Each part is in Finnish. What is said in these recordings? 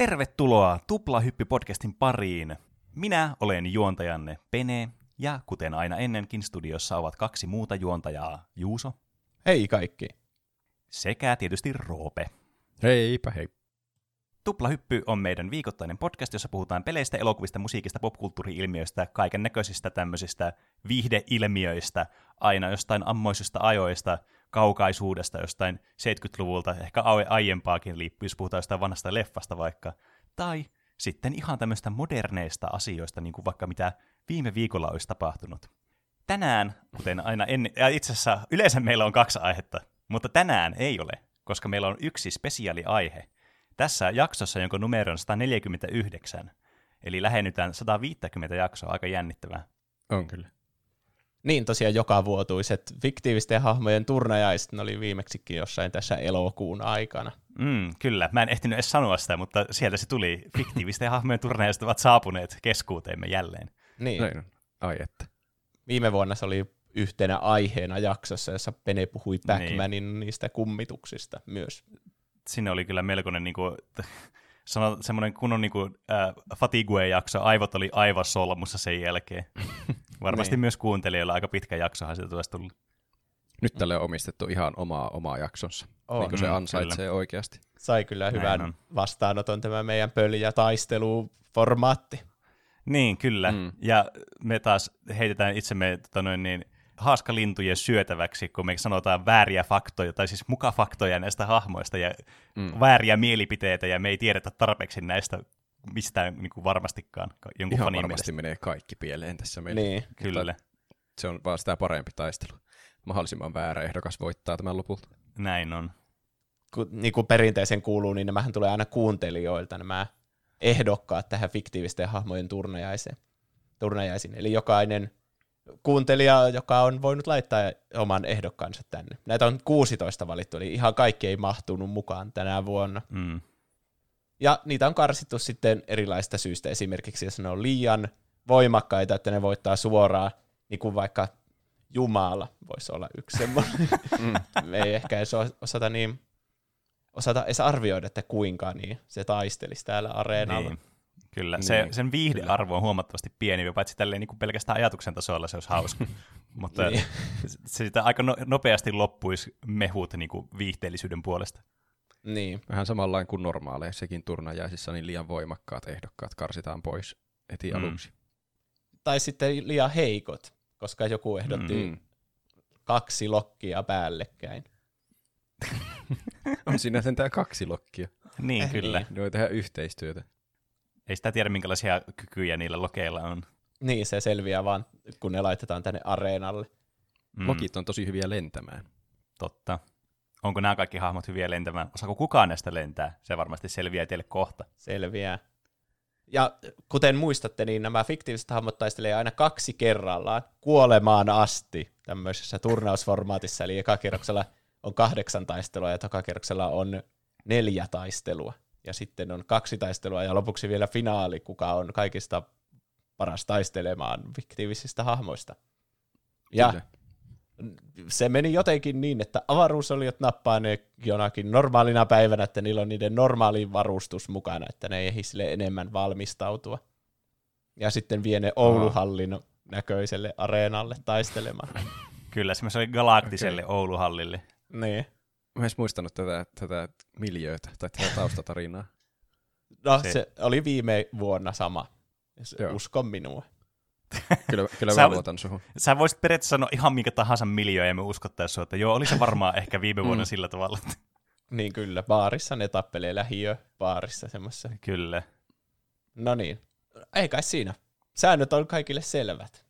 Tervetuloa Tuplahyppy-podcastin pariin. Minä olen juontajanne Pene, ja kuten aina ennenkin studiossa ovat kaksi muuta juontajaa, Juuso Hei kaikki. sekä tietysti Roope. Heipä hei. Tuplahyppy on meidän viikoittainen podcast, jossa puhutaan peleistä, elokuvista, musiikista, popkulttuuri-ilmiöistä, kaiken näköisistä tämmöisistä viihdeilmiöistä, aina jostain ammoisista ajoista, kaukaisuudesta, jostain 70-luvulta, ehkä ai- aiempaakin liippuu, jos puhutaan jostain vanhasta leffasta vaikka, tai sitten ihan tämmöistä moderneista asioista, niin kuin vaikka mitä viime viikolla olisi tapahtunut. Tänään, kuten aina ennen, ja itse asiassa yleensä meillä on kaksi aihetta, mutta tänään ei ole, koska meillä on yksi spesiaaliaihe. Tässä jaksossa, jonka numero on 149, eli lähennytään 150 jaksoa, aika jännittävää. On kyllä. Niin tosiaan joka vuotuiset fiktiivisten hahmojen turnajaiset ne oli viimeksikin jossain tässä elokuun aikana. Mm, kyllä, mä en ehtinyt edes sanoa sitä, mutta sieltä se tuli. Fiktiivisten hahmojen turnajaiset ovat saapuneet keskuuteemme jälleen. Niin. Näin on. Ai että. Viime vuonna se oli yhtenä aiheena jaksossa, jossa Pene puhui Backmanin niistä kummituksista myös. Sinne oli kyllä melkoinen niin kuin, sano, semmoinen kunnon niin kuin, äh, fatigue-jakso. Aivot oli aivan solmussa sen jälkeen. Varmasti Niin. myös kuuntelijoilla aika pitkä jaksohan sieltä olisi tullut. Nyt tälle on omistettu ihan omaa, omaa jaksonsa. On. Niin kuin se Mm, ansaitsee oikeasti. Sai kyllä Näin hyvän on. vastaanoton tämä meidän pöljä taisteluformaatti. Niin, kyllä. Mm. Ja me taas heitetään itsemme tota noin, niin, haaskalintujen syötäväksi, kun me sanotaan vääriä faktoja, tai siis mukafaktoja näistä hahmoista ja mm. Vääriä mielipiteitä, ja me ei tiedetä tarpeeksi näistä mistään niin kuin varmastikaan jonkun Ihan varmasti mielestä. menee kaikki pieleen tässä meillä. Niin. Kyllä, Se on vaan sitä parempi taistelu. Mahdollisimman väärä ehdokas voittaa tämän lopulta. näin on. Kun, niin kuin perinteisen kuuluu, niin nämähän tulee aina kuuntelijoilta nämä ehdokkaat tähän fiktiivisten hahmojen turnajaiseen. turnajaisiin. Eli jokainen kuuntelija, joka on voinut laittaa oman ehdokkaansa tänne. Näitä on 16 valittu, eli ihan kaikki ei mahtunut mukaan tänä vuonna. Mm. Ja niitä on karsittu sitten erilaista syistä. Esimerkiksi jos ne on liian voimakkaita, että ne voittaa suoraan, niin kuin vaikka Jumala voisi olla yksi semmoinen. Me ei ehkä edes osata, niin, osata edes arvioida, että kuinka niin se taistelisi täällä areenalla. Niin. Kyllä, se, Niin, sen viihdearvo on huomattavasti pienempi, paitsi tälleen niin kuin pelkästään ajatuksen tasolla se olisi hauska. Mutta Niin. se sitä aika no, nopeasti loppuisi mehut niin kuin viihteellisyyden puolesta. Niin. Vähän samanlainen kuin normaaleissakin turnajaisissa, niin liian voimakkaat ehdokkaat karsitaan pois heti mm. aluksi. Tai sitten liian heikot, koska joku ehdotti Mm. kaksi lokkia päällekkäin. On siinä sentään kaksi lokkia. Niin, Eh, kyllä. niin. Ne voi tehdä yhteistyötä. Ei sitä tiedä, minkälaisia kykyjä niillä lokeilla on. Niin, se selviää vaan, kun ne laitetaan tänne areenalle. Mm, Lokit on tosi hyviä lentämään. Totta. Onko nämä kaikki hahmot hyviä lentämään? Osaako kukaan näistä lentää? Se varmasti selviää teille kohta. Selviää. Ja kuten muistatte, niin nämä fiktiiviset hahmot taistelee aina kaksi kerrallaan kuolemaan asti tämmöisessä turnausformaatissa. Eli eka kierroksella on kahdeksan taistelua ja toka kierroksella on neljä taistelua. Ja sitten on kaksi taistelua ja lopuksi vielä finaali, kuka on kaikista paras taistelemaan fiktiivisistä hahmoista. Ja Kyllä. se meni jotenkin niin, että avaruusoliot nappaa ne jonakin normaalina päivänä, että niillä on niiden normaali varustus mukana, että ne ei ehdi sille enemmän valmistautua. Ja sitten vie ne Ouluhallin näköiselle areenalle taistelemaan. Kyllä, semmoiselle galaktiselle okay. Ouluhallille. niin. Mä en edes muistanut tätä, tätä miljöötä tai tätä taustatarinaa. No Se- se... oli viime vuonna sama. Se, Joo. usko minua. Kyllä, kyllä Sä- mä luotan suhun. Sä voisit periaatteessa sanoa ihan minkä tahansa miljoja ja me uskottaisiin sua, että joo, oli se varmaan ehkä viime vuonna Mm. sillä tavalla. Niin kyllä, baarissa ne tappelee lähiö baarissa semmoisessa. Kyllä. No niin, ei kai siinä. Säännöt on kaikille selvät.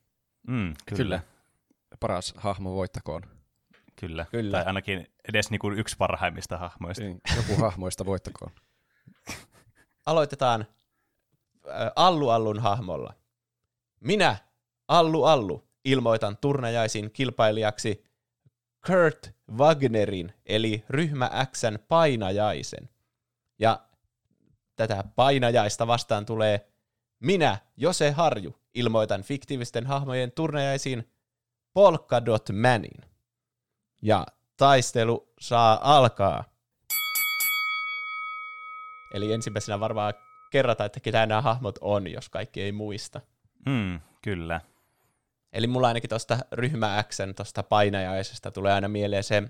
Mm, kyllä. Kyllä. Paras hahmo voittakoon. Kyllä. Kyllä. Tai ainakin edes niinku yksi parhaimmista hahmoista. Niin, Joku hahmoista voittakoon. aloitetaan äh, Allu Allun hahmolla. Minä, Allu Allu, ilmoitan turnajaisin kilpailijaksi Kurt Wagnerin, eli ryhmä Xn painajaisen. Ja tätä painajaista vastaan tulee minä, Jose Harju, ilmoitan fiktiivisten hahmojen turnajaisiin Polkadot Manin. Ja taistelu saa alkaa. Eli ensimmäisenä varmaan kerrata, että ketä nämä hahmot on, jos kaikki ei muista. Mm, kyllä. Eli mulla ainakin tuosta ryhmä X, tuosta painajaisesta tulee aina mieleen se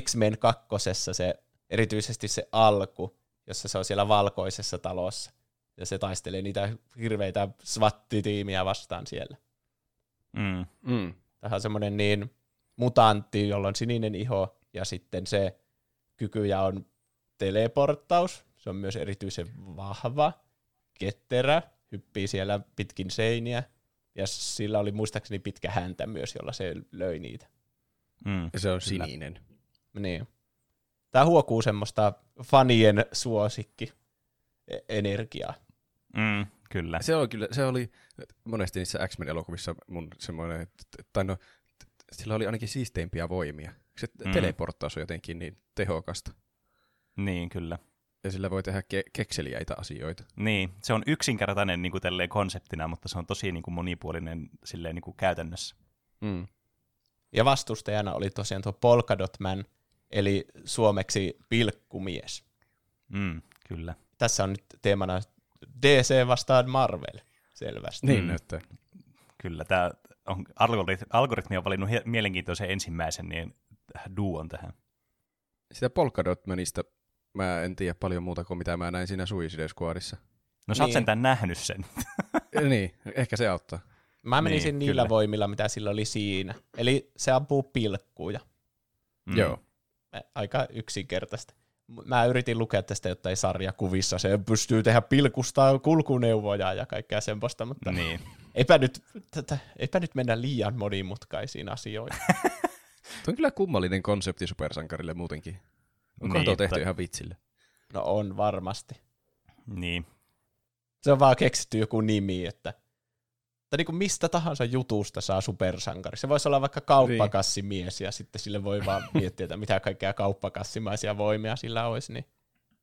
X-Men kakkosessa se, erityisesti se alku, jossa se on siellä valkoisessa talossa. Ja se taistelee niitä hirveitä svattitiimiä vastaan siellä. Mm. Mm. Tähän on semmoinen niin mutantti, jolla on sininen iho, ja sitten se kykyjä on teleporttaus. Se on myös erityisen vahva, ketterä, hyppii siellä pitkin seiniä, ja sillä oli muistaakseni pitkä häntä myös, jolla se löi niitä. Mm. Ja se on sininen. Niin. Tämä huokuu semmoista fanien suosikki energiaa. Mm, kyllä. Se oli kyllä, se oli monesti niissä X-Men-elokuvissa mun semmoinen, tai no, sillä oli ainakin siisteimpiä voimia. Se Mm. teleporttaus on jotenkin niin tehokasta. Niin, kyllä. Ja sillä voi tehdä ke- kekseliäitä asioita. Niin, se on yksinkertainen niin kuin tälleen konseptina, mutta se on tosi niin kuin monipuolinen silleen niin kuin käytännössä. Mm. Ja vastustajana oli tosiaan tuo Polkadot Man, eli suomeksi pilkkumies. Mm, kyllä. Tässä on nyt teemana DC vastaan Marvel, selvästi. Niin Mm. näyttää. Kyllä, tämä on, algorit- algoritmi on valinnut hie- mielenkiintoisen ensimmäisen niin duon tähän. Sitä Polkadot Manista mä en tiedä paljon muuta kuin mitä mä näin siinä Suicide Squadissa. No sä oot Niin. sentään nähnyt sen. niin, ehkä se auttaa. Mä menisin Niin, niillä kyllä. voimilla, mitä sillä oli siinä. Eli se ampuu pilkkuja. Mm. Joo. Aika yksinkertaista. Mä yritin lukea tästä jotain sarjakuvissa. Se pystyy tehdä pilkusta kulkuneuvoja ja kaikkea semmoista, mutta Niin. eipä, nyt, tätä, eipä nyt mennä liian monimutkaisiin asioihin. Tuo on kyllä kummallinen konsepti supersankarille muutenkin. Onko Niin, tuo tehty että- ihan vitsille? No on varmasti. niin. Se on vaan keksitty joku nimi, että tai niin kuin mistä tahansa jutusta saa supersankari. Se voisi olla vaikka kauppakassimies ja sitten sille voi vaan miettiä, että mitä kaikkea kauppakassimaisia voimia sillä olisi, niin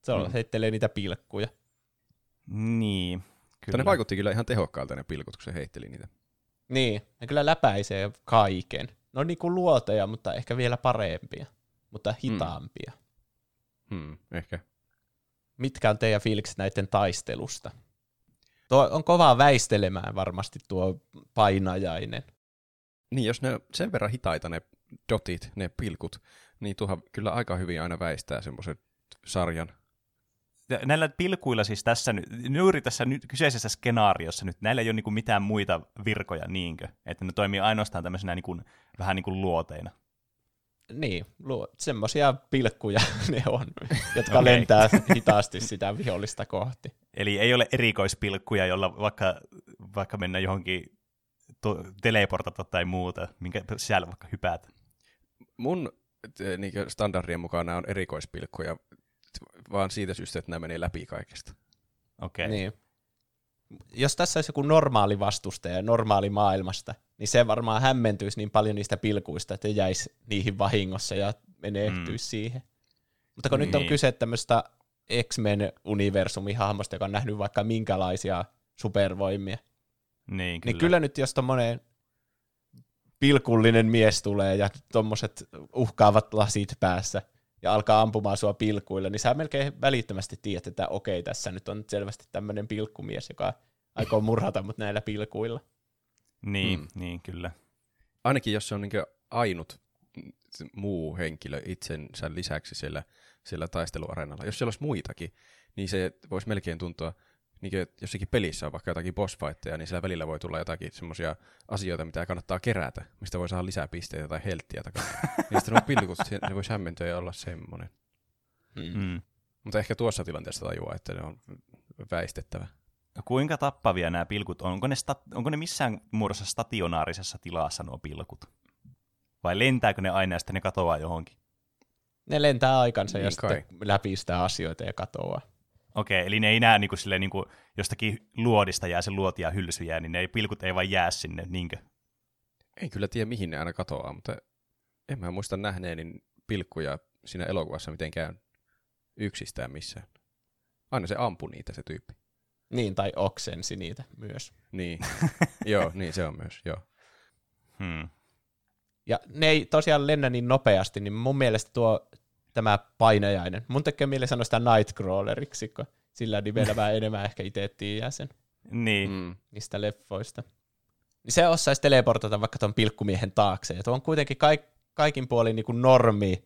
se on, Mm. heittelee niitä pilkkuja. Niin. Kyllä. Ne vaikutti kyllä ihan tehokkaalta ne pilkut, kun se heitteli niitä. Niin, ne kyllä läpäisee kaiken. Ne on niin kuin luoteja, mutta ehkä vielä parempia, mutta hitaampia. Hmm, ehkä. Mitkä on teidän fiilikset näiden taistelusta? Tuo on kovaa väistelemään varmasti tuo painajainen. Niin, jos ne sen verran hitaita ne dotit, ne pilkut, niin tuohan kyllä aika hyvin aina väistää semmoisen sarjan. Näillä pilkuilla siis tässä, nyt- juuri tässä nyt, kyseisessä skenaariossa nyt, näillä ei ole niinku mitään muita virkoja niinkö, että ne toimii ainoastaan tämmöisenä niinku, vähän niin kuin luoteina. Niin, luo, semmoisia pilkkuja ne on, jotka Okei. lentää hitaasti sitä vihollista kohti. Eli ei ole erikoispilkkuja, jolla vaikka, vaikka mennä johonkin to, teleportata tai muuta, minkä sisällä vaikka hypätä. Mun niin standardien mukaan nämä on erikoispilkkuja, vaan siitä syystä, että nämä menee läpi kaikesta. Okei. Niin. Jos tässä olisi joku normaali vastustaja normaali maailmasta, niin se varmaan hämmentyisi niin paljon niistä pilkuista, että jäisi niihin vahingossa ja menehtyisi mm. siihen. Mutta kun niin. nyt on Niin. kyse tämmöistä X-Men-universumin hahmosta, joka on nähnyt vaikka minkälaisia supervoimia, Niin, kyllä. Niin kyllä nyt jos tommonen pilkullinen mies tulee ja tommoset uhkaavat lasit päässä ja alkaa ampumaan sua pilkuilla, niin sä melkein välittömästi tiedät, että okei, tässä nyt on selvästi tämmöinen pilkkumies, joka aikoo murhata mut näillä pilkuilla. Niin, Mm. niin, kyllä. Ainakin jos se on niin ainut muu henkilö itsensä lisäksi siellä, siellä taisteluareenalla. Jos siellä olisi muitakin, niin se voisi melkein tuntua, niin kuin jossakin pelissä on vaikka jotakin bossfightteja, niin siellä välillä voi tulla jotakin semmoisia asioita, mitä kannattaa kerätä, mistä voi saada lisää pisteitä tai helttiä takaisin. niin sitten nuo pilkut, se, se voisi hämmentyä ja olla semmoinen. Mm. Mm. Mutta ehkä tuossa tilanteessa tajuaa, että ne on väistettävä. Kuinka tappavia nämä pilkut on? Onko ne, sta- onko ne missään muodossa stationaarisessa tilassa nuo pilkut? Vai lentääkö ne aina ja sitten ne katoaa johonkin? Ne lentää aikansa ja Niin sitten läpistää asioita ja katoaa. Okei, eli ne ei näe niinku, silleen, niinku, jostakin luodista jää se luotia hylsyjää, niin ne ei, pilkut ei vain jää sinne, niinkö? En kyllä tiedä, mihin ne aina katoaa, mutta en mä muista nähneeni pilkkuja siinä elokuvassa mitenkään yksistään missään. Aina se ampui niitä se tyyppi. Niin, tai oksensi niitä myös. Niin, joo, niin se on myös, joo. Hmm. Ja ne ei tosiaan lennä niin nopeasti, niin mun mielestä tuo tämä painajainen. Mun tekee mieli sanoa sitä Nightcrawleriksi, kun sillä nimellä mä enemmän ehkä itse tiedän sen Niin. Mm. niistä leffoista. Niin se osaisi teleportata vaikka tuon pilkkumiehen taakse. Ja tuo on kuitenkin kaik, kaikin puolin niin kuin normi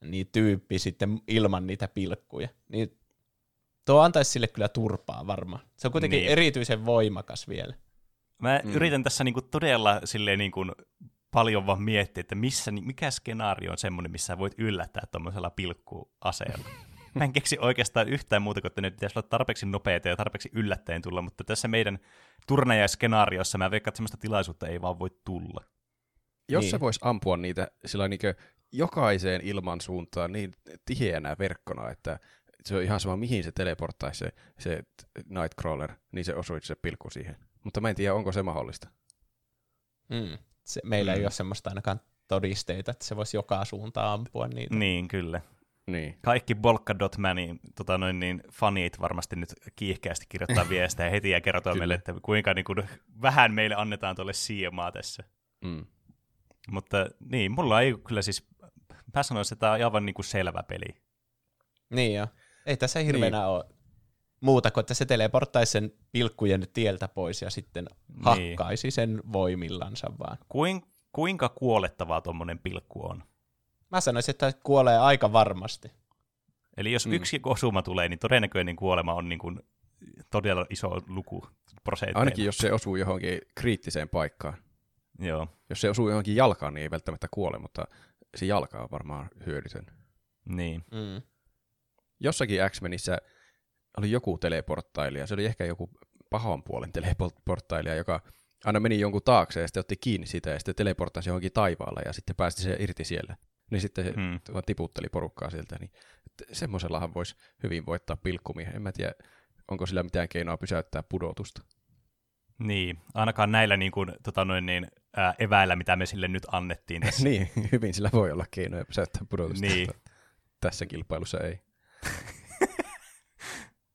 niin tyyppi sitten ilman niitä pilkkuja. Niin tuo antaisi sille kyllä turpaa varmaan. Se on kuitenkin Niin. niin. erityisen voimakas vielä. Mä mm. yritän tässä niinku todella silleen niinku paljon vaan miettiä, että missä, mikä skenaario on semmoinen, missä voit yllättää tuommoisella pilkkuaseella. Mä en keksi oikeastaan yhtään muuta kuin, että ne pitäisi olla tarpeeksi nopeita ja tarpeeksi yllättäen tulla, mutta tässä meidän turnajaiskenaariossa mä veikkaan, että semmoista tilaisuutta ei vaan voi tulla. Jos Niin. se voisi ampua niitä sillä niinkö jokaiseen ilman suuntaan niin tiheänä verkkona, että se on ihan sama, mihin se teleporttaisi se, se Nightcrawler, niin se osuisi se pilkku siihen. Mutta mä en tiedä, onko se mahdollista. Mm. Se, meillä mm. ei ole semmoista ainakaan todisteita, että se voisi joka suuntaan ampua niitä. Niin, kyllä. Niin. Kaikki Bolka.manin tota noin, niin, fanit varmasti nyt kiihkeästi kirjoittaa viestejä heti ja kertoo meille, että kuinka niin kuin, vähän meille annetaan tuolle siemaa tässä. Mm. Mutta niin, mulla ei kyllä siis, mä sanoisin, että tämä on aivan niin kuin selvä peli. Niin jo. Ei tässä hirveänä niin. ole muuta kuin, että se teleporttaisi sen pilkkujen tieltä pois ja sitten Niin. hakkaisi sen voimillansa vaan. Kuin, kuinka kuolettavaa tuommoinen pilkku on? Mä sanoisin, että kuolee aika varmasti. Eli jos Mm. yksi osuma tulee, niin todennäköinen kuolema on niin kuin todella iso luku prosentteina. Ainakin jos se osuu johonkin kriittiseen paikkaan. Joo, Jos se osuu johonkin jalkaan, niin ei välttämättä kuole, mutta se jalka on varmaan hyödytön. niin. Mm. Jossakin X-Menissä oli joku teleporttailija, se oli ehkä joku pahan puolen teleporttailija, joka aina meni jonkun taakse ja sitten otti kiinni sitä ja sitten teleporttasi johonkin taivaalle ja sitten päästi se irti siellä. Niin sitten se Hmm. vaan tiputteli porukkaa sieltä, niin semmoisellahan voisi hyvin voittaa pilkkumiehen. En mä tiedä, onko sillä mitään keinoa pysäyttää pudotusta. Niin, ainakaan näillä niin kuin, tota noin, niin, ää, eväillä, mitä me sille nyt annettiin tässä. niin, hyvin sillä voi olla keinoja pysäyttää pudotusta, Niin. tässä kilpailussa ei.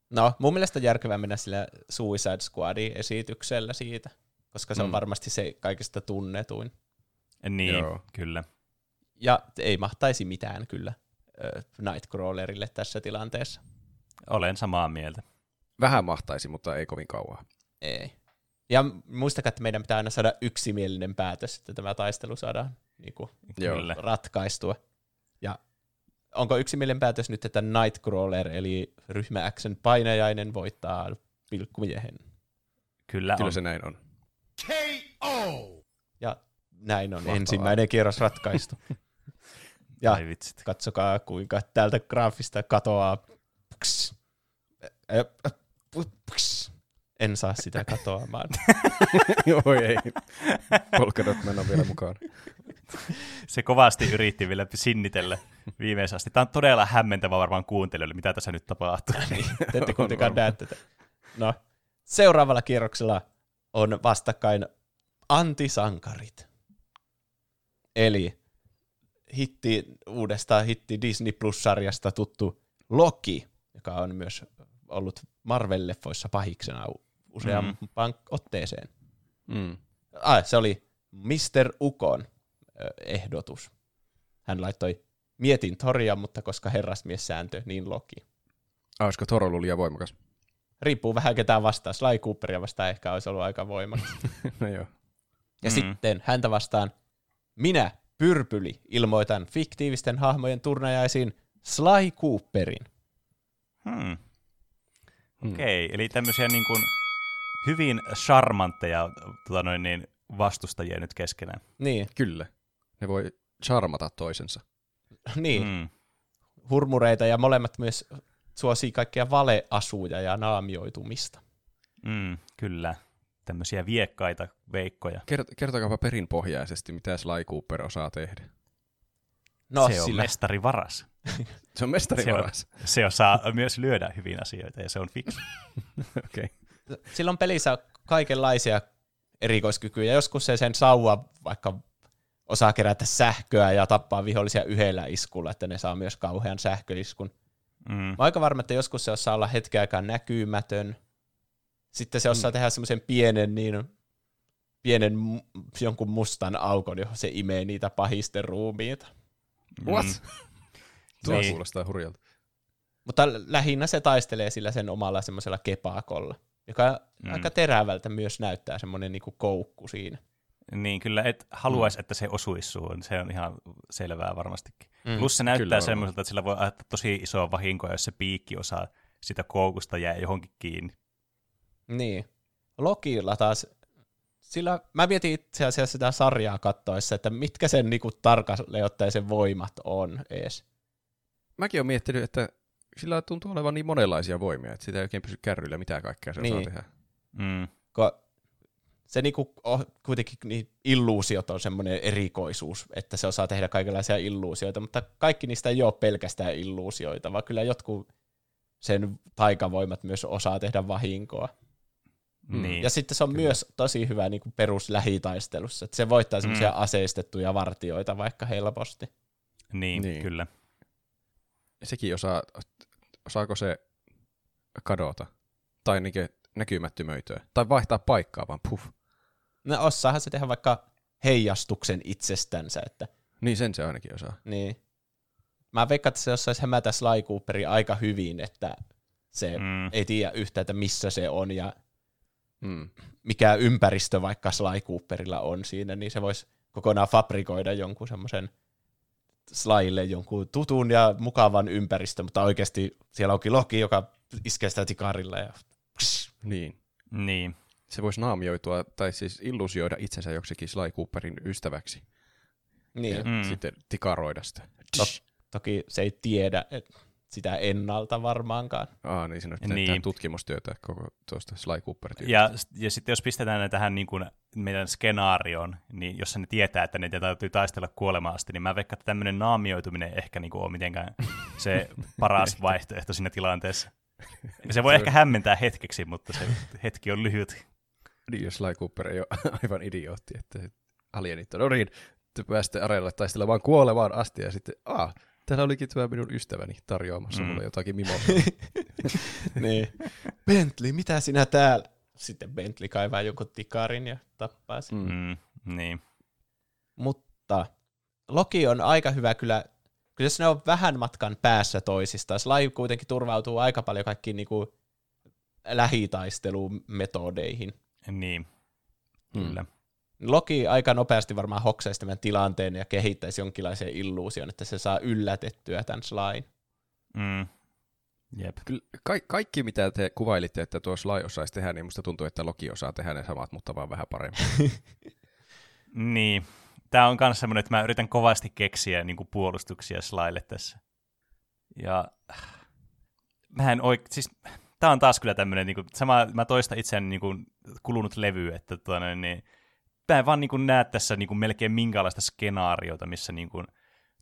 No, mun mielestä järkevää mennä sillä Suicide Squadin esityksellä siitä, koska se on Mm. varmasti se kaikista tunnetuin. niin, Joo. kyllä. Ja ei mahtaisi mitään kyllä Nightcrawlerille tässä tilanteessa. Olen samaa mieltä. Vähän mahtaisi, mutta ei kovin kauan. Ei. Ja muistakaa, että meidän pitää aina saada yksimielinen päätös, että tämä taistelu saadaan niin kuin. Kyllä. ratkaistua. Onko yksimielinen päätös nyt, että Nightcrawler, eli ryhmä Xn painajainen, voittaa pilkkumiehen? Kyllä, Kyllä on. se näin on. Ja näin on Mahtavaa. ensimmäinen kierros ratkaistu. ja Ai vitsit. katsokaa, kuinka täältä graafista katoaa. Pks. Ä, ä, pu- pks. En saa sitä katoamaan. Joo, ei. Polkadot on vielä mukaan. Se kovasti yritti vielä sinnitellä viimeisessä asti. Tämä on todella hämmentävä varmaan kuuntelijoille, mitä tässä nyt tapahtuu. Te ette kuitenkaan näe tätä. No, seuraavalla kierroksella on vastakkain antisankarit. Eli hitti, uudesta hitti Disney Plus-sarjasta tuttu Loki, joka on myös ollut Marvel-leffoissa pahiksena useampaan mm. otteeseen. Mm. Ah, se oli Mr. Ukon ehdotus. Hän laittoi, mietin Toria, mutta koska herrasmies-sääntö, niin Loki. Ah, olisiko Toro liian voimakas? Riippuu vähän ketään vastaan. Sly Cooperia vastaan ehkä olisi ollut aika voimakas. no joo. Ja Mm. sitten häntä vastaan minä, Pyrpyli, ilmoitan fiktiivisten hahmojen turnajaisiin Sly Cooperin. Hmm. Hmm. Okei, eli tämmöisiä niin kuin hyvin charmantteja tota noin, niin, vastustajia nyt keskenään. Niin, Kyllä. Ne voi charmata toisensa. niin Hmm. hurmureita ja molemmat myös suosii kaikkia valeasuja ja naamioitumista. Mm, kyllä. Tämmöisiä viekkaita veikkoja. Kert- kertokaapa perinpohjaisesti, mitä Sly Cooper osaa tehdä. No, se on sillä, mestari varas. Se on mestari Se on- varas. Se osaa myös lyödä hyvin asioita ja se on fiksu. Okei. sillä on pelissä kaikenlaisia erikoiskykyjä. Joskus se sen sauva vaikka osaa kerätä sähköä ja tappaa vihollisia yhdellä iskulla, että ne saa myös kauhean sähköiskun. Mm. Mä aika varma, että joskus se osaa olla hetken aikaa näkymätön. Sitten se osaa mm. tehdä semmoisen pienen, niin, pienen jonkun mustan aukon, johon se imee niitä pahisten ruumiita. What? Mm. Tuo Niin. kuulostaa hurjalta. Mutta lähinnä se taistelee sillä sen omalla semmoisella kepakolla, joka Mm. mm. aika terävältä myös näyttää semmoinen niinku koukku siinä. Niin kyllä, et haluaisi, että se osuisi suun. Se on ihan selvää varmastikin. Mm. Plus se näyttää semmoiselta, että sillä voi aiheuttaa tosi isoa vahinkoa, jos se piikki osaa sitä koukusta jää johonkin kiinni. Niin. Lokilla taas, sillä mä mietin itse asiassa sitä sarjaa kattoessa, että mitkä sen niinku tarkalleen ottaen sen voimat on ees. Mäkin olen miettinyt, että sillä tuntuu olevan niin monenlaisia voimia, että sitä ei oikein pysy kärryillä, mitä kaikkea se osaa Niin. tehdä. Mm. Ko se niinku, oh, kuitenkin niin illuusiot on semmoinen erikoisuus, että se osaa tehdä kaikenlaisia illuusioita, mutta kaikki niistä ei ole pelkästään illuusioita, vaan kyllä jotkut sen taikavoimat myös osaa tehdä vahinkoa. Mm. Niin. Ja sitten se on Kyllä. myös tosi hyvä niin kuin peruslähitaistelussa, että se voittaa semmoisia Mm. aseistettuja vartioita vaikka helposti. Niin, Niin. kyllä. Sekin osaa, osaako se kadota? Tai niinkö näkymättömöityä? Tai vaihtaa paikkaa vaan puff. No osaahan se tehdä vaikka heijastuksen itsestänsä, että Niin sen se ainakin osaa. niin. Mä veikkaan, että se osaisi hämätä Sly Cooperi aika hyvin, että se Mm. ei tiedä yhtä, että missä se on ja Mm. mikä ympäristö vaikka Sly Cooperilla on siinä, niin se voisi kokonaan fabrikoida jonkun semmoisen Slylle jonkun tutun ja mukavan ympäristön, mutta oikeasti siellä onkin Loki, joka iskee sitä tikarilla ja Niin. Niin. Se voisi naamioitua, tai siis illusioida itsensä joksikin Sly Cooperin ystäväksi. niin. Ja Mm. sitten tikaroida sitä. To- toki se ei tiedä et, sitä ennalta varmaankaan. Aa, niin siinä on Niin. tutkimustyötä koko tuosta Sly cooper Ja, ja sitten jos pistetään ne tähän niin kuin meidän skenaarioon, niin jossa ne tietää, että ne täytyy taistella kuolemaan asti, niin mä veikkaan, että tämmöinen naamioituminen ehkä niin kuin ole mitenkään se paras vaihtoehto siinä tilanteessa. Se voi ehkä hämmentää hetkeksi, mutta se hetki on lyhyt. Niin, jos Sly Cooper ei ole aivan idiootti, että alienit on, no niin, te pääsitte areenalle taistelemaan kuolevaan asti, ja sitten, aa, täällä olikin tämä minun ystäväni tarjoamassa Mm. mulle jotakin mimoa. niin. Bentley, mitä sinä täällä? Sitten Bentley kaivaa jonkun tikarin ja tappaa sen. Mm. Mm, niin. Mutta Loki on aika hyvä kyllä, kyllä se on vähän matkan päässä toisistaan. Sly kuitenkin turvautuu aika paljon kaikkiin niinku lähitaistelumetodeihin. Niin, Mm. kyllä. Loki aika nopeasti varmaan hoksaisi tämän tilanteen ja kehittäisi jonkinlaisen illuusion, että se saa yllätettyä tämän Slyn. Mm. Jep. Kyllä, ka- kaikki, mitä te kuvailitte, että tuo Sly osaisi tehdä, niin musta tuntuu, että Loki osaa tehdä ne samat, mutta vaan vähän paremmin. Niin. Tämä on myös semmoinen, että mä yritän kovasti keksiä niin kuin puolustuksia Slylle tässä. Ja mä en oik... siis tämä on taas kyllä tämmöinen, niin sama, mä toistan itseäni niin kuin kulunut levy, että tuota, noin, niin, mä en vaan niin kuin näe tässä niin kuin melkein minkäänlaista skenaariota, missä niin kuin,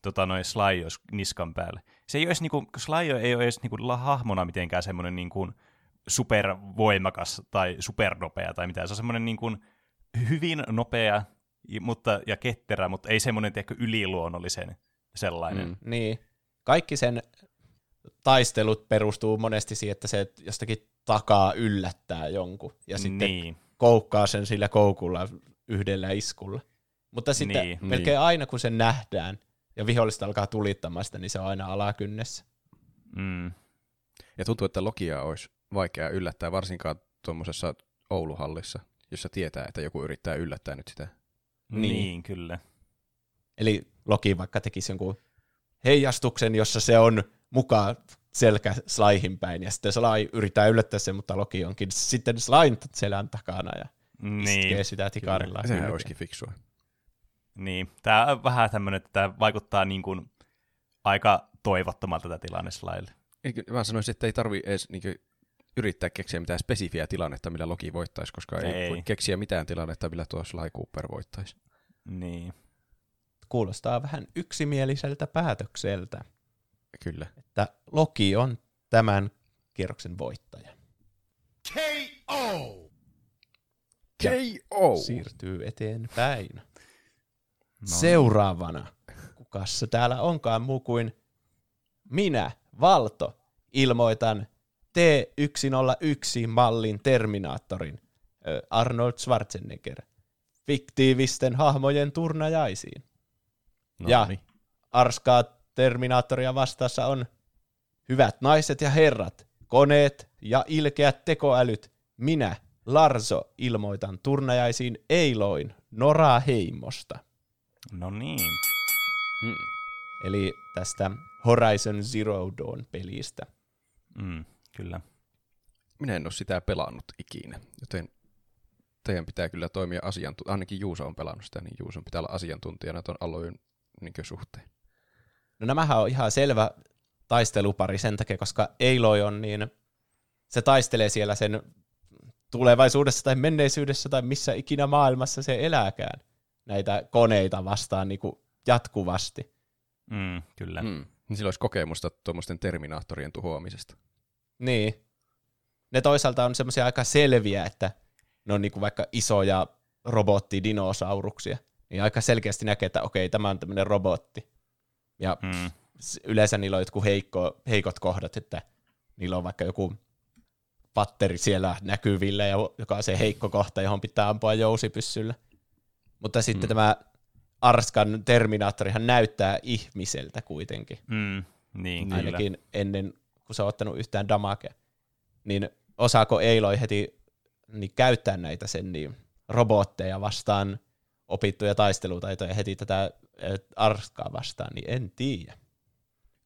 tota, noin Sly olisi niskan päällä. Se ei ole edes, niin kuin, Sly ei ole edes niin kuin, hahmona mitenkään semmoinen niin kuin, supervoimakas tai supernopea tai mitään. Se on semmoinen niin kuin, hyvin nopea mutta, ja ketterä, mutta ei semmoinen tiedätkö, yliluonnollisen sellainen. Mm. Niin. Kaikki sen taistelut perustuu monesti siihen, että se jostakin takaa yllättää jonkun ja sitten niin. koukkaa sen sillä koukulla yhdellä iskulla. Mutta sitten Niin. melkein aina kun se nähdään ja vihollista alkaa tulittamaan sitä, niin se on aina alakynnessä. Mm. Ja tuntuu, että Lokia olisi vaikea yllättää, varsinkaan tuommoisessa Ouluhallissa, jossa tietää, että joku yrittää yllättää nyt sitä. Niin. Niin. niin, kyllä. Eli Loki vaikka tekisi jonkun heijastuksen, jossa se on mukaan selkä Slaihin päin, ja sitten Sly yrittää yllättää sen, mutta Loki onkin sitten Slain selän takana ja Niin. iskee sitä tikarilla. Sehän kylkeen. olisikin fiksua. Niin, tämä on vähän tämmöinen, että tämä vaikuttaa niin kuin aika toivottomalta tätä tilanne Slylle. Eikö- Mä sanoisin, että ei tarvi edes niinku yrittää keksiä mitään spesifiä tilannetta, millä Loki voittaisi, koska ei, Ei. ei voi keksiä mitään tilannetta, millä tuo Sly Cooper voittaisi. Niin. Kuulostaa vähän yksimieliseltä päätökseltä, Kyllä. että Loki on tämän kierroksen voittaja. KO! K.O. Siirtyy eteenpäin. No. Seuraavana, kukas se täällä onkaan muu kuin minä, Valto, ilmoitan T101-mallin Terminaattorin Arnold Schwarzenegger fiktiivisten hahmojen turnajaisiin. No, Ja niin. Arskaa Terminaattoria vastassa on Hyvät naiset ja herrat, koneet ja ilkeät tekoälyt, minä, Larso, ilmoitan turnajaisiin Eiloin Nora Heimosta. No niin. Hmm. Eli tästä Horizon Zero Dawn pelistä. Mm, kyllä. Minä en ole sitä pelannut ikinä, joten teidän pitää kyllä toimia asiantuntijana. Ainakin Juuso on pelannut sitä, niin Juuson pitää olla asiantuntijana tuon alojen niin suhteen. No nämähän on ihan selvä taistelupari sen takia, koska Aloy on niin, se taistelee siellä sen tulevaisuudessa tai menneisyydessä tai missä ikinä maailmassa se elääkään näitä koneita vastaan niin kuin jatkuvasti. Mm, kyllä. Mm. Niin sillä olisi kokemusta tuommoisten terminaattorien tuhoamisesta. Niin. Ne toisaalta on semmoisia aika selviä, että ne on niinku vaikka isoja robottidinosauruksia. Niin aika selkeästi näkee, että okei, tämä on tämmöinen robotti. Ja Mm. yleensä niillä on jotkut heikko, heikot kohdat, että niillä on vaikka joku patteri siellä näkyvillä, ja joka on se heikko kohta, johon pitää ampua jousipyssyllä. Mutta sitten Mm. tämä Arskan Terminaattorihan näyttää ihmiseltä kuitenkin. Mm. Niin, kyllä. ainakin ennen kuin se on ottanut yhtään damakea. Niin osaako Eiloi heti niin käyttää näitä sen niin robotteja vastaan opittuja taistelutaitoja heti tätä Arskaa vastaan, niin en tiedä.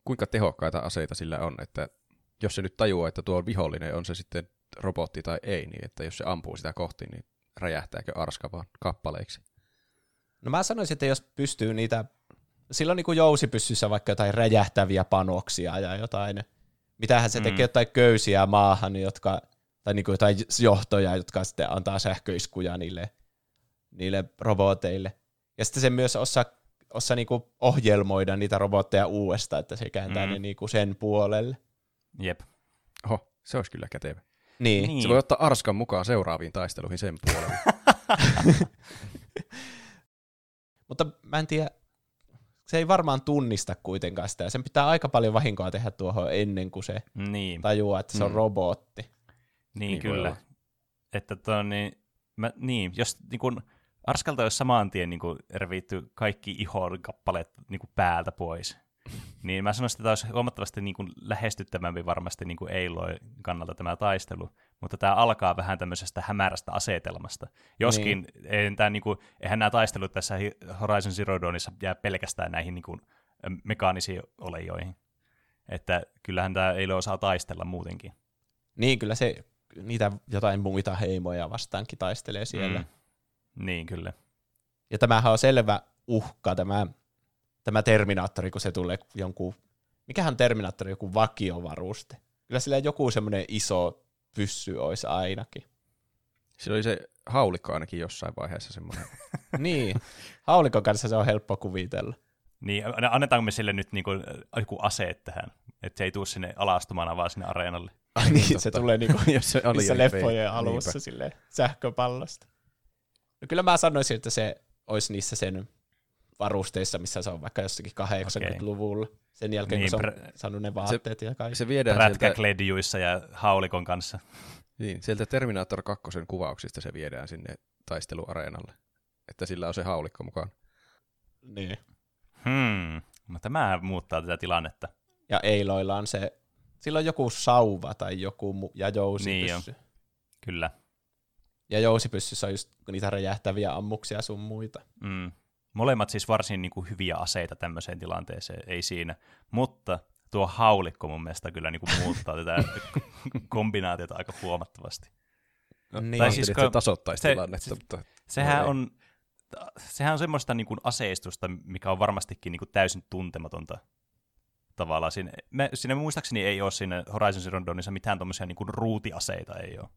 Kuinka tehokkaita aseita sillä on, että jos se nyt tajuaa, että tuo vihollinen on se sitten robotti tai ei, niin että jos se ampuu sitä kohti, niin räjähtääkö arska vaan kappaleiksi? No mä sanoisin, että jos pystyy niitä, silloin niin kuin jousipyssyssä vaikka jotain räjähtäviä panoksia ja jotain, mitähän se Mm. tekee, jotain köysiä maahan, jotka, tai niin kuin jotain johtoja, jotka sitten antaa sähköiskuja niille, niille roboteille. Ja sitten se myös osaa, osaa niin kuin ohjelmoida niitä robotteja uudestaan, että se kääntää Mm. ne niin kuin sen puolelle. Jep. Oho, se olisi kyllä kätevä. Niin. Niin. Se voi ottaa Arskan mukaan seuraaviin taisteluihin sen puolella. Mutta mä en tiedä, se ei varmaan tunnista kuitenkaan sitä, sen pitää aika paljon vahinkoa tehdä tuohon ennen kuin se Niin, tajuaa, että se on Mm. robotti. niin, niin kyllä. Että tuo, niin, mä, niin, jos niin kun, Arskalta olisi saman tien niin revitty kaikki ihon kappaleet niin kuin päältä pois, niin mä sanoisin, että tämä olisi huomattavasti niin kuin lähestyttävämpi varmasti niin kuin Eiloi kannalta tämä taistelu, mutta tämä alkaa vähän tämmöisestä hämärästä asetelmasta. Joskin niin. tämä, niin kuin, eihän nämä taistelut tässä Horizon Zero Dawnissa jää pelkästään näihin niin kuin, mekaanisiin olejoihin. Että kyllähän tämä Eiloi osaa taistella muutenkin. Niin, kyllä se niitä jotain muita heimoja vastaankin taistelee siellä. Mm. Niin, kyllä. Ja tämähän on selvä uhka, tämä, tämä Terminaattori, kun se tulee jonkun, mikähän Terminaattori, joku vakiovaruste. Kyllä sillä joku semmoinen iso pyssy olisi ainakin. Sillä oli se haulikko ainakin jossain vaiheessa semmoinen. niin, haulikon kanssa se on helppo kuvitella. Niin, annetaanko me sille nyt niinku joku aseet tähän, että se ei tule sinne alastumana vaan sinne areenalle. Ai niin, se tulee niinku Jos se oli missä leffojen alussa sille sähköpallosta. No kyllä mä sanoisin, että se olisi niissä sen varusteissa, missä se on vaikka jossakin 80-luvulla. Sen jälkeen, Niin, kun se on pr- saanut ne vaatteet ja kaikki. Se viedään sieltä, Prätkäkledjuissa ja haulikon kanssa. niin, sieltä Terminator 2 kuvauksista se viedään sinne taisteluareenalle. Että sillä on se haulikko mukaan. Niin. Hmm, no tämä muuttaa tätä tilannetta. Ja Eiloilla on se, sillä on joku sauva tai joku mu- ja jousipyssy. Niin Kyllä. Ja jousipyssyssä on just niitä räjähtäviä ammuksia sun muita. Mm. Molemmat siis varsin niin kuin, hyviä aseita tämmöiseen tilanteeseen, ei siinä. Mutta tuo haulikko mun mielestä kyllä niin kuin, muuttaa tätä kombinaatiota aika huomattavasti. No, Niin. tai siis siis se kun- tasoittaisi se- tilannetta, se- mutta Sehän No on, sehän on semmoista niin kuin aseistusta, mikä on varmastikin niin kuin täysin tuntematonta tavallaan. Siinä, me, siinä muistaakseni ei ole siinä Horizon Zero Dawnissa mitään tuommoisia niin kuin ruutiaseita ei ole.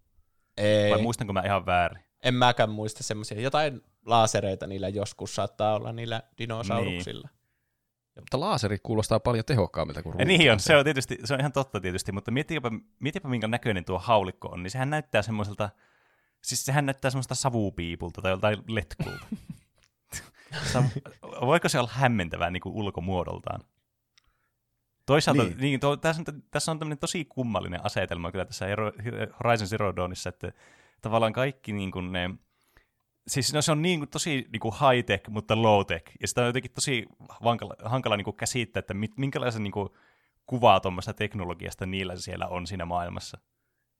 Ei, Vai muistanko mä ihan väärin? en mäkään muista semmoisia. Jotain laasereita niillä joskus saattaa olla niillä dinosauruksilla. mutta laaseri kuulostaa paljon tehokkaammilta kuin Ja niin on, se on, tietysti, se on ihan totta tietysti, mutta mietipä, mietipä minkä näköinen tuo haulikko on, niin sehän näyttää semmoiselta, siis sehän näyttää semmoista savupiipulta tai joltain letkulta. Voiko se olla hämmentävää niin kuin ulkomuodoltaan? Toisaalta, niin. Niin. To, tässä, on, tässä on tämmöinen tosi kummallinen asetelma kyllä tässä Hero- Horizon Zero Dawnissa, että tavallaan kaikki niin kuin ne siis no, se on niin, tosi niin kuin high-tech, mutta low-tech, ja sitä on jotenkin tosi hankala, hankala niin kuin käsittää, että mit, minkälaisen niin kuin, kuvaa tuommoista teknologiasta niillä siellä on siinä maailmassa.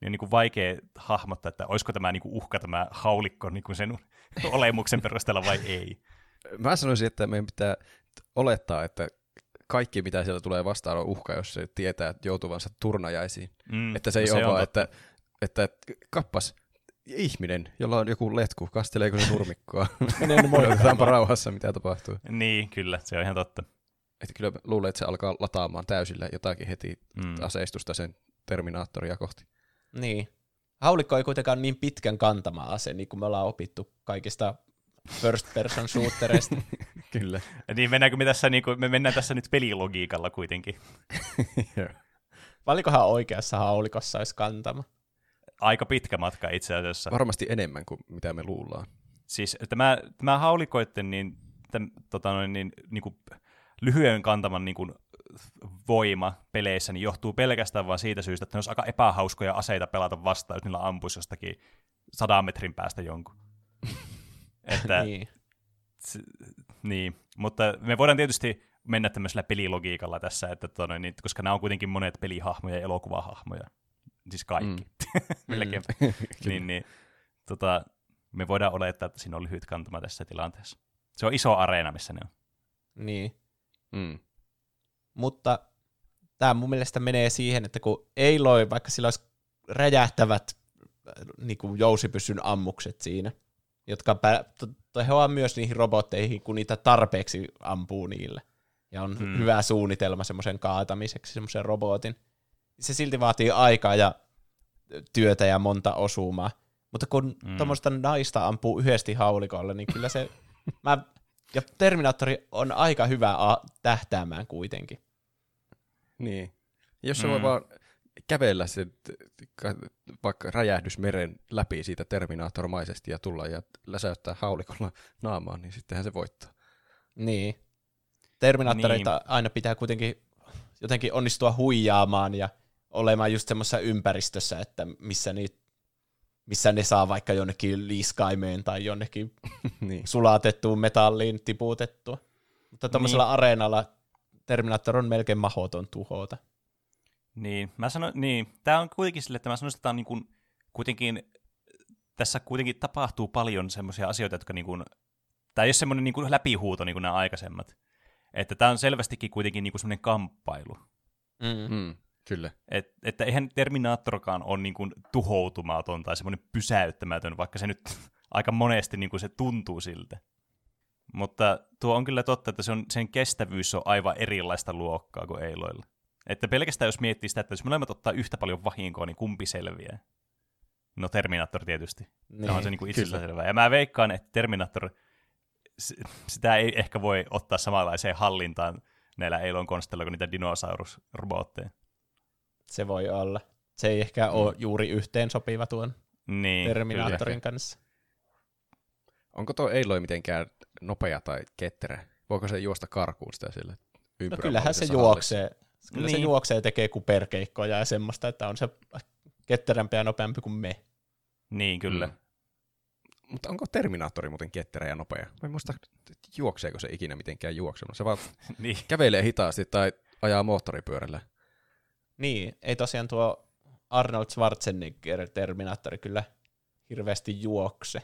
Niin on niin kuin vaikea hahmottaa, että olisiko tämä niin kuin uhka tämä haulikko niin kuin sen olemuksen perusteella vai ei. Mä sanoisin, että meidän pitää olettaa, että kaikki, mitä sieltä tulee vastaan, on uhka, jos se tietää joutuvansa turnajaisiin. Mm, että se ei no ole vaan, totta. että, että kappas, ihminen, jolla on joku letku, kasteleeko se nurmikkoa? Ne Odotetaanpa rauhassa, mitä tapahtuu. Niin, kyllä, se on ihan totta. Että kyllä luulen, että se alkaa lataamaan täysillä jotakin heti Mm. aseistusta sen Terminaattoria kohti. Niin. Haulikko ei kuitenkaan niin pitkän kantama ase, niin kuin me ollaan opittu kaikista first person shootereista. Kyllä. Niin mennäänkö me tässä, niin kuin, me mennään tässä nyt pelilogiikalla kuitenkin. Paljonkohan oikeassa haulikossa olisi kantama? Aika pitkä matka itse asiassa. Varmasti enemmän kuin mitä me luullaan. Siis tämä, tämä haulikoitten niin, täm, tota noin, niin, niin kuin lyhyen kantaman niin kuin, voima peleissä niin johtuu pelkästään vain siitä syystä, että ne olisi aika epähauskoja aseita pelata vastaan, jos niillä ampuisi jostakin sadan metrin päästä jonkun. Että, niin. s- niin, mutta me voidaan tietysti mennä tämmöisellä pelilogiikalla tässä, että tota noin, niin, koska nämä on kuitenkin monet pelihahmoja ja elokuvahahmoja. Siis kaikki. Mm. Melkein. niin, niin, tota, me voidaan olettaa, että siinä on lyhyt kantama tässä tilanteessa. Se on iso areena, missä ne on. niin. Mm. Mutta tämä mun mielestä menee siihen, että kun Aloy, vaikka sillä olisi räjähtävät äh, niin kuin jousipysyn ammukset siinä, jotka pä- to- tehoaa myös niihin robotteihin, kun niitä tarpeeksi ampuu niille. Ja on Hmm. hyvä suunnitelma semmoisen kaatamiseksi, semmoisen robotin. Se silti vaatii aikaa ja työtä ja monta osumaa. Mutta kun Hmm. mm. tuommoista naista ampuu yhdesti haulikolle, niin kyllä se... mä, ja Terminaattori on aika hyvä a- tähtäämään kuitenkin. Niin. Jos se Mm. voi vaan kävellä sen, ka- vaikka räjähdysmeren läpi siitä Terminaattormaisesti ja tulla ja läsäyttää haulikolla naamaan, niin sittenhän se voittaa. Niin. Terminaattoreita niin. aina pitää kuitenkin jotenkin onnistua huijaamaan ja olemaan just semmoisessa ympäristössä, että missä, niit, missä ne saa vaikka jonnekin liiskaimeen tai jonnekin niin. sulatettuun metalliin tiputettua. Mutta tuommoisella niin. areenalla Terminaattor on melkein mahdoton tuhota. Niin, mä sanoin, niin, tämä on kuitenkin sille, että mä sanoisin, että tää on niin kuin, kuitenkin, tässä kuitenkin tapahtuu paljon semmoisia asioita, jotka niin kuin, tämä ei ole semmoinen niin kuin läpihuuto niin kuin nämä aikaisemmat. Että tämä on selvästikin kuitenkin niin kuin semmoinen kamppailu. Mm. Mm, kyllä. Et, että eihän Terminaattorkaan ole niin kuin tuhoutumaton tai semmoinen pysäyttämätön, vaikka se nyt aika monesti niin kuin se tuntuu siltä. Mutta tuo on kyllä totta, että se on, sen kestävyys on aivan erilaista luokkaa kuin Eiloilla. Että pelkästään jos miettii sitä, että jos molemmat ottaa yhtä paljon vahinkoa, niin kumpi selviää? No Terminaattor tietysti. Niin, se on se niin kuin itsestään selvää. Ja mä veikkaan, että Terminaattor, s- sitä ei ehkä voi ottaa samanlaiseen hallintaan näillä Eilon konsteilla kuin niitä dinosaurusrobotteja. Se voi olla. Se ei ehkä mm. ole juuri yhteen sopiva tuon Niin, Terminaattorin kyllä. kanssa. Onko tuo Eiloi mitenkään nopea tai ketterä? Voiko se juosta karkuun sitä sille No kyllähän se juoksee. Kyllä se Niin. juoksee ja tekee kuperkeikkoja ja semmoista, että on se ketterämpi ja nopeampi kuin me. Niin, kyllä. Mm. Mutta onko Terminaattori muuten ketterä ja nopea? Mä en muista, juokseeko se ikinä mitenkään juoksunut. Se vaan niin. kävelee hitaasti tai ajaa moottoripyörällä. Niin, ei tosiaan tuo Arnold Schwarzenegger Terminaattori kyllä hirveästi juokse.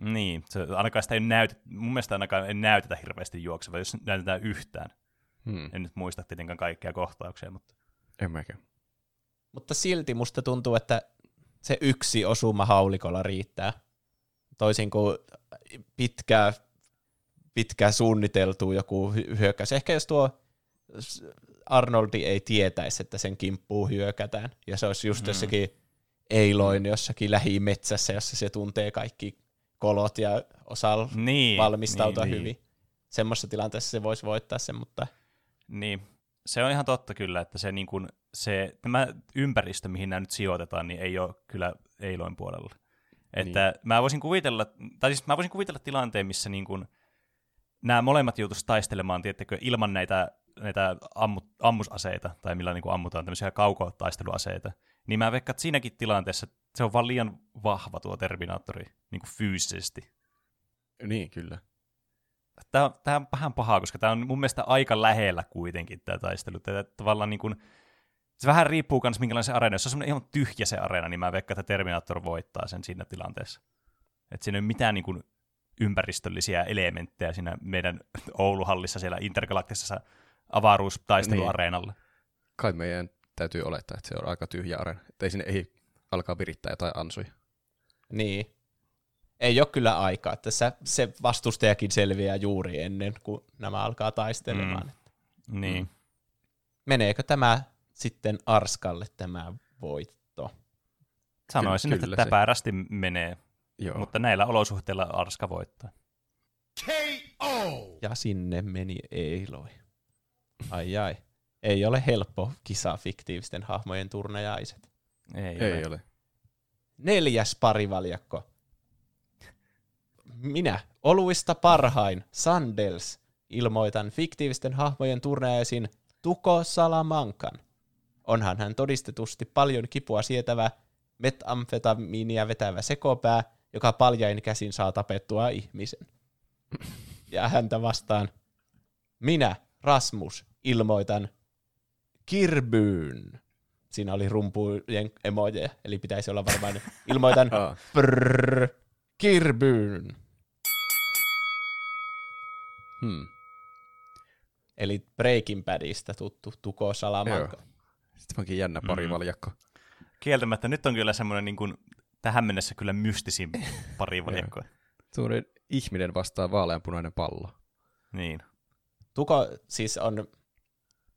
Niin, se, ainakaan sitä ei näytä, mun mielestä ainakaan ei näytetä hirveästi juokseva, jos näytetään yhtään. Hmm. En nyt muista tietenkään kaikkia kohtauksia, mutta En mäkään. Mutta silti musta tuntuu, että se yksi osuma haulikolla riittää. Toisin kuin pitkää, pitkää suunniteltu joku hy- hyökkäys. Ehkä jos tuo Arnoldi ei tietäisi, että sen kimppuu hyökätään, ja se olisi just Mm. mm. jossakin Eiloin jossakin lähimetsässä, jossa se tuntee kaikki kolot ja osaa niin, valmistautua niin, hyvin. Semmoisessa tilanteessa se voisi voittaa sen, mutta Niin, se on ihan totta kyllä, että se, niin kuin, se tämä ympäristö, mihin nämä nyt sijoitetaan, niin ei ole kyllä Eiloin puolella. Että niin. mä voisin kuvitella, tai siis mä voisin kuvitella tilanteen, missä niin kuin, nämä molemmat joutuisi taistelemaan, tiettäkö, ilman näitä, näitä ammu, ammusaseita, tai millä niin kuin ammutaan tämmöisiä kaukotaisteluaseita. Niin mä veikkaan, että siinäkin tilanteessa se on vaan liian vahva tuo Terminaattori niin kuin fyysisesti. Niin, kyllä. Tämä on, tämä on vähän pahaa, koska tämä on mun mielestä aika lähellä kuitenkin tämä taistelu. Tämä tavallaan niin kuin, se vähän riippuu myös minkälainen se areena. Jos se on semmoinen ihan tyhjä se areena, niin mä veikkaan, että Terminator voittaa sen siinä tilanteessa. Että siinä ei ole mitään niin kuin, ympäristöllisiä elementtejä siinä meidän Ouluhallissa siellä intergalaktisessa avaruustaisteluareenalla. Niin. Kai meidän täytyy olettaa, että se on aika tyhjä areena. Että ei sinne ei alkaa virittää jotain ansuja. Niin. Ei ole kyllä aikaa. Tässä se vastustajakin selviää juuri ennen kuin nämä alkaa taistelemaan. Mm. Niin. Meneekö tämä sitten Arskalle tämä voitto? Sanoisin, kyllä, että täpärästi menee. Joo. Mutta näillä olosuhteilla Arska voittaa. KO! Ja sinne meni Eiloi. Ai ai. Ei ole helppo kisa fiktiivisten hahmojen turnajaiset. Ei, Ei ole. ole. Neljäs parivaljakko. Minä, oluista parhain, Sandels, ilmoitan fiktiivisten hahmojen turnajaisin Tuko Salamankan. Onhan hän todistetusti paljon kipua sietävä, metamfetamiinia vetävä sekopää, joka paljain käsin saa tapettua ihmisen. Ja häntä vastaan, minä, Rasmus, ilmoitan Kirbyyn. Siinä oli rumpujen emojeja, eli pitäisi olla varmaan ilmoitan prrr, Kirbyyn. Hmm. Eli Breaking Badista tuttu Tuko Salamanca. Joo. Sitten onkin jännä parivaljakko. Mm. Kieltämättä nyt on kyllä semmoinen niin kuin, tähän mennessä kyllä mystisin parivaljakko. Tuollainen ihminen vastaa vaaleanpunainen pallo. Niin. Tuko siis on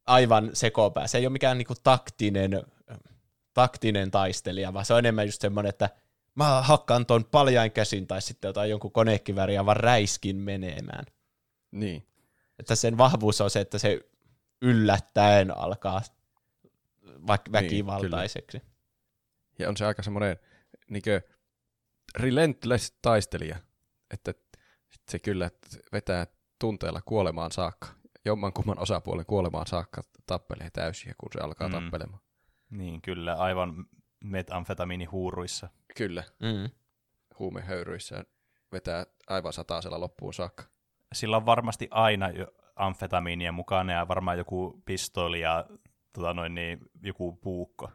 aivan sekopää. Se ei ole mikään niinku taktinen, taktinen taistelija, vaan se on enemmän just semmoinen, että mä hakkaan ton paljain käsin tai sitten jotain jonkun konekiväriä vaan räiskin menemään. Niin. Että sen vahvuus on se, että se yllättäen alkaa vaikka niin, väkivaltaiseksi. Kyllä. Ja on se aika semmoinen niinkö relentless taistelija, että se kyllä vetää tunteella kuolemaan saakka. Jommankumman osapuolen kuolemaan saakka tappelee täysiä, kun se alkaa mm. tappelemaan. Niin, kyllä, aivan metamfetamiinihuuruissa. Kyllä, mm. huumehöyryissä vetää aivan sataasella loppuun saakka. Sillä on varmasti aina amfetamiinia mukana ja varmaan joku pistooli ja tota noin, niin, joku puukko.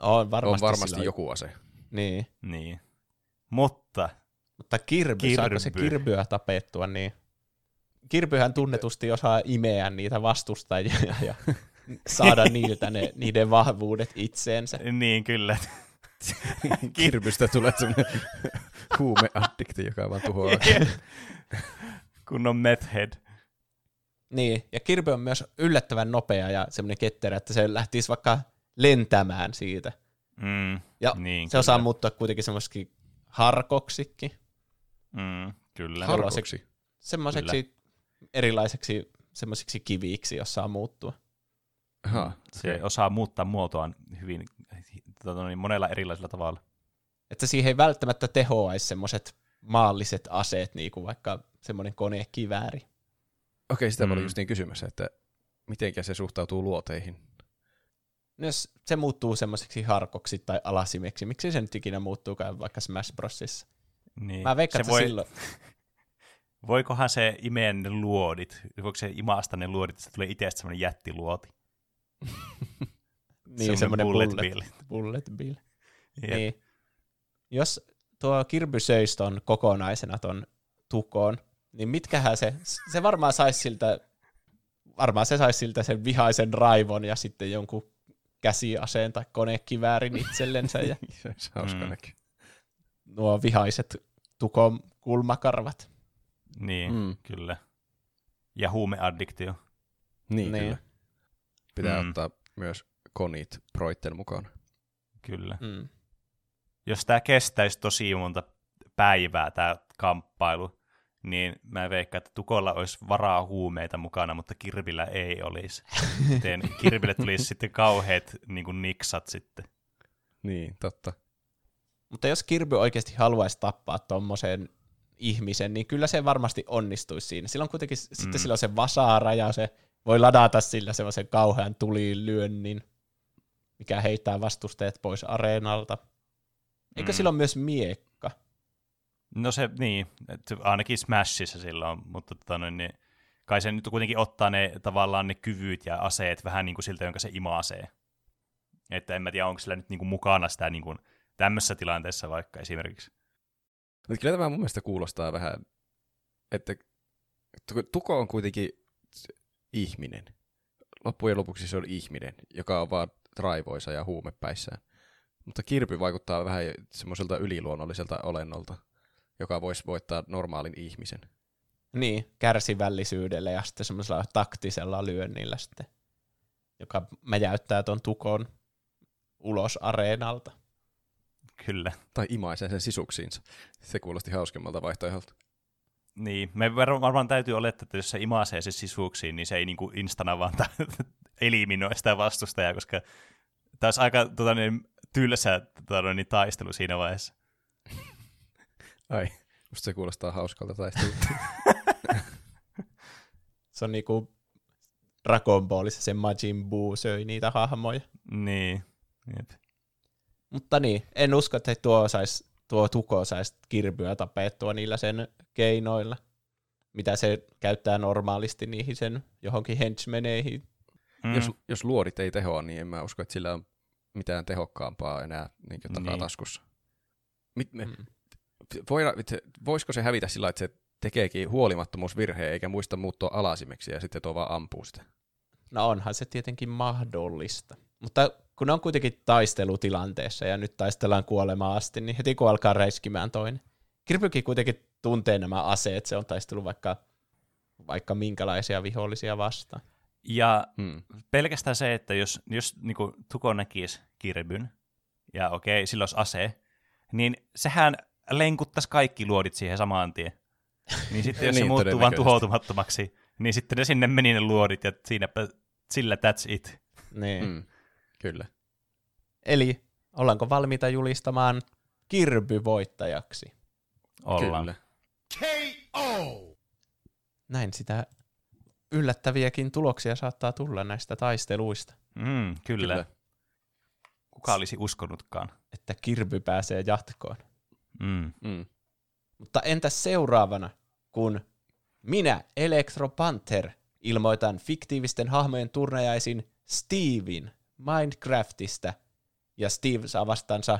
On varmasti, on varmasti joku ase. Niin. niin. Mutta... Mutta kirby, kirby. saako se kirbyä tapettua, niin... Kirbyhän tunnetusti osaa imeä niitä vastustajia ja saada niiltä ne, niiden vahvuudet itseensä. Niin, kyllä. Kirbystä tulee semmoinen huumeaddikti, joka vaan tuhoaa. Kun on meth head. Niin, ja Kirby on myös yllättävän nopea ja semmoinen ketterä, että se lähtisi vaikka lentämään siitä. Mm, ja niin, se kyllä. osaa muuttua kuitenkin semmoisikin harkoksikin. Mm, kyllä. Harkoksi? Semmoiseksi kyllä. erilaiseksi semmoisiksi kiviksi, jos saa muuttua. Aha, se okay. osaa muuttaa muotoaan hyvin tota, niin monella erilaisella tavalla. Että siihen ei välttämättä tehoaisi semmoiset maalliset aseet, niin kuin vaikka semmoinen konekivääri. Okei, sitä mm. mä olin just niin kysymässä, että mitenkä se suhtautuu luoteihin. No jos se muuttuu semmoiseksi harkoksi tai alasimeksi, miksi se nyt ikinä muuttuukaan vaikka Smash Brosissa? Niin. Mä veikkaan, se voi... silloin... Voikohan se imeä ne luodit? Voiko se imaasta ne luodit, että se tulee itsestä semmoinen jättiluoti? niin, semmoinen bullet, bullet bill. Bullet bill. Jep. Niin. Jos tuo Kirby söisi ton kokonaisena ton tukoon, niin mitkähän se, se varmaan saisi siltä, varmaan se saisi siltä sen vihaisen raivon ja sitten jonkun käsiaseen tai konekiväärin itsellensä. Ja se olisi hauska Mm. nuo vihaiset tukon kulmakarvat. Niin, mm. kyllä. Ja huumeaddiktio. Niin, Niin. kyllä. Pitää Mm. ottaa myös konit proitten mukaan. Kyllä. Mm. Jos tämä kestäisi tosi monta päivää, tämä kamppailu, niin mä veikkaan, että Tukolla olisi varaa huumeita mukana, mutta Kirvillä ei olisi. Joten Kirville tulisi sitten kauheat niin kuin niksat sitten. Niin, totta. Mutta jos Kirby oikeasti haluaisi tappaa tuommoisen ihmisen, niin kyllä se varmasti onnistuisi siinä. Silloin kuitenkin mm. sitten sillä on se vasaara ja se voi ladata sillä semmoisen kauhean tulilyönnin, mikä heittää vastustajat pois areenalta. Eikö Mm. sillä ole myös miekka? No se, niin, ainakin Smashissa silloin, mutta tota niin, kai se nyt kuitenkin ottaa ne tavallaan ne kyvyt ja aseet vähän niin kuin siltä, jonka se imaasee. Että en mä tiedä, onko sillä nyt niin kuin mukana sitä niin kuin tämmöisessä tilanteessa vaikka esimerkiksi. Mutta kyllä tämä mun mielestä kuulostaa vähän, että Tuko on kuitenkin ihminen. Loppujen lopuksi se on ihminen, joka on vaan raivoisa ja huumepäissään. Mutta kirpy vaikuttaa vähän semmoiselta yliluonnolliselta olennolta, joka voisi voittaa normaalin ihmisen. Niin, kärsivällisyydellä ja sitten semmoisella taktisella lyönnillä sitten, joka mäjäyttää ton tukon ulos areenalta. Kyllä. Tai imaisee sen sisuksiinsa. Se kuulosti hauskemmalta vaihtoehdolta. Niin, me varmaan täytyy olettaa, että jos se imaisee se sisuksiin, niin se ei niinku instana vaan eliminoi sitä vastustajaa, koska tämä olisi aika tota, niin, tylsä tota, niin, taistelu siinä vaiheessa. Ai, musta se kuulostaa hauskalta taistelulta. se on niinku Dragon Ballissa se Majin Buu söi niitä hahmoja. Niin, jep. Mutta niin, en usko, että tuo, sais, tuo tuko saisi kirbyä tapettua niillä sen keinoilla, mitä se käyttää normaalisti niihin sen johonkin henchmeneihin. Mm. Jos, jos luodit ei tehoa, niin en mä usko, että sillä on mitään tehokkaampaa enää niin takataskussa. Mit, me, mm. Voida, voisiko se hävitä sillä että se tekeekin huolimattomuusvirheen eikä muista muuttua alasimeksi ja sitten tuo vaan ampuu sitä? No onhan se tietenkin mahdollista. Mutta kun on kuitenkin taistelutilanteessa ja nyt taistellaan kuolemaan asti, niin heti kun alkaa räiskimään toinen. Kirpykin kuitenkin tuntee nämä aseet, se on taistelu vaikka, vaikka minkälaisia vihollisia vastaan. Ja hmm. pelkästään se, että jos, jos niin kuin, Tuko näkisi Kirbyn, ja okei, okay, sillä olisi ase, niin sehän lenkuttaisi kaikki luodit siihen samaan tien. Niin sitten jos niin, se muuttuu vaan tuhoutumattomaksi, niin sitten ne sinne meni ne luodit, ja siinäpä, sillä that's it. Niin. Hmm. Kyllä. Eli ollaanko valmiita julistamaan Kirby voittajaksi? Ollaan. Kyllä. KO! Näin sitä yllättäviäkin tuloksia saattaa tulla näistä taisteluista. Mm, kyllä. kyllä. Kuka olisi uskonutkaan? Että Kirby pääsee jatkoon. Mm. Mm. Mutta entäs seuraavana, kun minä, Electro Panther, ilmoitan fiktiivisten hahmojen turnajaisin Steven Minecraftista, ja Steve saa vastansa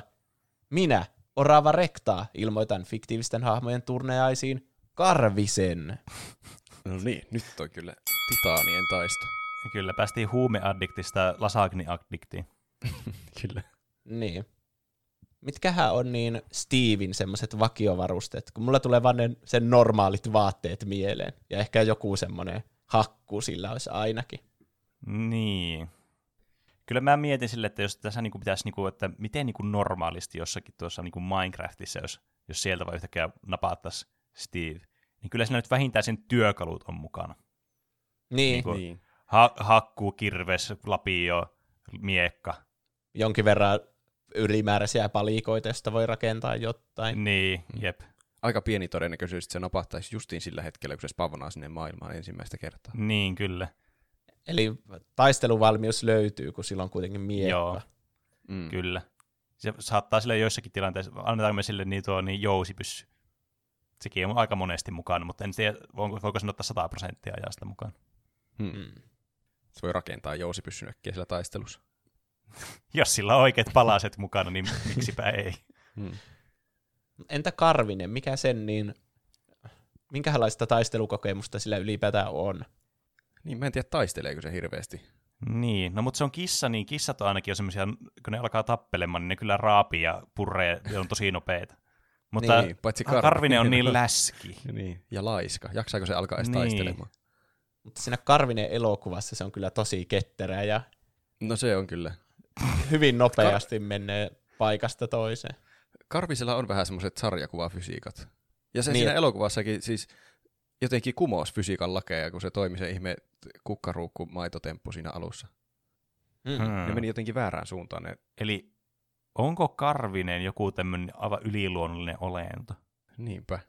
minä, Orava Rektaa, ilmoitan fiktiivisten hahmojen turnajaisiin Karvisen. No niin, nyt on kyllä titaanien taisto. Kyllä, päästiin huumeaddiktista lasagni-addiktiin. kyllä. Niin. Mitkähän on niin Steven semmoiset vakiovarusteet, kun mulla tulee vaan ne, sen normaalit vaatteet mieleen. Ja ehkä joku semmoinen hakku sillä olisi ainakin. Niin. Kyllä mä mietin sille, että jos tässä niinku pitäisi, niinku, että miten niinku normaalisti jossakin tuossa niinku Minecraftissa, jos, jos sieltä vaan yhtäkkiä napattaisi Steve, niin kyllä siinä nyt vähintään sen työkalut on mukana. Niin. Niinku niin. Ha- hakku, kirves, lapio, miekka. Jonkin verran ylimääräisiä palikoita, joista voi rakentaa jotain. Niin, jep. Aika pieni todennäköisyys, että se napahtaisi justiin sillä hetkellä, kun se spavnaa sinne maailmaan ensimmäistä kertaa. Niin, kyllä. Eli taisteluvalmius löytyy, kun silloin on kuitenkin miekka. Joo, mm. kyllä. Se saattaa sille joissakin tilanteissa, annetaanko me sille niin tuo niin jousipyssy. Sekin on aika monesti mukana, mutta en tiedä, voiko, voiko sen ottaa 100 prosenttia ajasta mukaan. Hmm. Se voi rakentaa jousipyssynäkkiä siellä taistelussa. Jos sillä on oikeat palaset mukana, niin miksipä ei. Hmm. Entä Karvinen, mikä sen niin, minkälaista taistelukokemusta sillä ylipäätään on? Niin, mä en tiedä, taisteleeko se hirveästi. Niin, no mutta se on kissa, niin kissat on ainakin jo semmoisia, kun ne alkaa tappelemaan, niin ne kyllä raapii ja purree ja on tosi nopeita. Mutta niin, paitsi Karvinen, Karvinen on niin läski. niin, ja laiska. Jaksaako se alkaa edes niin. taistelemaan? Mutta siinä Karvinen elokuvassa se on kyllä tosi ketterä ja... No se on kyllä. Hyvin nopeasti Kar- menee paikasta toiseen. Karvisella on vähän semmoiset sarjakuvafysiikat. Ja se niin. siinä elokuvassakin siis jotenkin kumos fysiikan lakeja, kun se toimi se ihme kukkaruukku maitotemppu siinä alussa. Hmm. Ne meni jotenkin väärään suuntaan. Ne... Eli onko Karvinen joku tämmöinen aivan yliluonnollinen olento? Niinpä.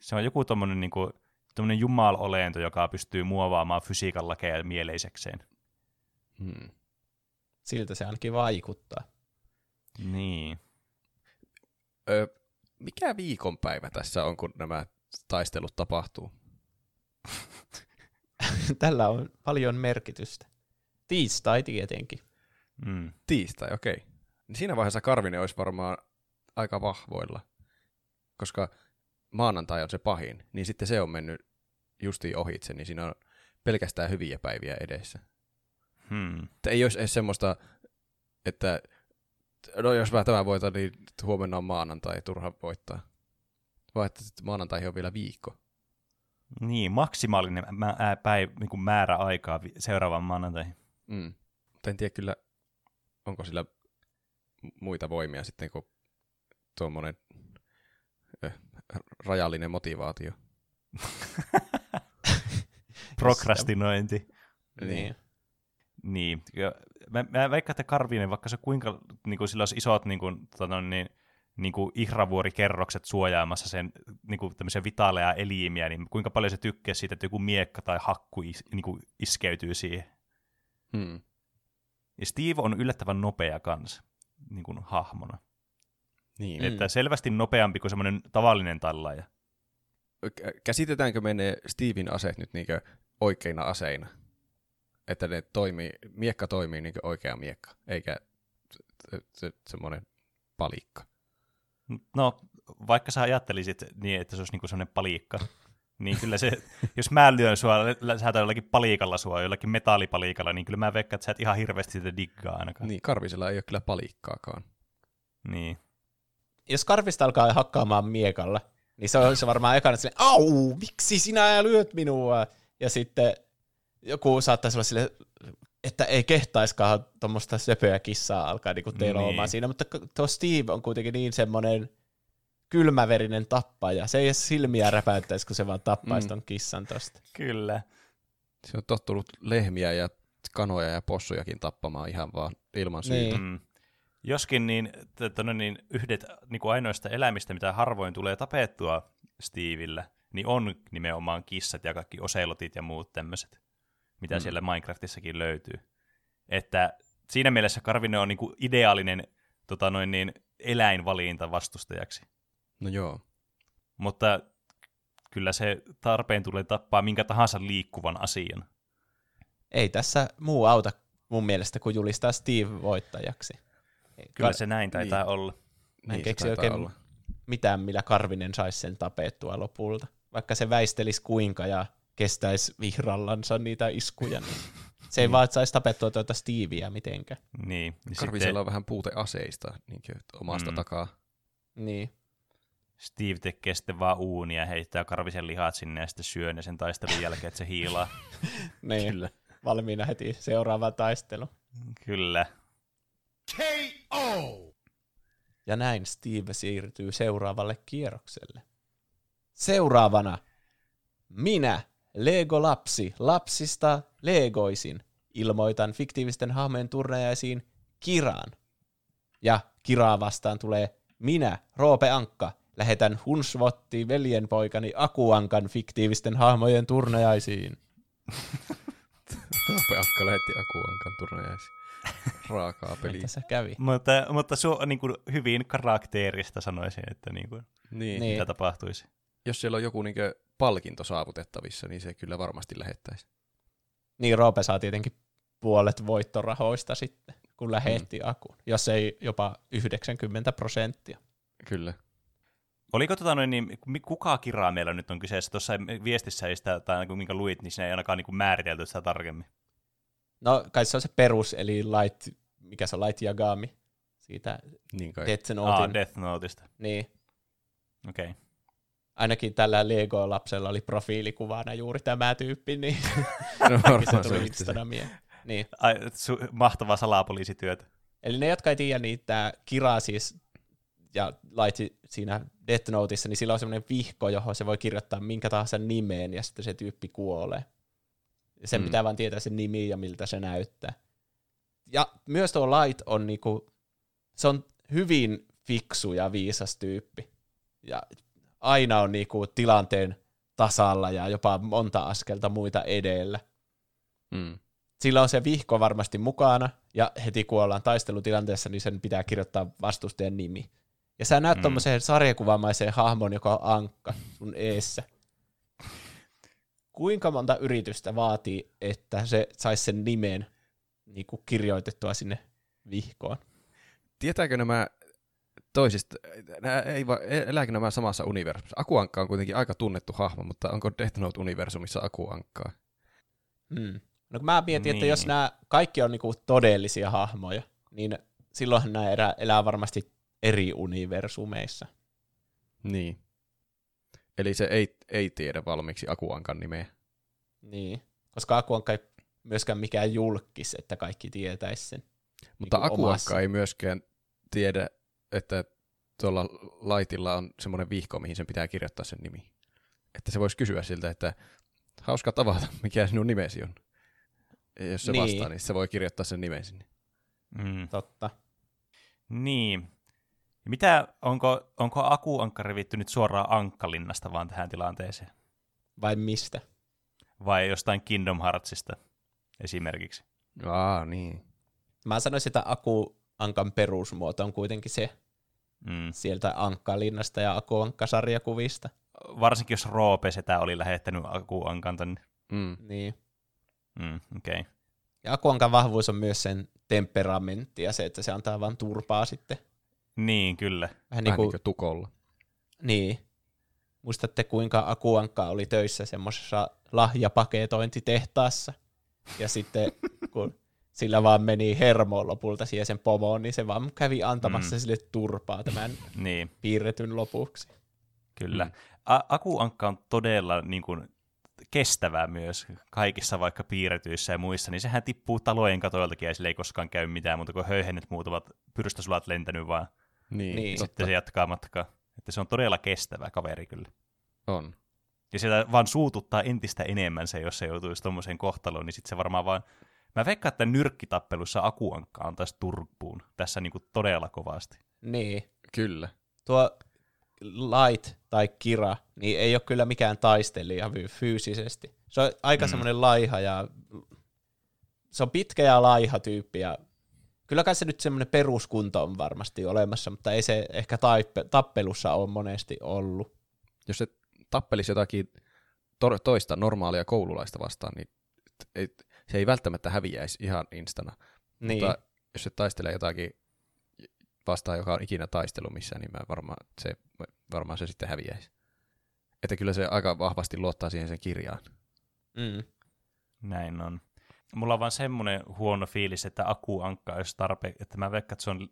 Se on joku tommonen, niin kuin, tommonen jumal-olento, joka pystyy muovaamaan fysiikan lakeja mieleisekseen. Hmm. Siltä se ainakin vaikuttaa. Niin. Ö, mikä viikonpäivä tässä on, kun nämä taistelut tapahtuu? Tällä on paljon merkitystä. Tiistai tietenkin. Mm. Tiistai, okei. Okay. Niin siinä vaiheessa Karvinen olisi varmaan aika vahvoilla, koska maanantai on se pahin, niin sitten se on mennyt justiin ohitse, niin siinä on pelkästään hyviä päiviä edessä. Hmm. Ei olisi edes semmoista, että no jos mä tämän voitan, niin huomenna on maanantai, turha voittaa. Vaan että maanantai on vielä viikko. Niin, maksimaalinen mä, ää, päiv, niin määrä aikaa vi- seuraavan maanantaihin. Mm. Mutta en tiedä kyllä, onko sillä muita voimia sitten kuin tuommoinen äh, rajallinen motivaatio. Prokrastinointi. Niin. Niin. Ja mä, mä veikkaan, että Karvinen, vaikka se kuinka, niin kuin sillä olisi isot niin kuin, tota, niin, niin kuin ihravuorikerrokset suojaamassa sen niin kuin tämmöisiä vitaaleja elimiä, niin kuinka paljon se tykkää siitä, että joku miekka tai hakku is, niin kuin iskeytyy siihen. Hmm. Ja Steve on yllättävän nopea kans niin kuin hahmona. Niin. Mm. Että selvästi nopeampi kuin semmoinen tavallinen tallaaja. Kä- Käsitetäänkö me ne Steven aseet nyt niinkö oikeina aseina? Että ne toimii, miekka toimii niinkö oikea miekka, eikä se, se, semmoinen palikka. No, vaikka sä ajattelisit niin, että se olisi niinku semmoinen palikka, niin kyllä se, jos mä lyön sua, sä jollakin palikalla sua, jollakin metallipalikalla, niin kyllä mä veikkaan, että sä et ihan hirveästi sitä diggaa ainakaan. Niin, Karvisella ei ole kyllä palikkaakaan. Niin. Jos karvista alkaa hakkaamaan miekalla, niin se on se varmaan ekana silleen, au, miksi sinä lyöt minua? Ja sitten joku saattaisi olla silleen, että ei kehtaiskaan tuommoista söpöä kissaa alkaa niinku teloamaan Niin. siinä, mutta tuo Steve on kuitenkin niin semmoinen kylmäverinen tappaja. Se ei edes silmiä räpäyttäisi, kun se vaan tappaisi Mm. ton kissan tosta. Kyllä. Se on tottunut lehmiä ja kanoja ja possujakin tappamaan ihan vaan ilman syytä. Niin. Mm. Joskin niin, no niin yhdet niin kuin ainoista eläimistä, mitä harvoin tulee tapettua Stevillä, niin on nimenomaan kissat ja kaikki oselotit ja muut tämmöiset, mitä Mm. siellä Minecraftissakin löytyy. Että siinä mielessä Karvinen on niin kuin ideaalinen tota noin niin, eläinvalinta vastustajaksi. No joo. Mutta kyllä se tarpeen tulee tappaa minkä tahansa liikkuvan asian. Ei tässä muu auta mun mielestä, kun julistaa Steve voittajaksi. Kyllä Kar- se näin taitaa niin. olla. Mä en Niin keksi oikein olla. mitään, millä Karvinen saisi sen tapettua lopulta. Vaikka se väistelisi kuinka ja kestäisi vihrallansa niitä iskuja, niin se ei vaan saisi tapettua tuota Steveä mitenkään. Niin. niin Karvisella on vähän puute aseista niin omasta Mm. takaa. Niin. Steve tekee sitten vaan uunia ja heittää karvisen lihat sinne ja sitten syö ne sen taistelun jälkeen, että se hiilaa. niin. Kyllä. Valmiina heti seuraava taistelu. Kyllä. Ja näin Steve siirtyy seuraavalle kierrokselle. Seuraavana minä, Lego-lapsi, lapsista Legoisin, ilmoitan fiktiivisten hahmojen turnajaisiin Kiraan. Ja Kiraa vastaan tulee minä, Roope Ankka, lähetän Hunsvotti veljenpoikani Akuankan fiktiivisten hahmojen turnajaisiin. Roope Akka lähetti Akuankan turnajaisiin. Raakaa peliä. Tässä kävi. Mutta, mutta se on niin kuin hyvin karakteerista sanoisin, että niin kuin, Niin. Niin. niin. mitä tapahtuisi. Jos siellä on joku niinkö palkinto saavutettavissa, niin se kyllä varmasti lähettäisi. Niin Roope saa tietenkin puolet voittorahoista sitten, kun lähetti mm. Akun, jos ei jopa 90 prosenttia. Kyllä. Oliko tota noin, niin, kuka kiraa meillä nyt on kyseessä? Tuossa viestissä ei sitä, tai niin minkä luit, niin siinä ei ainakaan niin kuin määritelty sitä tarkemmin. No kai se on se perus, eli Light, mikä se on, Light Yagami, siitä Niin kai. Death Ah, Notein. Death Noteista. Niin, Okei. Okay. Ainakin tällä Lego-lapsella oli profiilikuvana juuri tämä tyyppi, niin No, se tuli. Instagramiin. Niin. Ai, su- mahtavaa salapoliisityötä. Eli ne, jotka ei tiedä, niin tämä Kira siis ja Light siinä Death Noteissa, niin sillä on semmoinen vihko, johon se voi kirjoittaa minkä tahansa nimeen, ja sitten se tyyppi kuolee. Ja sen Mm. mm. pitää vaan tietää sen nimi ja miltä se näyttää. Ja myös tuo Light on niinku, se on hyvin fiksu ja viisas tyyppi. Ja aina on niinku tilanteen tasalla ja jopa monta askelta muita edellä Mm. sillä on se vihko varmasti mukana, ja heti kun ollaan taistelutilanteessa, niin sen pitää kirjoittaa vastustajan nimi. Ja sä näet Mm. mm. tommoseen sarjakuvamaiseen hahmon, joka on ankka sun eessä. Kuinka monta yritystä vaatii, että se saisi sen nimen niin kuin kirjoitettua sinne vihkoon? Tietääkö nämä toisista, nää ei va, elääkö nämä samassa universumissa? Akuankka on kuitenkin aika tunnettu hahmo, mutta onko Death Note-universumissa Akuankkaa? Hmm. No kun mä mietin, niin. että jos Niin. nämä kaikki on niinku todellisia hahmoja, niin silloinhan nämä elää, elää varmasti eri universumeissa. Niin. Eli se ei, ei tiedä valmiiksi Akuankan nimeä. Niin. Koska Akuankka ei myöskään mikään julkis, että kaikki tietäisi sen. Mutta Niinku Akuankka omassa. ei myöskään tiedä, että tuolla laitilla on semmoinen vihko, mihin sen pitää kirjoittaa sen nimi. Että se voisi kysyä siltä, että hauska tavata, mikä sinun nimesi on. Ja jos se Niin. vastaa, niin se voi kirjoittaa sen nimen sinne. Mm. Totta. Niin. Mitä, onko, onko Aku-ankka revitty nyt suoraan Ankkalinnasta vaan tähän tilanteeseen? Vai mistä? Vai jostain Kingdom Heartsista esimerkiksi? Aa, niin. Mä sanoisin, että Aku-ankan perusmuoto on kuitenkin se Mm. sieltä Ankkalinnasta ja Aku-ankka-sarjakuvista. Varsinkin jos Roope sitä oli lähettänyt Aku-ankan tänne. Mm. Niin. Mm, okei. Okay. Ja Akuankan vahvuus on myös sen temperamentti ja se, että se antaa vaan turpaa sitten. Niin, kyllä. Vähän Vähän niin niin kuin, kuin tukolla. niin. Muistatte, kuinka Akuankka oli töissä semmoisessa lahjapaketointitehtaassa. Ja sitten, kun sillä vaan meni hermoon lopulta siihen sen pomoon, niin se vaan kävi antamassa Mm. sille turpaa tämän Niin, piirretyn lopuksi. kyllä. Mm. A- Aku-ankka on todella niin kuin, kestävää myös kaikissa vaikka piirretyissä ja muissa, niin sehän tippuu talojen katoiltakin ja sillä ei koskaan käy mitään muuta kuin höyhennet muutamat pyrstösulat lentänyt vaan. Niin, Niin. totta. Sitten se jatkaa matkaa. Että se on todella kestävä kaveri kyllä. On. Ja sitä vaan suututtaa entistä enemmän se, jos se joutuisi tuommoiseen kohtaloon, niin sitten se varmaan vaan... Mä veikkaan, että nyrkkitappelussa Akuankka antaisi turppuun tässä niinku todella kovasti. Niin. Kyllä. Tuo Light tai Kira, niin ei ole kyllä mikään taistelija fy- fyysisesti. Se on aika Mm. mm. semmoinen laiha ja se on pitkä ja laiha tyyppi ja kyllä kai se nyt semmoinen peruskunto on varmasti olemassa, mutta ei se ehkä taippe, tappelussa ole monesti ollut. Jos se tappelisi jotakin to- toista normaalia koululaista vastaan, niin ei, se ei välttämättä häviäisi ihan instana. Niin, Mutta jos se taistelee jotakin vastaan, joka on ikinä taistelu missään, niin mä varmaan se, varmaan se sitten häviäisi. Että kyllä se aika vahvasti luottaa siihen sen kirjaan. mm. Näin on. Mulla on vaan semmoinen huono fiilis, että Aku-ankka olisi tarpeen, että mä veikkaan, että se, on,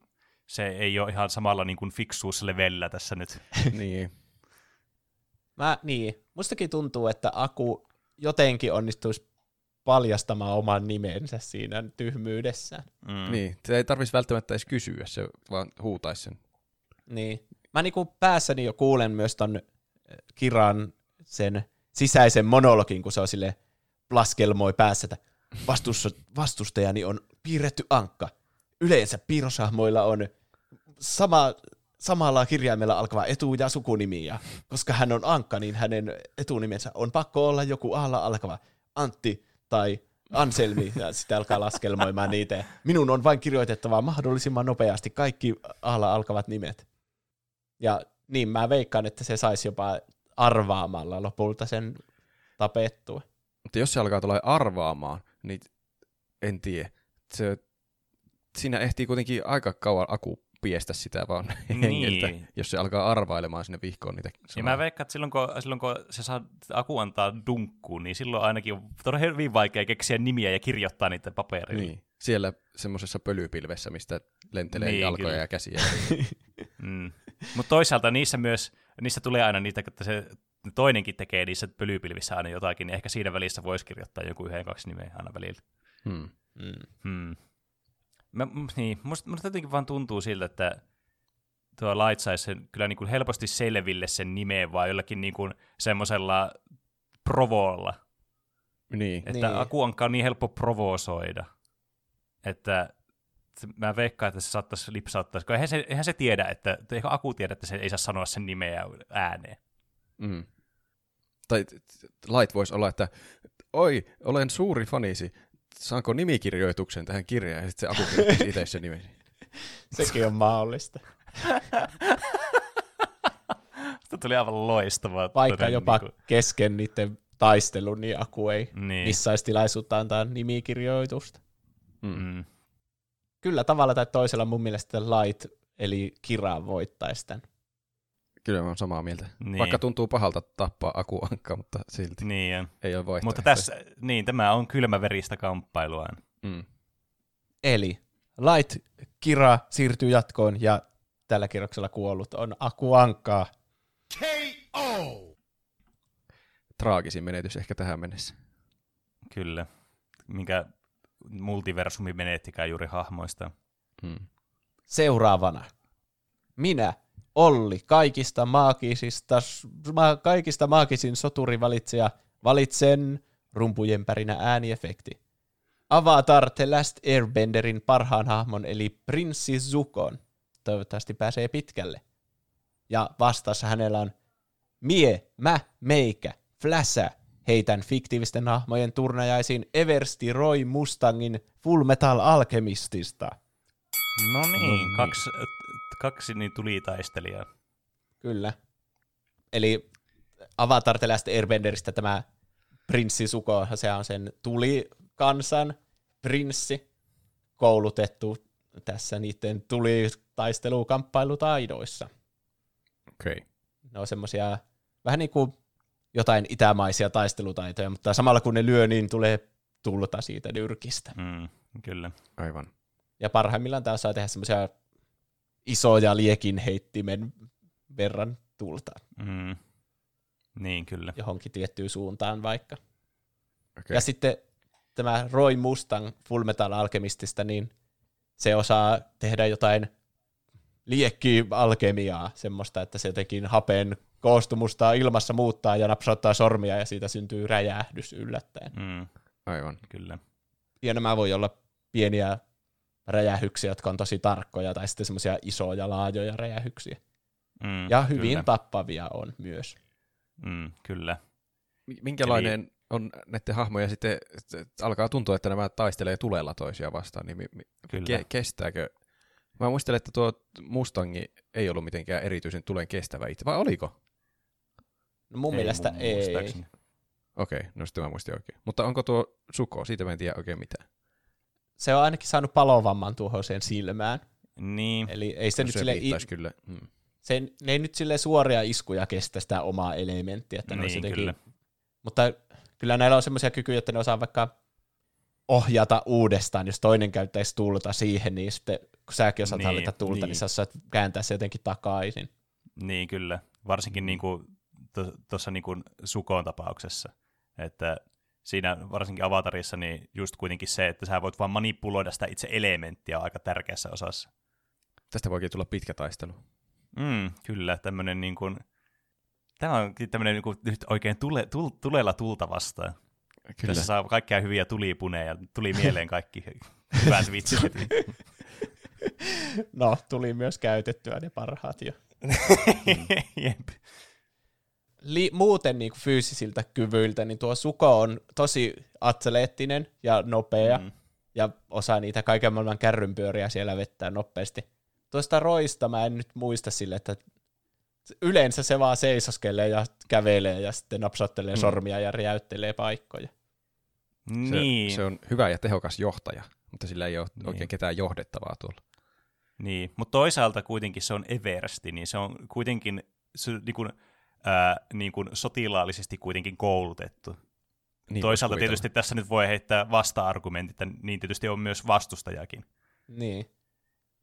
se ei ole ihan samalla niin kuin fiksuuslevelillä tässä nyt. niin. Mä, niin, mustakin tuntuu, että Aku jotenkin onnistuisi paljastamaan oman nimensä siinä tyhmyydessään. Mm. niin. Se ei tarvitsisi välttämättä edes kysyä, se vaan huutaisi sen. Niin. Mä niinku päässäni jo kuulen myös ton äh, Kiran sen sisäisen monologin, kun se on sille laskelmoi päässä, että vastussa, vastustajani on piirretty ankka. Yleensä piirroshahmoilla on sama, samalla kirjaimella alkava etu- ja sukunimi, ja koska hän on ankka, niin hänen etunimensä on pakko olla joku aalla alkava Antti tai Anselmi, ja sitten alkaa laskelmoimaan niitä. Minun on vain kirjoitettava mahdollisimman nopeasti kaikki aalla alkavat nimet. Ja niin mä veikkaan, että se saisi jopa arvaamalla lopulta sen tapettua. Mutta jos se alkaa tulla arvaamaan, niin en tiedä. Se, siinä ehtii kuitenkin aika kauan aku piestä sitä vaan Niin. jos se alkaa arvailemaan sinne vihkoon niitä Ja mä veikkaan, että silloin kun, silloin kun se saa Aku antaa dunkkuun, niin silloin ainakin on todella hyvin vaikea keksiä nimiä ja kirjoittaa niitä paperille. Niin, siellä semmoisessa pölypilvessä, mistä lentelee Niin, niin, jalkoja kyllä. ja käsiä. Mm. Mutta toisaalta niissä myös, niissä tulee aina niitä, että se toinenkin tekee niissä pölypilvissä aina jotakin, niin ehkä siinä välissä voisi kirjoittaa joku yhden, kaksi nimeä aina välillä. hmm. Mm. Hmm. Mä, niin, musta, musta jotenkin vaan tuntuu siltä, että tuo Light saisi sen kyllä niin kuin helposti selville sen nimeen, vaan jollakin niin kuin semmoisella provolla. Niin, Että Niin. niin. Akuankka on niin helppo provosoida, että mä veikkaan, että se saattaisi lipsauttaa, koska eihän se, eihän se tiedä, että, eikä Aku tiedä, että se ei saa sanoa sen nimeä ääneen. Mm. Tai Light voisi olla, että oi, olen suuri fanisi, saanko nimikirjoituksen tähän kirjaan? Ja sitten se Aku itse sen nimen. Sekin on mahdollista. Tämä tuli aivan loistavaa. Vaikka jopa niinku- kesken niiden taistelun, niin Aku ei Niin. missaisi tilaisuutta antaa nimikirjoitusta. Mm. Kyllä tavalla tai toisella mun mielestä Light, eli Kira voittaisi tämän. Kyllä mä oon samaa mieltä. Niin. Vaikka tuntuu pahalta tappaa akuankka, mutta silti Niin, ei ole vaihtoehtoja. mutta tässä, niin, tämä on kylmäveristä kamppailua. Mm. Eli Light Kira siirtyy jatkoon ja tällä kierroksella kuollut on Aku Ankkaa. Traagisin menetys ehkä tähän mennessä. Kyllä. Minkä multiversumi menettikään juuri hahmoista. Mm. Seuraavana. Minä, Olli, kaikista maagisista, ma, kaikista maagisin soturivalitsija, valitsen rumpujen pärinä ääniefekti. Avatar The Last Airbenderin parhaan hahmon, eli Prinssi Zukon. Toivottavasti pääsee pitkälle. Ja vastassa hänellä on Mie, mä, meikä, Fläsä. Heitän fiktiivisten hahmojen turnajaisiin Eversti Roy Mustangin Full Metal Alchemistista. No No niin, niin. kaksi, kaksi niin tuli taistelijaa. Kyllä. Eli Avatar The Last Airbenderistä tämä prinssi Suko, se on sen tuli kansan prinssi, koulutettu tässä niiden tuli taistelukamppailutaidoissa. Okei. Okay. Ne on semmoisia vähän niin kuin jotain itämaisia taistelutaitoja, mutta samalla kun ne lyö, niin tulee tulta siitä nyrkistä. Mm, kyllä. Aivan. Ja parhaimmillaan tämä saa tehdä semmoisia isoja liekin heittimen verran tulta Mm. Niin, kyllä. johonkin tiettyyn suuntaan vaikka. Okay. Ja sitten tämä Roy Mustang Full Metal Alchemistista, niin se osaa tehdä jotain liekki-alkemiaa, semmoista, että se jotenkin hapen koostumusta ilmassa muuttaa ja napsauttaa sormia ja siitä syntyy räjähdys yllättäen. Mm, Aivan. kyllä. Ja nämä voi olla pieniä räjähyksiä, jotka on tosi tarkkoja, tai sitten semmoisia isoja, laajoja räjähyksiä. Mm, Ja hyvin Kyllä. tappavia on myös. Mm, kyllä. Mi- Minkälainen Eli... on näiden hahmoja sitten, alkaa tuntua, että nämä taistelee tulella toisia vastaan, niin mi- mi- Kyllä. ke- kestääkö? Mä muistelen, että tuo Mustangi ei ollut mitenkään erityisen tulen kestävä itse, vai oliko? No mun Ei mielestä mun ei. Okei, okay, no sitten mä muistin oikein. Mutta onko tuo Suko? Siitä mä en tiedä oikein mitään. Se on ainakin saanut palovamman tuohon sen silmään. Niin, Eli ei se, No nyt se sille kyllä. Mm. se, ne ei nyt sille suoria iskuja kestä sitä omaa elementtiä. Että ne niin jotenkin, kyllä. Mutta kyllä näillä on semmoisia kykyjä, että ne osaa vaikka ohjata uudestaan, jos toinen käyttäisi tulta siihen, niin sitten kun säkin osaat Niin, niin, hallita tulta, niin. niin. niin sä osaat kääntää se jotenkin takaisin. Niin, kyllä. Varsinkin niin kuin tuossa niin kuin Sukon tapauksessa. Että siinä varsinkin avatarissa niin just kuitenkin se, että sä voit vaan manipuloida sitä itse elementtiä aika tärkeässä osassa. Tästä voikin tulla pitkä taistelu. Mm, kyllä, tämmöinen niin kuin, tämä on tämmöinen niin kuin nyt oikein tule, tul, tulella tulta vastaan. Kyllä. Tässä saa kaikkia hyviä tulipuneja ja tuli mieleen kaikki hyvät vitsit. No, tuli myös käytettyä ne parhaat jo. Jep. Li- muuten niin kuin fyysisiltä kyvyiltä, niin tuo Suko on tosi atleettinen ja nopea, Mm. ja osaa niitä kaiken maailman kärrynpyöriä siellä vettää nopeasti. Tuosta roista mä en nyt muista sille, että yleensä se vaan seisoskelee ja kävelee ja sitten napsauttelee Mm. sormia ja räjäyttelee paikkoja. Se, Niin, se on hyvä ja tehokas johtaja, mutta sillä ei ole Niin. niin. oikein ketään johdettavaa tuolla. niin. mutta toisaalta kuitenkin se on Eversti, niin se on kuitenkin se, niin kuin, ää, niin kuin sotilaallisesti kuitenkin koulutettu. Niin Toisaalta tietysti tässä nyt voi heittää vasta-argumentit, että niin tietysti on myös vastustajakin. Niin.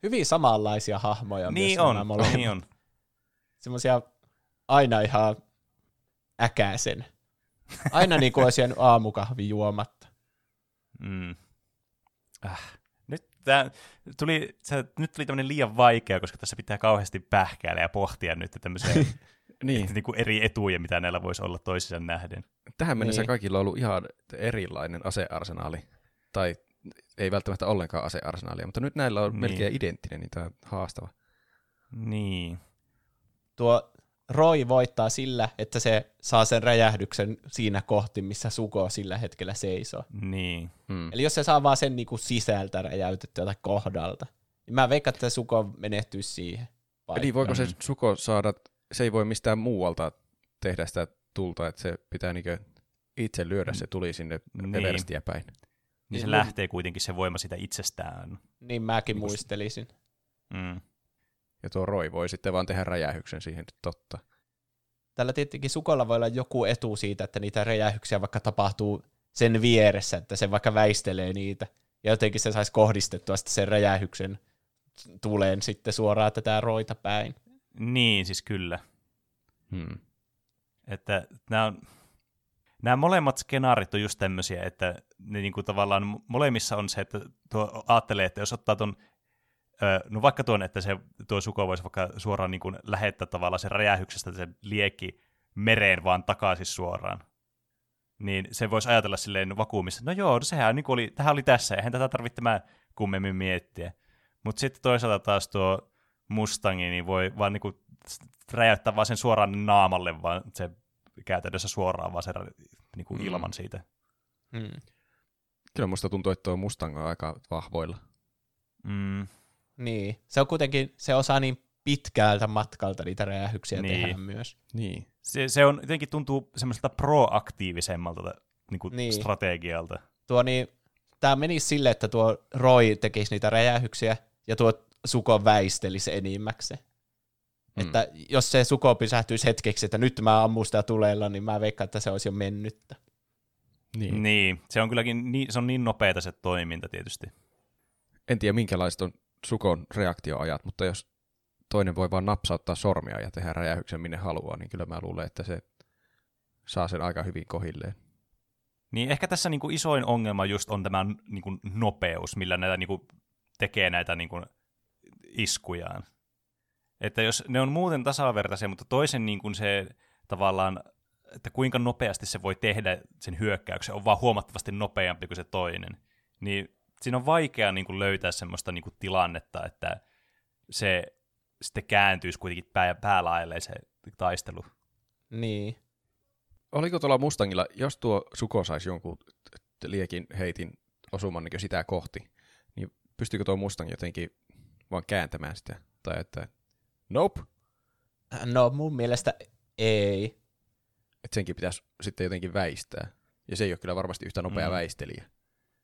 Hyvin samanlaisia hahmoja myös niin nämä on, molemmat. niin on. Semmoisia aina ihan äkäisen. Aina niin kuin olisi jäänyt aamukahvi juomatta. Mm. Äh. Nyt, tää tuli, se, nyt tuli tämmöinen liian vaikea, koska tässä pitää kauheasti pähkäillä ja pohtia nyt tämmöisiä Niin, niin kuin eri etuja, mitä näillä voisi olla toisiaan nähden. tähän mennessä Niin. kaikilla on ollut ihan erilainen asearsenaali. Tai ei välttämättä ollenkaan asearsenaalia, mutta nyt näillä on Niin. melkein identtinen, niin tämä on haastava. Niin. Tuo Roy voittaa sillä, että se saa sen räjähdyksen siinä kohti, missä Suko sillä hetkellä seisoo. Niin. Mm. Eli jos se saa vaan sen niinku sisältä räjäytettyä tai kohdalta, niin mä veikkaan, että Suko menehtyy siihen. paikka. Eli voiko se suko saada, se ei voi mistään muualta tehdä sitä tulta, että se pitää niinkö itse lyödä se tuli sinne Niin. Everestiä päin. Niin se Niin, lähtee kuitenkin se voima sitä itsestään. Niin mäkin Niin muistelisin. Mm. Ja tuo Roy voi sitten vaan tehdä räjähyksen siihen, totta. Tällä tietenkin sukolla voi olla joku etu siitä, että niitä räjähyksiä vaikka tapahtuu sen vieressä, että se vaikka väistelee niitä. Ja jotenkin se saisi kohdistettua sitten sen räjähyksen tuleen sitten suoraan tätä roita päin. Niin, siis kyllä. Hmm. Että nämä, on, nämä molemmat skenaarit on just tämmöisiä, että ne niinku tavallaan molemmissa on se, että tuo ajattelee, että jos ottaa tuon, no vaikka tuon, että se tuo suko voisi vaikka suoraan niinku lähettää tavallaan sen räjähyksestä se liekki mereen vaan takaisin suoraan, niin se voisi ajatella silleen vakuumissa, no joo, no sehän niinku oli, tähän oli tässä, eihän tätä tarvitse tämä kummemmin miettiä. Mutta sitten toisaalta taas tuo Mustangi niin voi vaan niinku räjäyttää vaan sen suoraan naamalle, vaan se käytännössä suoraan vaan se niinku Mm. ilman siitä. Hmm. Kyllä musta tuntuu, että tuo Mustang on aika vahvoilla. Mm, Niin, se on kuitenkin, se osaa niin pitkältä matkalta niitä räjähyksiä Niin. tehdä myös. Niin. se, se on jotenkin tuntuu semmoiselta proaktiivisemmalta niinku Niin. strategialta. Tuo niin, tämä menisi sille, että tuo Roy tekisi niitä räjähyksiä ja tuo Suko väistelisi enimmäkseen. Hmm. Että jos se Suko pysähtyisi hetkeksi, että nyt mä ammun sitä tuleella, niin mä veikkaan, että se olisi jo mennyttä. Niin. Niin. niin. Se on kylläkin niin, se on niin nopeata se toiminta tietysti. En tiedä minkälaiset on Sukon reaktioajat, mutta jos toinen voi vaan napsauttaa sormia ja tehdä räjähyksen minne haluaa, niin kyllä mä luulen, että se saa sen aika hyvin kohilleen. Niin ehkä tässä niinku isoin ongelma just on tämä niinku nopeus, millä näitä niinku tekee näitä niinku iskujaan. Että jos ne on muuten tasavertaisia, mutta toisen niinku se tavallaan, että kuinka nopeasti se voi tehdä sen hyökkäyksen, on vaan huomattavasti nopeampi kuin se toinen. Niin siinä on vaikea niinku löytää semmoista niinku tilannetta, että se sitten kääntyisi kuitenkin pää, päälaelleen se taistelu. Niin. Oliko tuolla Mustangilla, jos tuo Suko saisi jonkun liekin heitin osuman niin sitä kohti, niin pystyykö tuo Mustang jotenkin vaan kääntämään sitä? Tai että nope, No mun mielestä ei. että senkin pitäisi sitten jotenkin väistää. Ja se ei ole kyllä varmasti yhtä nopea Mm. väistelijä.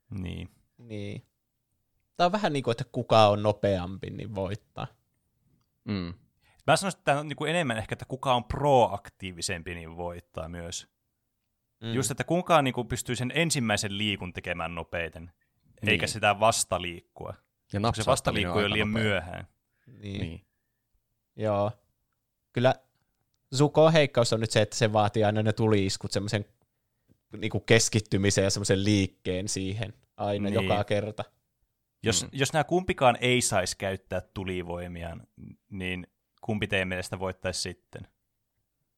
Niin. Niin. Tämä on vähän niin kuin, että kuka on nopeampi, niin voittaa. Mm. Mä sanoisin, että tämä on niinku enemmän ehkä, että kuka on proaktiivisempi, niin voittaa myös. Mm. Just, että kuka niinku pystyy sen ensimmäisen liikun tekemään nopeiten, niin. eikä sitä vastaliikkua. Ja se vastaliikku on jo liian myöhään. Niin. Niin. niin. Joo. Kyllä Zuko heikkous on nyt se, että se vaatii aina ne tuliiskut semmoisen niinku keskittymisen ja semmoisen liikkeen siihen aina Niin. niin. joka kerta. Jos, Mm. jos nämä kumpikaan ei saisi käyttää tulivoimiaan, niin kumpi teidän mielestä voittaisi sitten?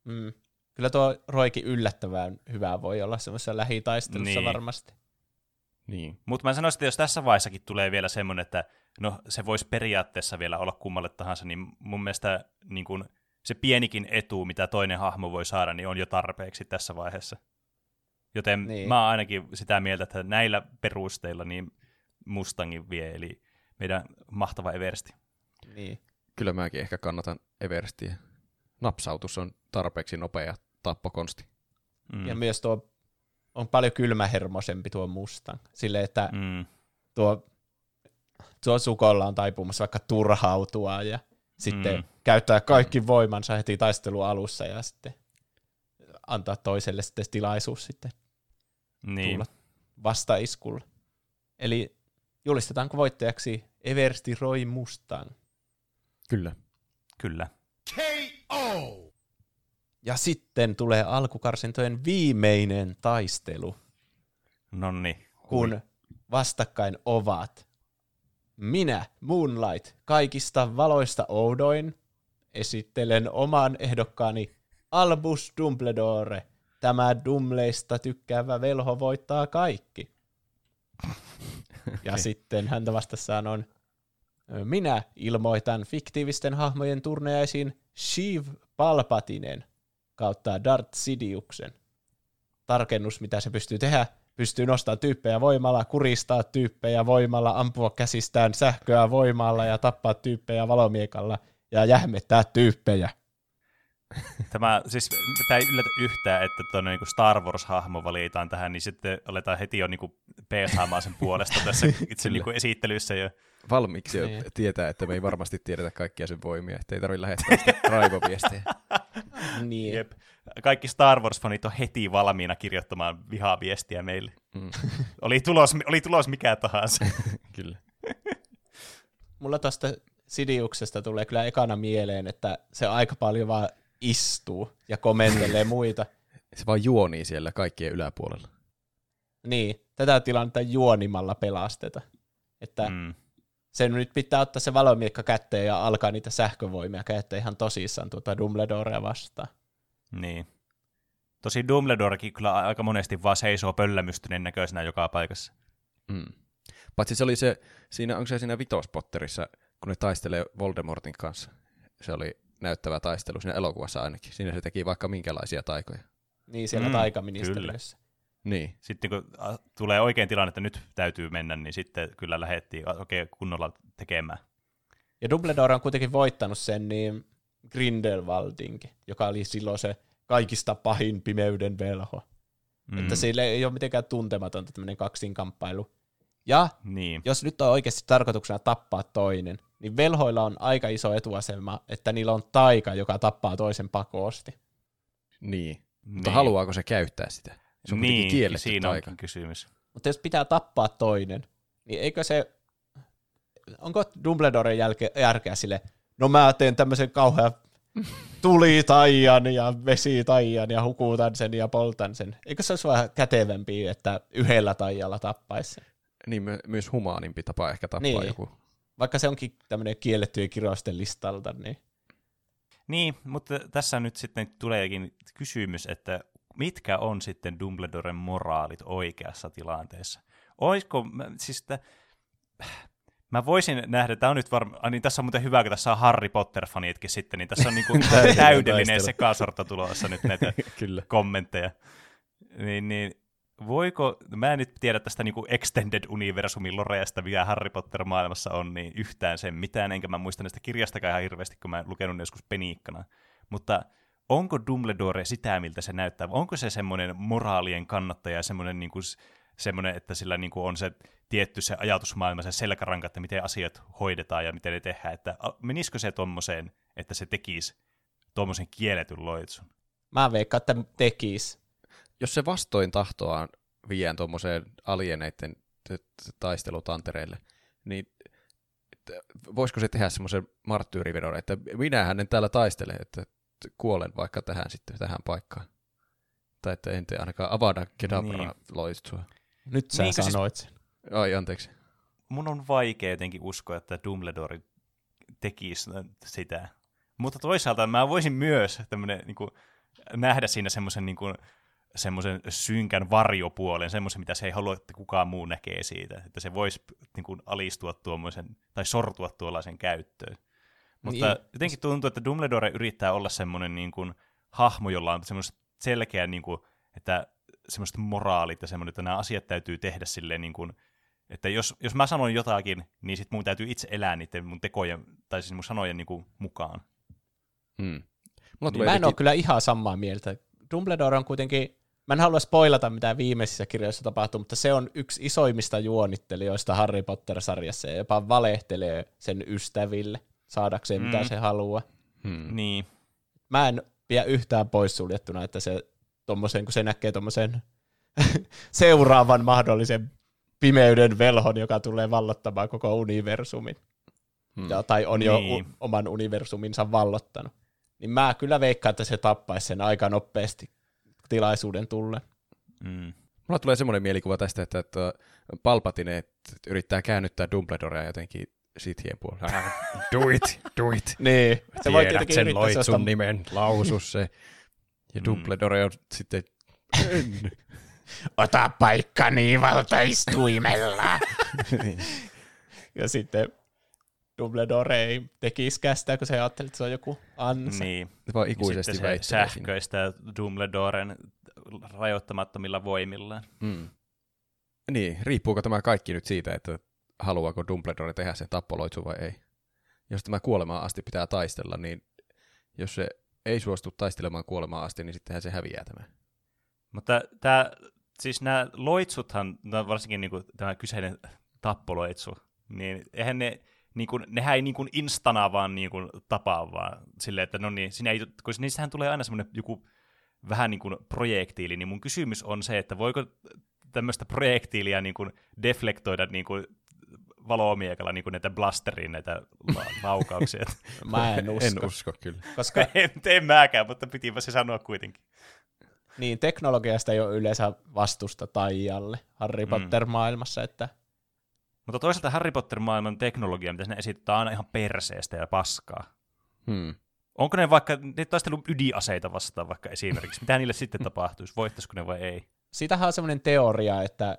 Mm. Kyllä tuo Roikin yllättävän hyvä voi olla semmoisessa lähitaistelussa Niin. niin. varmasti. Niin. Mutta mä sanoisin, että jos tässä vaiheessakin tulee vielä semmoinen, että no se voisi periaatteessa vielä olla kummalle tahansa, niin mun mielestä niin kun, se pienikin etu, mitä toinen hahmo voi saada, niin on jo tarpeeksi tässä vaiheessa. Joten niin. Mä oon ainakin sitä mieltä, että näillä perusteilla niin Mustangin vie, eli meidän mahtava Eversti. Niin. Kyllä mäkin ehkä kannatan Everstiä. Napsautus on tarpeeksi nopea tappokonsti. Mm. Ja myös tuo on paljon kylmähermoisempi tuo Mustang. Silleen, että Mm. tuo, tuo Sukolla on taipumassa vaikka turhautua ja sitten Mm. käyttää kaikki voimansa heti taistelun alussa ja sitten antaa toiselle sitten tilaisuus sitten Niin. tulla vastaiskulla. Eli julistetaanko voittajaksi Eversti Roy Mustang? Kyllä. Kyllä. Ja sitten tulee alkukarsintojen viimeinen taistelu, Nonni. kun vastakkain ovat minä, Moonlight, kaikista valoista oudoin, esittelen oman ehdokkaani Albus Dumbledore. Tämä Dumleista tykkäävä velho voittaa kaikki. Ja sitten häntä vastassaan on minä ilmoitan fiktiivisten hahmojen turneaisiin Shiv Palpatinen kautta Darth Sidiuksen. Tarkennus, mitä se pystyy tehdä, pystyy nostamaan tyyppejä voimalla, kuristaa tyyppejä voimalla, ampua käsistään sähköä voimalla ja tappaa tyyppejä valomiekalla, ja jähmettää tyyppejä. Tämä, siis, tämä ei yllätä yhtään, että tuonne niin Star Wars-hahmo valitaan tähän, niin sitten aletaan heti jo niin peesaamaan sen puolesta tässä itse niin esittelyssä jo. Valmiiksi Niin. tietää, että me ei varmasti tiedetä kaikkia sen voimia, että ei tarvitse lähettää sitä raivoviestiä. Niin. Jep. Kaikki Star Wars-fanit on heti valmiina kirjoittamaan vihaviestiä meille. Mm, Oli tulos, oli tulos mikä tahansa. kyllä. Mulla tuosta Sidiuksesta tulee kyllä ekana mieleen, että se aika paljon vaan istuu ja komentelee muita. Se vaan juonii siellä kaikkien yläpuolella. Niin, tätä tilannetta juonimalla pelasteta. Että mm. Sen nyt pitää ottaa se valomiekka kätteen ja alkaa niitä sähkövoimia käyttää ihan tosissaan tuota Dumbledorea vastaan. Niin. Tosi Dumbledorekin kyllä aika monesti vaan seisoo pöllämystyneen näköisenä joka paikassa. Mm. Paitsi se oli se, siinä, onko se siinä vitospotterissa, kun ne taistelee Voldemortin kanssa. Se oli näyttävä taistelu siinä elokuvassa ainakin. Siinä se teki vaikka minkälaisia taikoja. Niin siellä Mm, mm, taikaministeriössä. Niin, Sitten kun a, tulee oikein tilanne, että nyt täytyy mennä, niin sitten kyllä lähdettiin oikein kunnolla tekemään. Ja Dumbledore on kuitenkin voittanut sen niin Grindelwaldinkin, joka oli silloin se kaikista pahin pimeyden velho. Mm. Että sille ei ole mitenkään tuntematonta tämmöinen kaksinkamppailu. Ja Niin. jos nyt on oikeasti tarkoituksena tappaa toinen, niin velhoilla on aika iso etuasema, että niillä on taika, joka tappaa toisen pakosti. niin. Mutta niin. haluaako se käyttää sitä? Se on niin, kielletty siinä taika. onkin kysymys. Mutta jos pitää tappaa toinen, niin eikö se... Onko Dumbledoren jälke, järkeä sille, no mä teen tämmöisen kauhean tulitaian ja vesitaian ja hukutan sen ja poltan sen. Eikö se olisi vähän kätevämpi, että yhdellä taijalla tappaisi sen? Niin, my- myös humaanimpi tapa ehkä tappaa Niin. joku. Vaikka se onkin tämmöinen kiellettyjen kirjoisten listalta, niin Niin, mutta tässä nyt sitten tuleekin kysymys, että mitkä on sitten Dumbledoren moraalit oikeassa tilanteessa? Oisko, mä- siis että, mä voisin nähdä, tämä on nyt varmaan, niin tässä on muuten hyvä, kun tässä on Harry Potter-fanitkin sitten, niin tässä on niinku Täydellinen sekasorto tulossa nyt näitä Kyllä. kommentteja. Niin, niin voiko, mä en nyt tiedä tästä niinku Extended Universumin loreasta, mikä Harry Potter-maailmassa on, niin yhtään sen mitään, enkä mä muista näistä kirjastakaan ihan hirveästi, kun mä en lukenut ne joskus peniikkana. Mutta onko Dumbledore sitä, miltä se näyttää? Onko se semmoinen moraalien kannattaja, semmoinen, niinku, s- semmoinen että sillä niinku on se tietty se ajatusmaailma, se selkäranka, että miten asiat hoidetaan ja miten ne tehdään, että menisikö se tommoseen, että se tekisi tuommoisen kielletyn loitsun? mä veikkaan, että tekis. Jos se vastoin tahtoaan viedään tuommoiseen alieneiden taistelutantereille, niin voisiko se tehdä semmoisen marttyyrivedon, että minä hänen täällä taistelen, että kuolen vaikka tähän sitten tähän paikkaan. Tai että en tee ainakaan avada kedabra Niin. loitsua. Nyt sä Niinkö siis- sanoit sen. Ai, anteeksi. mun on vaikea jotenkin uskoa, että Dumbledore tekisi sitä. Mutta toisaalta mä voisin myös tämmönen, niin kuin, nähdä siinä semmoisen niin kuin, semmoisen synkän varjopuolen, semmoisen, mitä se ei halua, että kukaan muu näkee siitä. Että se voisi niin kuin, alistua tuommoisen, tai sortua tuollaisen käyttöön. Mutta Niin. niin. jotenkin tuntuu, että Dumbledore yrittää olla semmoinen niin kuin, hahmo, jolla on semmoista selkeä, niin kuin, että semmoiset moraalit ja semmoinen, että nämä asiat täytyy tehdä silleen niin kuin, että jos, jos mä sanon jotakin, niin sit mun täytyy itse elää niiden mun tekojen, tai siis mun sanojen niin kuin, mukaan. Hmm. Mulla Niin mä en ole kyllä ihan samaa mieltä. Dumbledore on kuitenkin, mä en halua spoilata mitä viimeisissä kirjoissa tapahtuu, mutta se on yksi isoimmista juonittelijoista Harry Potter-sarjassa ja jopa valehtelee sen ystäville saadakseen mitä Mm. se haluaa. hmm. Niin, Mä en pidä yhtään poissuljettuna, että se tommosen, kun se näkee tommosen seuraavan mahdollisen pimeyden velhon, joka tulee vallottamaan koko universumin. Hmm. ja, tai on jo Niin. u- oman universuminsa vallottanut. Niin mä kyllä veikkaan, että se tappaisi sen aika nopeasti tilaisuuden tulle. mm. Mulla tulee semmoinen mielikuva tästä, että, että Palpatine yrittää käännyttää Dumbledorea jotenkin sithien puolella. do it, do it. Niin, se voi tietenkin sen loitsun nimen, lausu se. Ja Mm. Dumbledore on sitten, ota paikkani valtaistuimella. ja sitten Dumbledore ei tekisikään sitä, kun se ajatteli, että se on joku ansa. niin. vaan Ja ikuisesti sitten se sähköistää Dumbledoren rajoittamattomilla voimillaan. Mm. Niin, riippuuko tämä kaikki nyt siitä, että haluaako Dumbledore tehdä sen tappoloitsun vai ei? jos tämä kuolemaan asti pitää taistella, niin jos se ei suostu taistelemaan kuolemaan asti, niin sittenhän se häviää tämä. Mutta tämä, siis nämä loitsuthan, varsinkin niin kuin tämä kyseinen tappoloitsu, niin eihän ne, niin kuin, nehän ei niin kuin instana vaan niin kuin tapaa vaan silleen, että no niin, siinä ei, kun niissähän tulee aina semmoinen joku vähän niin kuin projektiili, niin mun kysymys on se, että voiko tämmöistä projektiilia niin kuin deflektoida niin kuin valomiekalla niin näitä blasteriin näitä la- laukauksia. Mä en usko. En usko kyllä. Koska en tee mäkään, mutta pitipä se sanoa kuitenkin. niin, teknologiasta ei ole yleensä vastusta Taijalle Harry Mm. Potter-maailmassa, että Mutta toisaalta Harry Potter-maailman teknologia, mitä sinne esittää, on aina ihan perseestä ja paskaa. Hmm. Onko ne vaikka, ne taistellut ydinaseita vastaan vaikka esimerkiksi? Mitä niille sitten tapahtuisi? Voittaisiko ne vai ei? sitähän on semmoinen teoria, että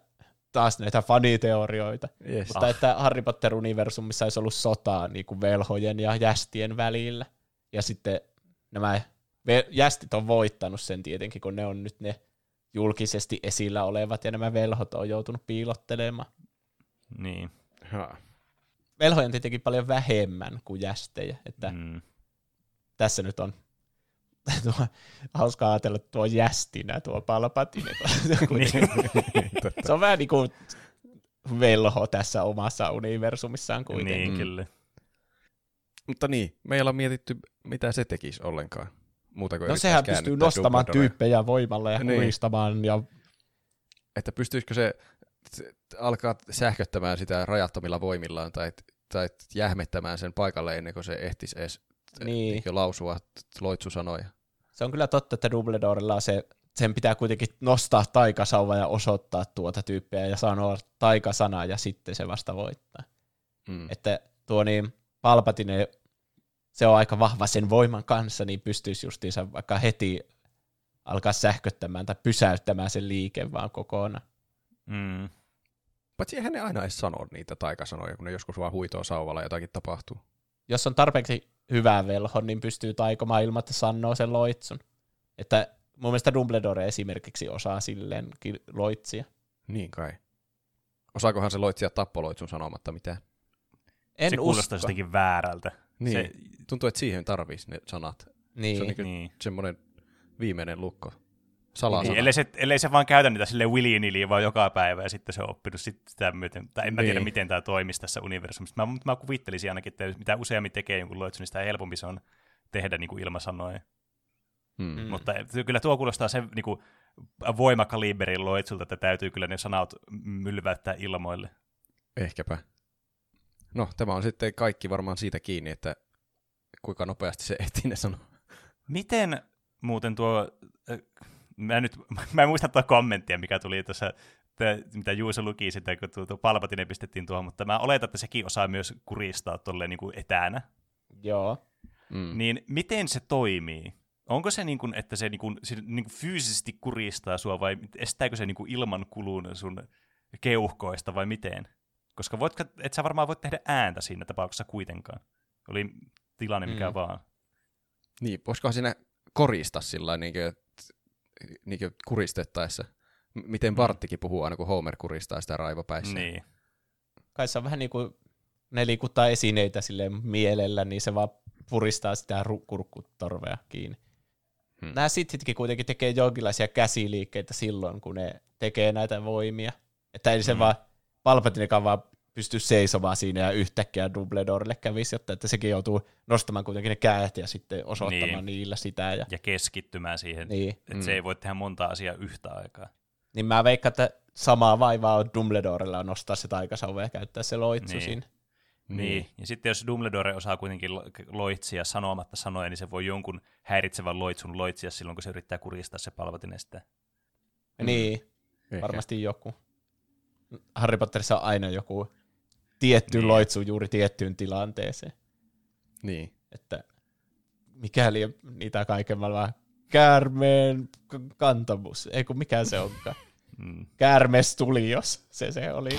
taas näitä faniteorioita, Yes. mutta että Harry Potter-universumissa olisi ollut sotaa niin kuin velhojen ja jästien välillä. Ja sitten nämä jästit on voittanut sen tietenkin, kun ne on nyt ne julkisesti esillä olevat, ja nämä velhot on joutunut piilottelemaan. Niin. Ha. Velhoja on tietenkin paljon vähemmän kuin jästejä, että. Mm. tässä nyt on tuo, hauskaa ajatella, että tuo jästinä tuo Palpatine. Niin. Se on vähän niin kuin velho tässä omassa universumissaan kuitenkin. niin, Mm. kyllä. Mutta niin, meillä on mietitty, mitä se tekisi ollenkaan. Muuta kuin No sehän pystyy nostamaan Dumbledorea. tyyppejä voimalla ja Niin. Ja, Että pystyisikö se alkaa sähköttämään sitä rajattomilla voimillaan tai, tai jähmettämään sen paikalle ennen kuin se ehtisi edes Niin. niin. lausua loitsusanoja. Se on kyllä totta, että Dumbledorella se, sen pitää kuitenkin nostaa taikasauva ja osoittaa tuota tyyppiä ja sanoa taikasana ja sitten se vasta voittaa. Mm. Että tuo niin Palpatine, se on aika vahva sen voiman kanssa, niin pystyisi justiinsa vaikka heti alkaa sähköttämään tai pysäyttämään sen liike vaan kokonaan. Mm. Paitsi eihän ne aina edes sano niitä taikasanoja, kun ne joskus vaan huitoo sauvalla ja jotakin tapahtuu. Jos on tarpeeksi hyvä velho, niin pystyy taikomaan ilman, että sanoo sen loitsun. Että mun mielestä Dumbledore esimerkiksi osaa silleen loitsia. Niin kai. Osaakohan se loitsia tappoloitsun sanomatta mitään? En se usko. kuulostaa jotenkin väärältä. Niin. Se, Tuntuu, että siihen tarvitsisi ne sanat. Niin. Se on niin niin. semmoinen viimeinen lukko. Salasana. Niin, ellei, se, ellei se vaan käytä niitä sille willy vaan joka päivä ja sitten se on oppinut sit sitä myöten. Tai en mä tiedä, Niin. miten tämä toimisi tässä universumissa. Mä, mä kuvittelisin ainakin, että mitä useammin tekee jonkun loitsun, niin sitä helpompi se on tehdä niin kuin ilmasanoja. Mm. Mm. Mm. Mutta kyllä tuo kuulostaa sen niin kuin voimakaliberin loitsulta, että täytyy kyllä ne sanat mylväyttää ilmoille. Ehkäpä. No, tämä on sitten kaikki varmaan siitä kiinni, että kuinka nopeasti se ehtii ne sanoa. Miten muuten tuo, äh, mä, nyt, mä en muista tuo kommenttia, mikä tuli tuossa, mitä Juuso luki sitä, kun tuo, tuo Palpatine pistettiin tuohon, mutta mä oletan, että sekin osaa myös kuristaa tolleen niin kuin etänä. Joo. Mm. Niin miten se toimii? Onko se niin kuin, että se, niin kuin, se niin kuin fyysisesti kuristaa sua vai estääkö se niin kuin ilman kulun sun keuhkoista vai miten? Koska voitko, et sä varmaan voit tehdä ääntä siinä tapauksessa kuitenkaan. Oli tilanne mikä Mm. vaan. Niin, voisikohan siinä korista sillä niin niin kuristettaessa? M- Miten Barttikin puhuu aina, kun Homer kuristaa sitä raivopäissä. Niin. Kai se on vähän niin kuin ne liikuttaa esineitä sille mielellä, niin se vaan puristaa sitä ru- kurkkutorvea kiinni. Hmm. Hmm. Nämä sithitkin kuitenkin tekee jonkinlaisia käsiliikkeitä silloin, kun ne tekee näitä voimia. Että ei se Hmm. vaan Palpatinekaan vaan pysty seisomaan siinä ja yhtäkkiä Dumbledorelle kävisi, jotta että sekin joutuu nostamaan kuitenkin ne kädet ja sitten osoittamaan Niin. niillä sitä. Ja, Ja keskittymään siihen, niin. että Mm. se ei voi tehdä monta asiaa yhtä aikaa. niin mä veikkaan, että samaa vaivaa on Dumbledorella nostaa se taikasauva ja käyttää se loitsu Niin. siinä. Niin. Ja sitten jos Dumbledore osaa kuitenkin lo- loitsia sanomatta sanoja, niin se voi jonkun häiritsevän loitsun loitsia silloin, kun se yrittää kuristaa se palvatine sitä. Mm. Niin, Ehkä. varmasti joku. Harry Potterissa on aina joku tietty Niin. niin. loitsu juuri tiettyyn tilanteeseen. Niin. Että mikäli niitä kaiken maailman käärmeen kantamus, ei kun mikä se onkaan. Mm. Käärmes tuli, jos se se oli.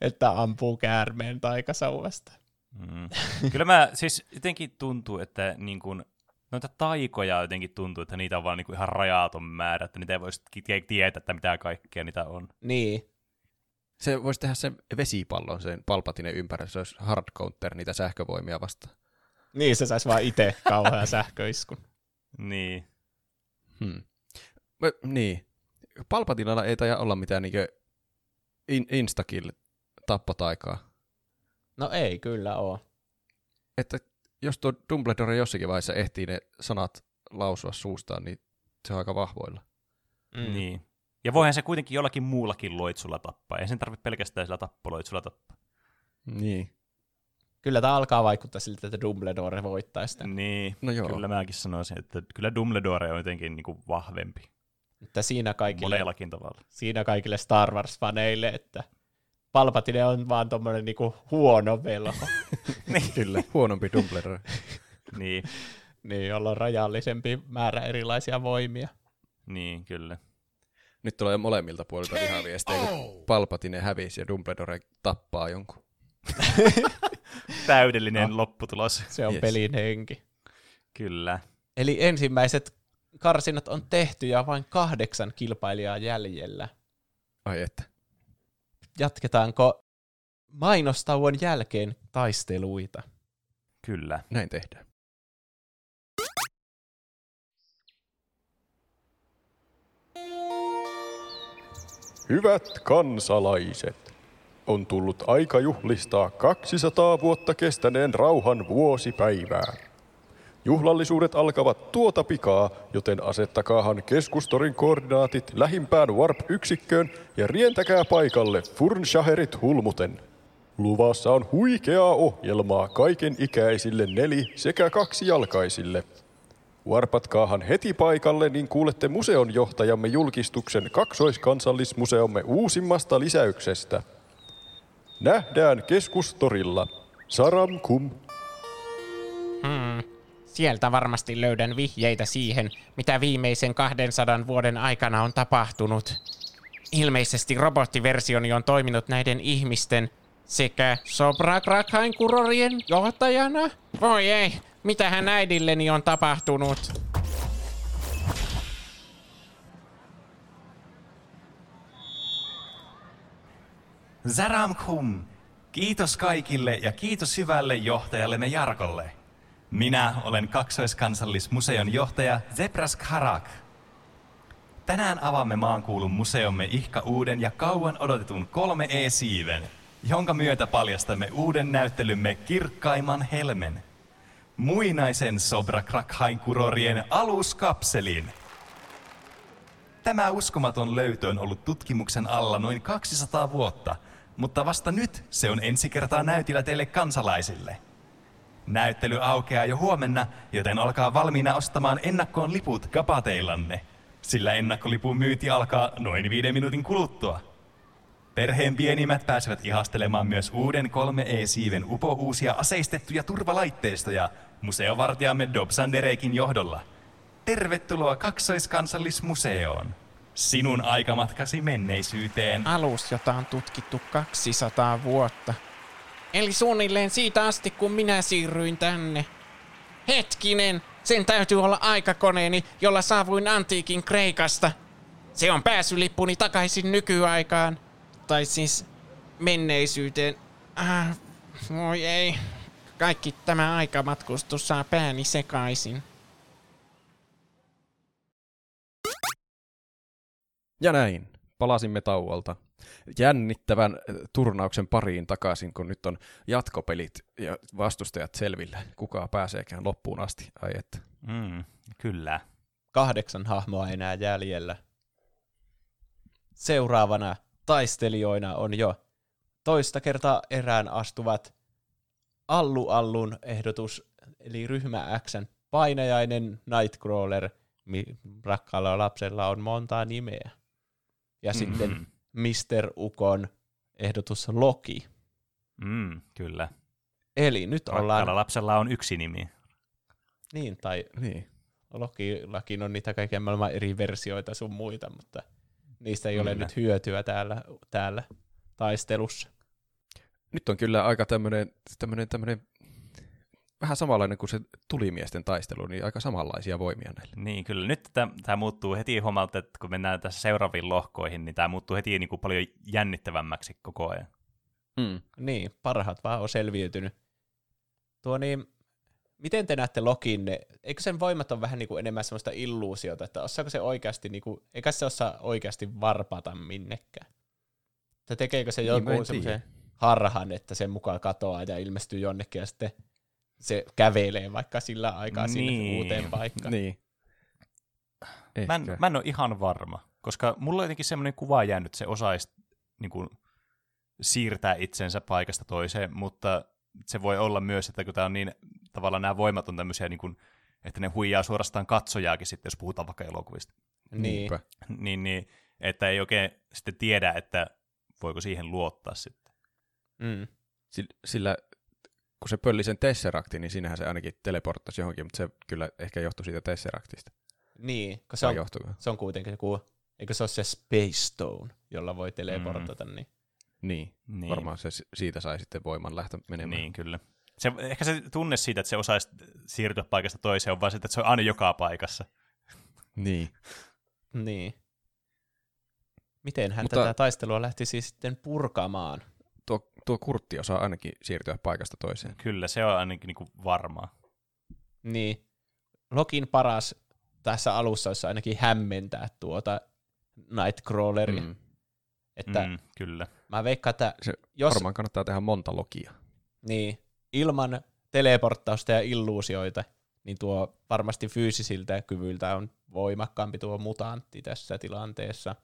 että ampuu käärmeen taikasauvasta. Mm. Kyllä mä siis jotenkin tuntuu, että niin kun, noita taikoja jotenkin tuntuu, että niitä on vaan niin ihan rajaton määrä, että niitä ei voisi tietää, että mitä kaikkea niitä on. Niin. Se voisi tehdä sen vesipallon sen palpatinen ympärillä, se olisi hard counter niitä sähkövoimia vastaan. Niin, se saisi vaan itse kauhean sähköiskun. Niin. Hmm. Mä, niin. Palpatinalla ei taida olla mitään niinkö in, instakill tappotaikaa. No ei kyllä oo. Että jos tuo Dumbledore jossakin vaiheessa ehtii ne sanat lausua suustaan, niin se on aika vahvoilla. Mm. Niin. Ja voihan se kuitenkin jollakin muullakin loitsulla tappaa. Ei sen tarvitse pelkästään sillä tappoloitsulla tappaa. Niin. Kyllä tämä alkaa vaikuttaa siltä, että Dumbledore voittaa sitä. Niin, No joo. kyllä mäkin sanoisin, että kyllä Dumbledore on jotenkin niin kuin vahvempi. Mutta siinä kaikille, Monellakin tavalla. siinä kaikille Star Wars-faneille, että Palpatine on vaan tommonen niinku huono velho, niin. Kyllä. Huonompi Dumbledore. niin, niin jolla on rajallisempi määrä erilaisia voimia. niin, kyllä. Nyt tulee molemmilta puolilta vihaviestejä, kun Palpatine hävisi ja Dumbledore tappaa jonkun. Täydellinen lopputulos. Se on Yes. pelin henki. Kyllä. Eli ensimmäiset karsinnat on tehty ja vain kahdeksan kilpailijaa jäljellä. Ai että. Jatketaanko mainostauon jälkeen taisteluita? Kyllä. Näin tehdään. Hyvät kansalaiset, on tullut aika juhlistaa 200 vuotta kestäneen rauhan vuosipäivää. Juhlallisuudet alkavat tuota pikaa, joten asettakaahan keskustorin koordinaatit lähimpään Warp-yksikköön ja rientäkää paikalle Furnshaherit hulmuten. Luvassa on huikeaa ohjelmaa kaiken ikäisille neli- sekä kaksijalkaisille. Warpatkaahan heti paikalle, niin kuulette museon johtajamme julkistuksen kaksoiskansallismuseomme uusimmasta lisäyksestä. Nähdään keskustorilla. Saram kum. Sieltä varmasti löydän vihjeitä siihen, mitä viimeisen 200 vuoden aikana on tapahtunut. Ilmeisesti robottiversioni on toiminut näiden ihmisten sekä Sobrakrakhain kurorien johtajana. Voi ei, mitähän äidilleni on tapahtunut? Zaramkhum! Kiitos kaikille ja kiitos hyvälle johtajallemme Jarkolle. Minä olen kaksoiskansallismuseon johtaja Zebras Karak. Tänään avaamme maankuulun museomme ihka uuden ja kauan odotetun 3E-siiven, jonka myötä paljastamme uuden näyttelymme kirkkaimman helmen. Muinaisen Sobrakrakhain kurorien aluskapselin. Tämä uskomaton löytö on ollut tutkimuksen alla noin 200 vuotta, mutta vasta nyt se on ensi kertaa näytillä teille kansalaisille. Näyttely aukeaa jo huomenna, joten olkaa valmiina ostamaan ennakkoon liput kapateillanne, sillä ennakkolipun myynti alkaa noin viiden minuutin kuluttua. Perheen pienimmät pääsevät ihastelemaan myös uuden 3E-siiven upouusia aseistettuja turvalaitteistoja museovartijamme Dobsan Derekin johdolla. Tervetuloa Kaksoiskansallismuseoon. Sinun aikamatkasi menneisyyteen. Alus, jota on tutkittu 200 vuotta. Eli suunnilleen siitä asti, kun minä siirryin tänne. Hetkinen, sen täytyy olla aikakoneeni, jolla saavuin antiikin Kreikasta. Se on pääsylippuni takaisin nykyaikaan. Tai siis menneisyyteen. Ah, voi ei. Kaikki tämä aikamatkustus saa pääni sekaisin. Ja näin. Palasimme tauolta jännittävän äh, turnauksen pariin takaisin, kun nyt on jatkopelit ja vastustajat selvillä. Kuka pääseekään loppuun asti? Ai että. Mm, kyllä. kahdeksan hahmoa enää jäljellä. Seuraavana taistelijoina on jo toista kertaa erään astuvat Allu Allun ehdotus, eli ryhmä Xn painajainen Nightcrawler. Mi- rakkaalla lapsella on monta nimeä. Ja sitten Mm, Mr. Ukon ehdotus Loki. mm, kyllä. Eli nyt ollaan... Rakkaalla lapsella on yksi nimi. Niin, tai Niin. Lokillakin on niitä kaiken maailman eri versioita sun muita, mutta niistä ei ole Kyllä. nyt hyötyä täällä, täällä taistelussa. Nyt on kyllä aika tämmöinen, tämmöinen, tämmöinen vähän samanlainen kuin se tulimiesten taistelu, niin aika samanlaisia voimia näillä. Niin, kyllä. Nyt tämä muuttuu heti huomalta, että kun mennään tässä seuraaviin lohkoihin, niin tämä muuttuu heti niin kuin paljon jännittävämmäksi koko ajan. Mm. Niin, parhaat vaan on selviytynyt. Tuo niin, miten te näette Lokin, eikö sen voimat ole vähän niin kuin enemmän sellaista illuusiota, että osaako se oikeasti, niin kuin, eikä se osaa oikeasti varpata minnekään? Tai tekeekö se Niin, joku en semmoisen harhan, että sen mukaan katoaa ja ilmestyy jonnekin ja sitten se kävelee vaikka sillä aikaa niin. sinne uuteen paikkaan. Niin. Mä en, mä en ole ihan varma, koska mulla on jotenkin semmoinen kuva jäänyt, että se osaisi niin kuin, siirtää itsensä paikasta toiseen, mutta se voi olla myös, että kun tämä on niin, tavallaan nämä voimat on tämmöisiä, niin kuin, että ne huijaa suorastaan katsojaakin sitten, jos puhutaan vaikka elokuvista. Niin. Niinpä. Niin, niin, että ei oikein sitten tiedä, että voiko siihen luottaa sitten. Mm. Sillä, kun se pölli sen Tesseractin, niin siinähän se ainakin teleporttasi johonkin, mutta se kyllä ehkä johtui siitä Tesseractista. Niin, kun se Se on, se on kuitenkin joku, eikö se ole se Space Stone, jolla voi teleportata, mm. niin Niin. Niin. Varmaan se siitä sai sitten voiman lähtö menemään. Niin, kyllä. Se, ehkä se tunne siitä, että se osaisi siirtyä paikasta toiseen, on vaan sitä, että se on aina joka paikassa. Niin. Niin. Miten hän Mutta- tätä taistelua lähtisi sitten purkamaan? Tuo, tuo Kurtti osaa ainakin siirtyä paikasta toiseen. Kyllä, se on ainakin niin varmaa. Niin. Lokin paras tässä alussa olisi ainakin hämmentää tuota Nightcrawleria. Mm. Että mm. Mm, kyllä. mä veikkaan, että Se jos Varmaan kannattaa tehdä monta lokia. niin, ilman teleporttausta ja illuusioita, niin tuo varmasti fyysisiltä kyvyiltä on voimakkaampi tuo mutantti tässä tilanteessa.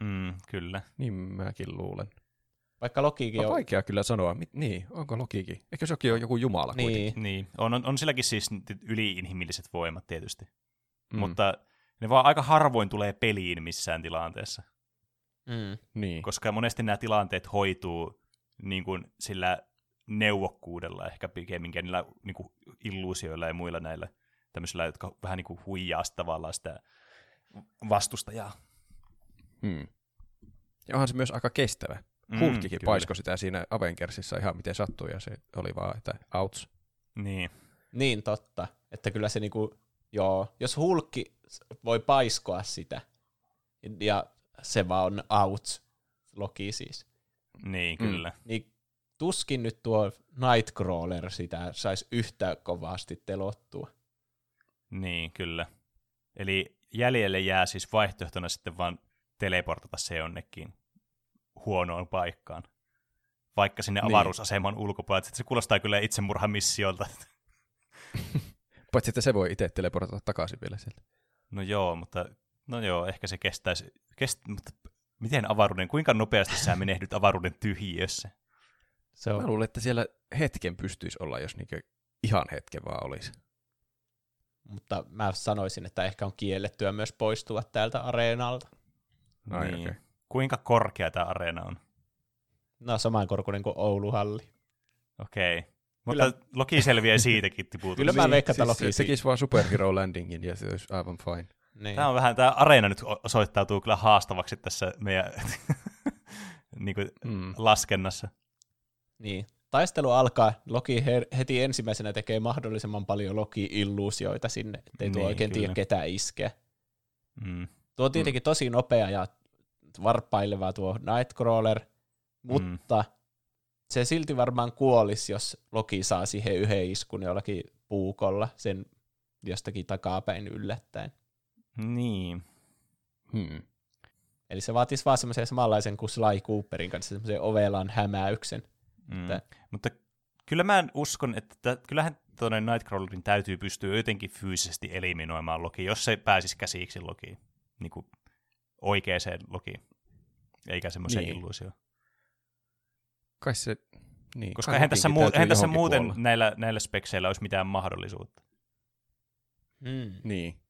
Mm, kyllä. Niin mäkin luulen. Vaikka Lokikin On on... vaikea kyllä sanoa. Mit, niin, onko Lokikin? Ehkä sekin on joku jumala kuitenkin. Niin, Niin, on, on, on silläkin siis yliinhimilliset voimat tietysti. Mm. Mm. Mutta ne vaan aika harvoin tulee peliin missään tilanteessa. mm, Niin. Koska monesti nämä tilanteet hoituu niin kuin sillä neuvokkuudella ehkä pikemminkin niillä niin kuin illuusioilla ja muilla näillä tämmöisillä, jotka vähän niin kuin huijaa sitä tavallaan sitä vastustajaa. Mm. Ja onhan se myös aika kestävä. Mm, Mm, Hulkkikin kyllä. paisko sitä siinä Avengersissa ihan miten sattui, ja se oli vaan, että outs. Niin, niin totta. Että kyllä se niinku, joo, jos Hulkki voi paiskoa sitä, ja se vaan on out, Loki siis, niin Mm. kyllä. niin tuskin nyt tuo Nightcrawler sitä saisi yhtä kovasti telottua. Niin, kyllä. Eli jäljelle jää siis vaihtoehtona sitten vaan teleportata se jonnekin huonoon paikkaan. Vaikka sinne Niin. avaruusaseman ulkopuolelle. Se kuulostaa kyllä itsemurhamissiolta. Paitsi, että se voi itse teleportata takaisin vielä sieltä. No joo, mutta no joo, ehkä se kestäisi. Kest, mutta miten avaruuden, kuinka nopeasti sä menehdyt avaruuden tyhjiössä? Se Mä on, luulen, että siellä hetken pystyisi olla, jos niinkö ihan hetken vaan olisi. mutta mä sanoisin, että ehkä on kiellettyä myös poistua täältä areenalta. Ai, niin. okei. Kuinka korkea tämä areena on? No samankorkuinen kuin Ouluhalli. Okei. Okay. Mutta Loki selviää siitäkin tiputus. Kyllä mä veikkaan, että Loki siis se tekisi vaan superhero landingin ja se olisi aivan fine. Niin. Tämä on vähän, tämä areena nyt osoittautuu kyllä haastavaksi tässä meidän niin kuin, Mm. laskennassa. Niin. Taistelu alkaa, Loki he- heti ensimmäisenä tekee mahdollisimman paljon Loki-illuusioita sinne, ettei tuo Niin, oikein tiedä kyllä. ketä iskeä. Mm. Tuo on tietenkin tosi nopea ja varppaileva tuo Nightcrawler, mutta se silti varmaan kuolisi, jos Loki saa siihen yhden iskun jollakin puukolla sen jostakin takapäin yllättäen. Niin. Hmm. Eli se vaatisi vaan semmoisen samanlaisen kuin Sly Cooperin kanssa, semmoisen ovelan hämäyksen. Mm. Että- Mutta kyllä mä uskon, että tä- kyllähän tuonne Nightcrawlerin täytyy pystyä jotenkin fyysisesti eliminoimaan Loki, jos se pääsisi käsiksi Lokiin. Niin kuin oikeaan Lokiin. Eikä semmoiseen Niin. niin. illuusioon. Kai se... Niin, Koska eihän tässä, muu- eihän tässä muuten kuolla. näillä, näillä spekseillä olisi mitään mahdollisuutta. Mm. Niin.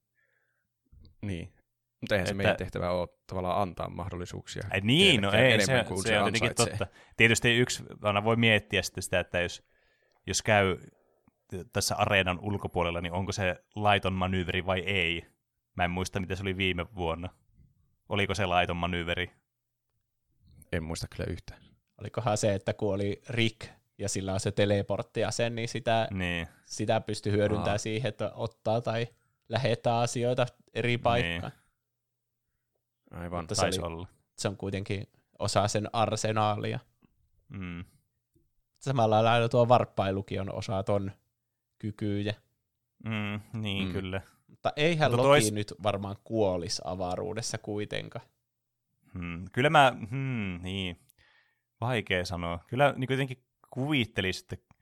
Niin. Mutta eihän se Että- meidän tehtävä ole tavallaan antaa mahdollisuuksia. Niin, no kenellekään ei, se, kuin se on tietenkin totta. Tietysti yksi, aina voi miettiä sitten sitä, että jos, jos käy tässä areenan ulkopuolella, niin onko se laiton manyyveri vai ei. Mä en muista, mitä se oli viime vuonna. Oliko se laiton manyyveri? En muista kyllä yhtään. Olikohan se, että kuoli Rick ja sillä on se teleportti ja sen, niin sitä, Niin. sitä pystyy hyödyntämään Aa. siihen, että ottaa tai lähettää asioita eri paikkaan. Aivan. Mutta se, Taisi oli, olla. se on kuitenkin osa sen arsenaalia. Mm. Samalla lailla tuo varppailukin on osa ton kykyjä. Mm, niin, mm. kyllä. Mutta eihän Mutta Loki tois- nyt varmaan kuolisi avaruudessa kuitenkaan. Hmm. Kyllä mä, hmm, niin, vaikea sanoa. Kyllä niin jotenkin kuvittelisin, että,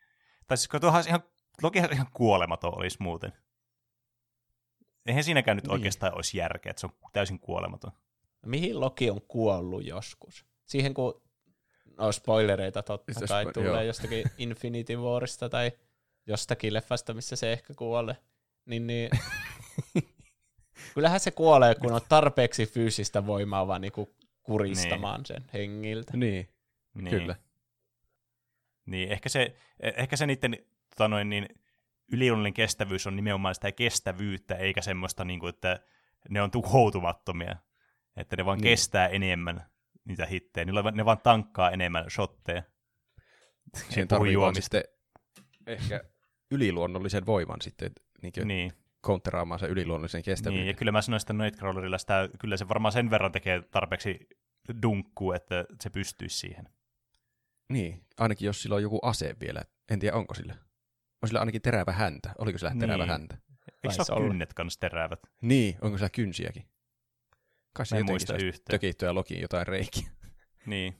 tai siis kun tuohan ihan, Lokihan ihan kuolematon olisi muuten. Eihän siinäkään nyt Niin. oikeastaan olisi järkeä, että se on täysin kuolematon. Mihin Loki on kuollut joskus? Siihen kun, no spoilereita totta Sitä kai spo- tulee joo. jostakin Infinity Warista tai jostakin leffasta, missä se ehkä kuolee. Niin, niin kyllähän se kuolee, kun on tarpeeksi fyysistä voimaa vaan niinku kuristamaan sen hengiltä. Niin, Niin. kyllä. Niin, ehkä se, eh- ehkä se niiden tota noin, niin, yliluonnollinen kestävyys on nimenomaan sitä kestävyyttä, eikä semmoista, niin kuin, että ne on tuhoutumattomia. Että ne vaan Niin. niin. kestää enemmän niitä hittejä. Niillä ne vaan tankkaa enemmän shotteja. Siihen tarvii vaan sitten ehkä yliluonnollisen voiman sitten niin niin. Niin, counteraamaan sen yliluonnollisen kestävyyden. niin, ja kyllä mä sanoin, että Nightcrawlerilla sitä, kyllä se varmaan sen verran tekee tarpeeksi dunkkuu, että se pystyisi siihen. Niin, ainakin jos sillä on joku ase vielä. En tiedä, onko sillä. On sillä ainakin terävä häntä. Oliko sillä terävä Niin. häntä? Eikö se ole kynnet kanssa terävät? Niin, onko sillä kynsiäkin? Kai se en muista yhtään. tökittyä lokiin jotain reikiä. Niin.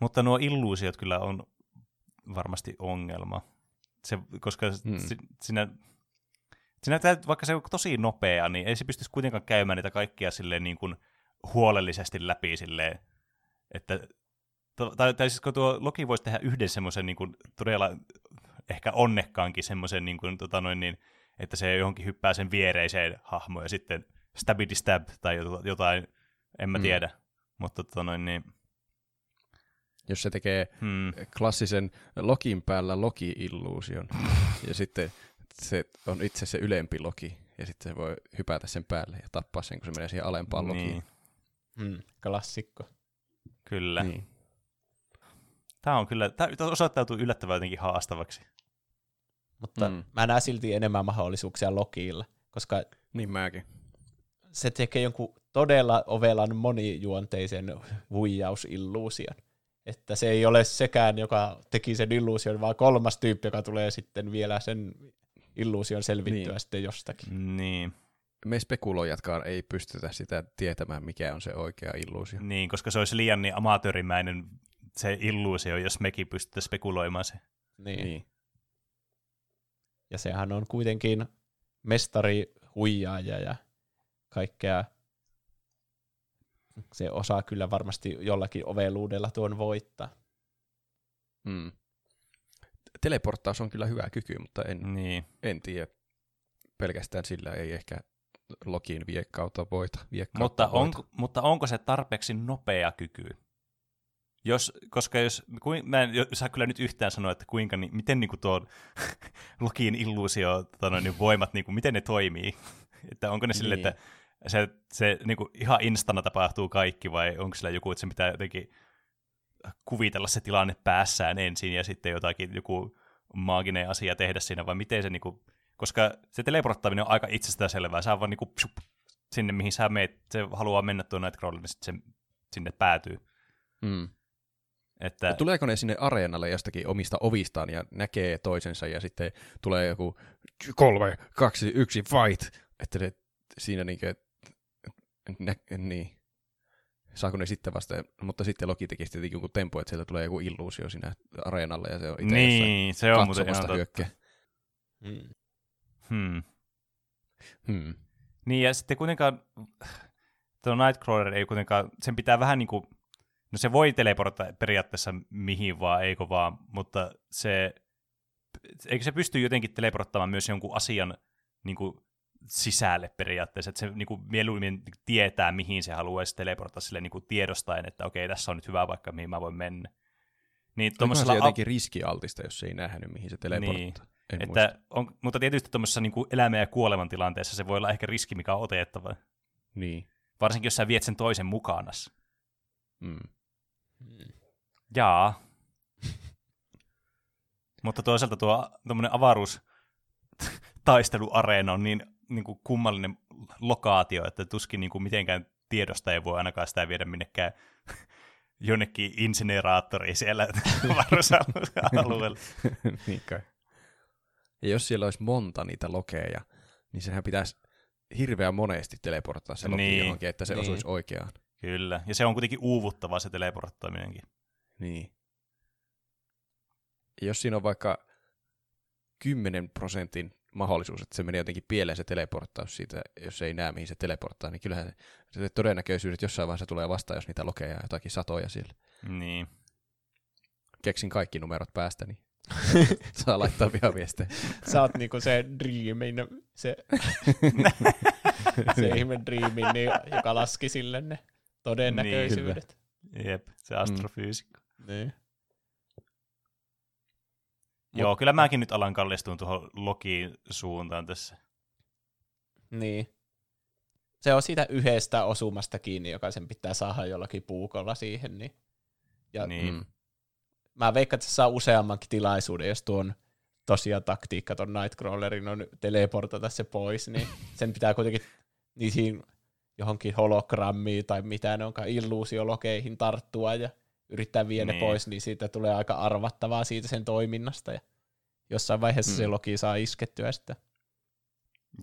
Mutta nuo illuusiot kyllä on varmasti ongelma. Se, koska Hmm. hmm. si, siinä, siinä täytyy, vaikka se on tosi nopea, niin ei se pystyisi kuitenkaan käymään niitä kaikkia silleen niin kuin huolellisesti läpi silleen, että tai, tai siis kun tuo Loki voisi tehdä yhden semmoisen niin kuin todella ehkä onnekkaankin semmoisen, niin kuin, tota noin, niin, että se johonkin hyppää sen viereiseen hahmoon ja sitten stabity stab tai jot- jotain, en mä Mm. tiedä. Mutta tota noin, niin, Jos se tekee hmm, klassisen Lokin päällä Loki-illuusion, ja sitten se on itse se ylempi Loki, ja sitten se voi hypätä sen päälle ja tappaa sen, kun se menee siihen alempaan Lokiin. niin, Hmm, klassikko. kyllä. Niin. Tämä on kyllä, tämä osoittautuu yllättävän jotenkin haastavaksi. Mutta Mm. mm. mä näen silti enemmän mahdollisuuksia Lokilla, koska niin mäkin. se tekee jonkun todella ovelan monijuonteisen huijausilluusion. Että se ei ole sekään, joka teki sen illuusion, vaan kolmas tyyppi, joka tulee sitten vielä sen illuusion selvittyä Niin. sitten jostakin. Niin, Me spekuloijatkaan ei pystytä sitä tietämään, mikä on se oikea illuusio. niin, koska se olisi liian niin amatöörimäinen se illuusio, jos mekin pystyttäisiin spekuloimaan se. Niin. Niin. niin. Ja sehän on kuitenkin mestari huijaaja ja kaikkea. Se osaa kyllä varmasti jollakin oveluudella tuon voittaa. Mm. Teleporttaus on kyllä hyvä kyky, mutta en, Niin. en tiedä. Pelkästään sillä ei ehkä Lokin viekkautta voita. Viekkautta Mutta, voita. onko, mutta onko se tarpeeksi nopea kyky? Jos, koska jos, kuin, mä en saa kyllä nyt yhtään sanoa, että kuinka, niin, miten niin kuin tuo Lokin illuusio tota noin, niin voimat, niin kuin, miten ne toimii. että onko ne niin. sille, Niin. että se, se niin kuin, ihan instana tapahtuu kaikki, vai onko sillä joku, että se pitää jotenkin kuvitella se tilanne päässään ensin, ja sitten jotakin joku maaginen asia tehdä siinä, vai miten se, niin kuin, koska se teleporttaaminen on aika itsestäänselvää, sä vaan niin kuin, psup, sinne, mihin sä meet, se haluaa mennä tuon Nightcrawler, niin sitten se sinne päätyy. Mm. Että, Ja tuleeko ne sinne areenalle jostakin omista ovistaan ja näkee toisensa ja sitten tulee joku kolme, kaksi, yksi, fight, että ne siinä niinkö, nä, niin, saako ne sitten vasta, mutta sitten Loki teki sitten joku tempo, että sieltä tulee joku illuusio siinä areenalle ja se on itse niin, se on muuten ihan totta. hyökkää. Mm. Hmm. Hmm. Niin, ja sitten kuitenkaan tuo Nightcrawler ei kuitenkaan, sen pitää vähän niin kuin, no se voi teleportata periaatteessa mihin vaan, eikö vaan, mutta se, eikö se pysty jotenkin teleporttamaan myös jonkun asian niin kuin sisälle periaatteessa, että se niin kuin mieluummin tietää, mihin se haluaisi teleportata sille niin kuin tiedostaen, että okei, tässä on nyt hyvä vaikka, mihin mä voin mennä. Niin Onkohan se tuommoisella jotenkin riskialtista, jos ei nähnyt, mihin se teleporttaa. Niin. En että on, mutta tietysti tuommoisessa niin kuin elämän ja kuoleman tilanteessa se voi olla ehkä riski, mikä on otettava. Niin. Varsinkin, jos sä viet sen toisen mukanas. Mm. Mm. Jaa, Mutta toisaalta tuo avaruus taisteluareena on niin, niin kuin kummallinen lokaatio, että tuskin niin kuin mitenkään tiedosta ei voi ainakaan sitä viedä minnekään jonnekin insineraattoriin siellä avaruusalueella. niin kai. Ja jos siellä olisi monta niitä lokeja, niin sehän pitäisi hirveän monesti teleporttaa se loki Niin. johonkin, että se Niin. osuisi oikeaan. Kyllä, ja se on kuitenkin uuvuttavaa se teleporttaminenkin. Niin. Ja jos siinä on vaikka 10 prosentin mahdollisuus, että se menee jotenkin pieleen se teleporttaus siitä, jos ei näe, mihin se teleporttaa, niin kyllähän se, se todennäköisyydet jossain vaiheessa tulee vastaan, jos niitä lokeja jotakin satoja siellä. Niin. Keksin kaikki numerot päästä, niin saa laittaa vihaviestejä. Sä oot niinku se Dreamin, se, se ihme Dreamin, niin, joka laski sille ne todennäköisyydet. Jep, se astrofyysikko. Niin. Joo, kyllä mäkin nyt alan kallistua tuohon Lokiin suuntaan tässä. Niin. Se on siitä yhdestä osumasta kiinni, joka sen pitää saada jollakin puukolla siihen. Niin. Ja Niin. Mm. mä veikkaan, että se saa useammankin tilaisuuden, jos tuon tosiaan taktiikka ton Nightcrawlerin on teleportata se pois, niin sen pitää kuitenkin niihin johonkin hologrammiin tai mitä ne onkaan illuusiolokeihin tarttua ja yrittää viedä Niin. pois, niin siitä tulee aika arvattavaa siitä sen toiminnasta ja jossain vaiheessa Mm. se loki saa iskettyä sitä.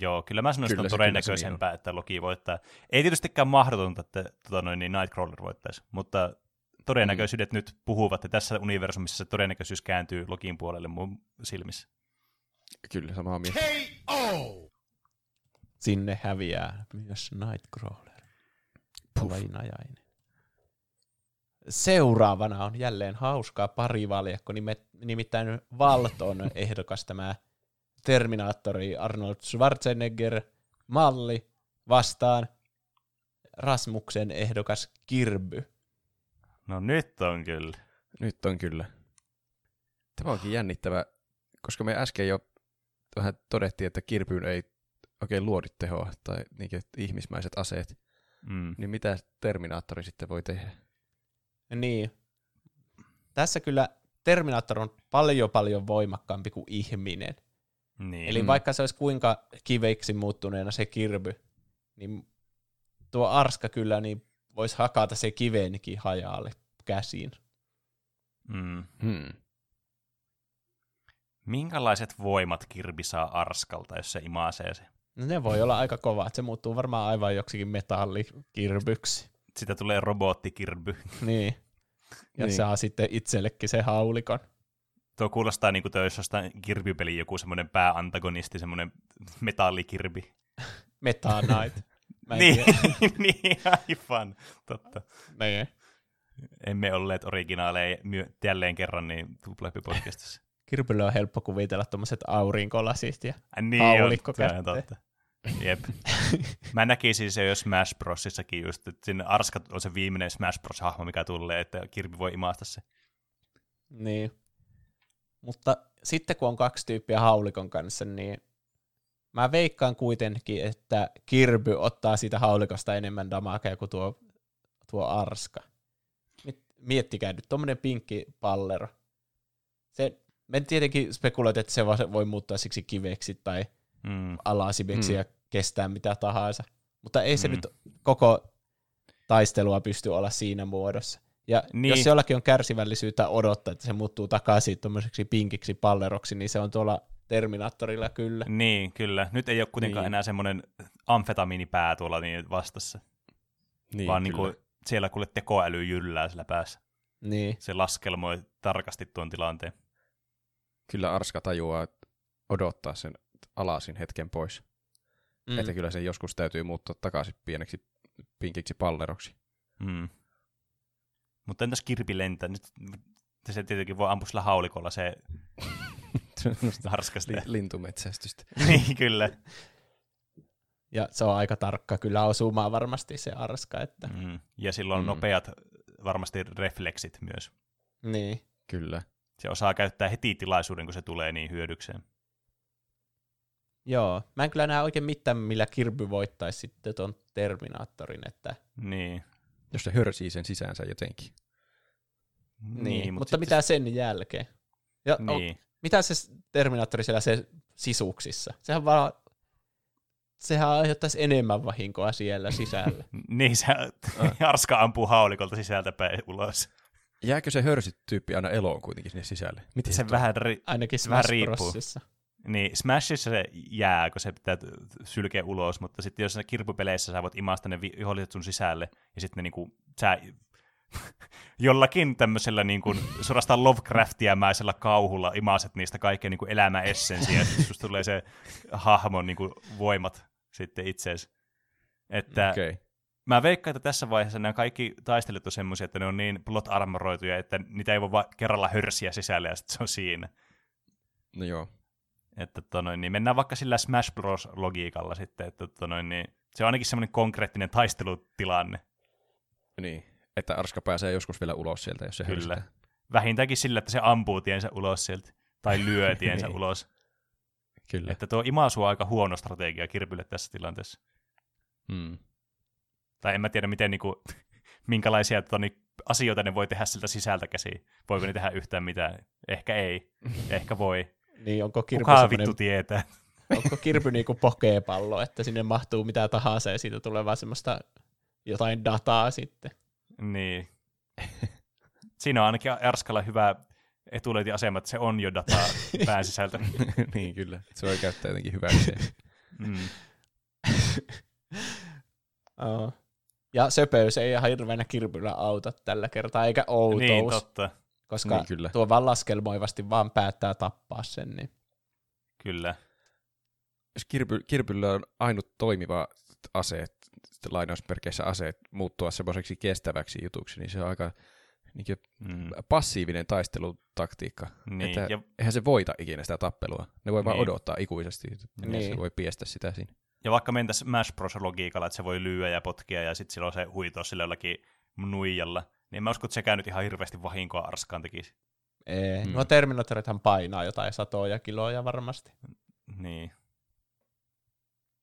Joo, kyllä mä sanoisin, että on se niin todennäköisempää, että Loki voittaa. Ei tietystikään mahdotonta, että tota noin, niin Nightcrawler voittaisi, mutta todennäköisyydet nyt puhuvat, ja tässä universumissa se todennäköisyys kääntyy Lokin puolelle mun silmissä. Kyllä, samaa mieltä. Sinne häviää myös Nightcrawler. Painajainen. Seuraavana on jälleen hauskaa parivaljakko, nimittäin Valton ehdokas tämä Terminaattori Arnold Schwarzenegger malli vastaan Rasmuksen ehdokas Kirby. No nyt on kyllä. Nyt on kyllä. Tämä onkin jännittävä, koska me äsken jo vähän todettiin, että kirpyyn ei oikein luodi tehoa tai niinkin, ihmismäiset aseet. Mm. Niin mitä Terminaattori sitten voi tehdä? Niin. Tässä kyllä Terminaattor on paljon paljon voimakkaampi kuin ihminen. Niin. Eli Mm. vaikka se olisi kuinka kiveiksi muuttuneena se kirby, niin tuo arska kyllä niin voisi hakata se kiveenkin hajalle käsiin. mm. Hmm. Minkälaiset voimat Kirby saa Arskalta, jos se imaisee se? No ne voi olla aika kovat. Se muuttuu varmaan aivan joksikin metallikirbyksi. Sitä tulee robottikirby. Niin. Ja Niin. saa sitten itsellekin se haulikon. Tuo kuulostaa niin kuin olisi jostain Kirby-peli joku semmoinen pääantagonisti, semmoinen metallikirbi. Meta Knight. Niin, niin, aivan. Totta. niin. Emme olleet originaaleja myö- jälleen kerran niin Tupleppi-podcastissa. Kirbylle on helppo kuvitella tuommoiset aurinkolasit ja niin Haulikko on, totta. Jep. Mä näkisin se jo Smash Brosissakin just, että sinne Arska on se viimeinen Smash Bros-hahmo, mikä tulee, että Kirby voi imaasta se. Niin. Mutta sitten kun on kaksi tyyppiä haulikon kanssa, niin mä veikkaan kuitenkin, että Kirby ottaa siitä haulikosta enemmän damakea kuin tuo, tuo Arska. Miettikää nyt, tuommoinen pinkki pallero. Se, me tietenkin spekuloit, että se voi- voi muuttaa siksi kiveksi tai Mm. alasimeksi Mm. ja kestää mitä tahansa. Mutta ei se Mm. nyt koko taistelua pysty olla siinä muodossa. Ja Niin. jos jollakin on kärsivällisyyttä odottaa, että se muuttuu takaisin tuommoiseksi pinkiksi palleroksi, niin se on tuolla Terminaattorilla kyllä. Niin, kyllä. Nyt ei ole kuitenkaan Niin. enää semmoinen amfetamiinipää tuolla niin vastassa, Niin, vaan niin kuin siellä kuule tekoäly jyllää sillä päässä. Niin. Se laskelmoi tarkasti tuon tilanteen. kyllä Arska tajuaa odottaa sen alasin hetken pois. Mm. Että kyllä sen joskus täytyy muuttaa takaisin pieneksi pinkiksi palleroksi. Mm. Mutta entäs Kirpi lentää? Nyt se tietenkin voi ampua sillä haulikolla se harskasta. Li- lintumetsästystä. niin, kyllä. Ja se on aika tarkka kyllä osumaan varmasti se Arska. Että. Mm. Ja sillä on Mm. nopeat varmasti refleksit myös. Niin. Kyllä. Se osaa käyttää heti tilaisuuden, kun se tulee niin hyödykseen. Joo. Mä en kyllä näe oikein mitään, millä Kirby voittaisi sitten tuon Terminaattorin. Että. Niin. Jos se hörsii sen sisäänsä jotenkin. Niin. mut Mutta sitten- mitä sen jälkeen? Ja, Niin. Mitä se Terminaattori siellä se sisuksissa? Sehän vaan sehän aiheuttaisi enemmän vahinkoa siellä sisällä. Niin, se Arska ampuu haulikolta sisältä päin ulos. Jääkö se hörsyt-tyyppi aina eloon kuitenkin sinne sisälle? Miten Se vähän, ri- Ainakin Vähän riippuu. Niin, Smashissa se jää, kun se pitää sylkeä ulos, mutta sitten jos kirppupeleissä sä voit imasta ne vi- viholliset sun sisälle, ja sitten ne niinku, sä jollakin tämmöisellä niin kuin, suorastaan Lovecraftiamäisellä kauhulla imaset niistä kaikkea niin kuin elämän essensiä, ja sitten susta tulee se hahmon niin kuin, voimat sitten itseesi. Että. Okay. mä veikkaan, että tässä vaiheessa nämä kaikki taistelut on semmoisia, että ne on niin plot armoroituja, että niitä ei voi vaan kerralla hörsiä sisälle ja sitten se on siinä. No joo. Että tota noin, niin mennään vaikka sillä Smash Bros-logiikalla sitten, että tota noin, niin se on ainakin semmoinen konkreettinen taistelutilanne. Niin. Että Arska pääsee joskus vielä ulos sieltä, jos se Kyllä. Vähintäänkin sillä, että se ampuu tiensä ulos sieltä, tai lyö tiensä Niin. ulos. Kyllä. Että tuo imasu on aika huono strategia Kirbylle tässä tilanteessa. Hmm. Tai en mä tiedä, miten niinku, minkälaisia toni, asioita ne voi tehdä siltä sisältä käsiin. Voiko ne tehdä yhtään mitään? Ehkä ei. Ehkä voi. Niin onko Kirby Kuka semmoinen, vittu tietää? onko Kirby niinku pokepallo, että sinne mahtuu mitä tahansa ja siitä tulee vaan semmoista jotain dataa sitten. Niin. Siinä on ainakin Arskalla hyvä etulyöntiasema, että se on jo dataa pään sisältä. niin kyllä. Se voi käyttää jotenkin hyväksi. Mm. Oh. Ja söpöys ei ihan hirveänä Kirbyllä auta tällä kertaa, eikä outous, Niin, totta. Koska Niin, kyllä. tuo vaan laskelmoivasti vaan päättää tappaa sen. Niin. Kyllä. Jos Kirpy, Kirpyllä on ainut toimiva ase, lainausmerkeissä aseet, muuttua semmoiseksi kestäväksi jutuksi, niin se on aika niin Mm. passiivinen taistelutaktiikka. Niin, Että ja, eihän se voita ikinä sitä tappelua. Ne voi vaan Niin. odottaa ikuisesti. Niin. Niin. Se voi piestä sitä siinä. ja vaikka mentäisiin Smash Bros. logiikalla, että se voi lyödä ja potkia ja sitten silloin se huitoo sillä jollakin nuijalla, niin en mä usko, että sekään nyt ihan hirveästi vahinkoa Arskaan tekisi. Ei. Mm. No Terminatorithan painaa jotain satoja kiloja varmasti. Niin.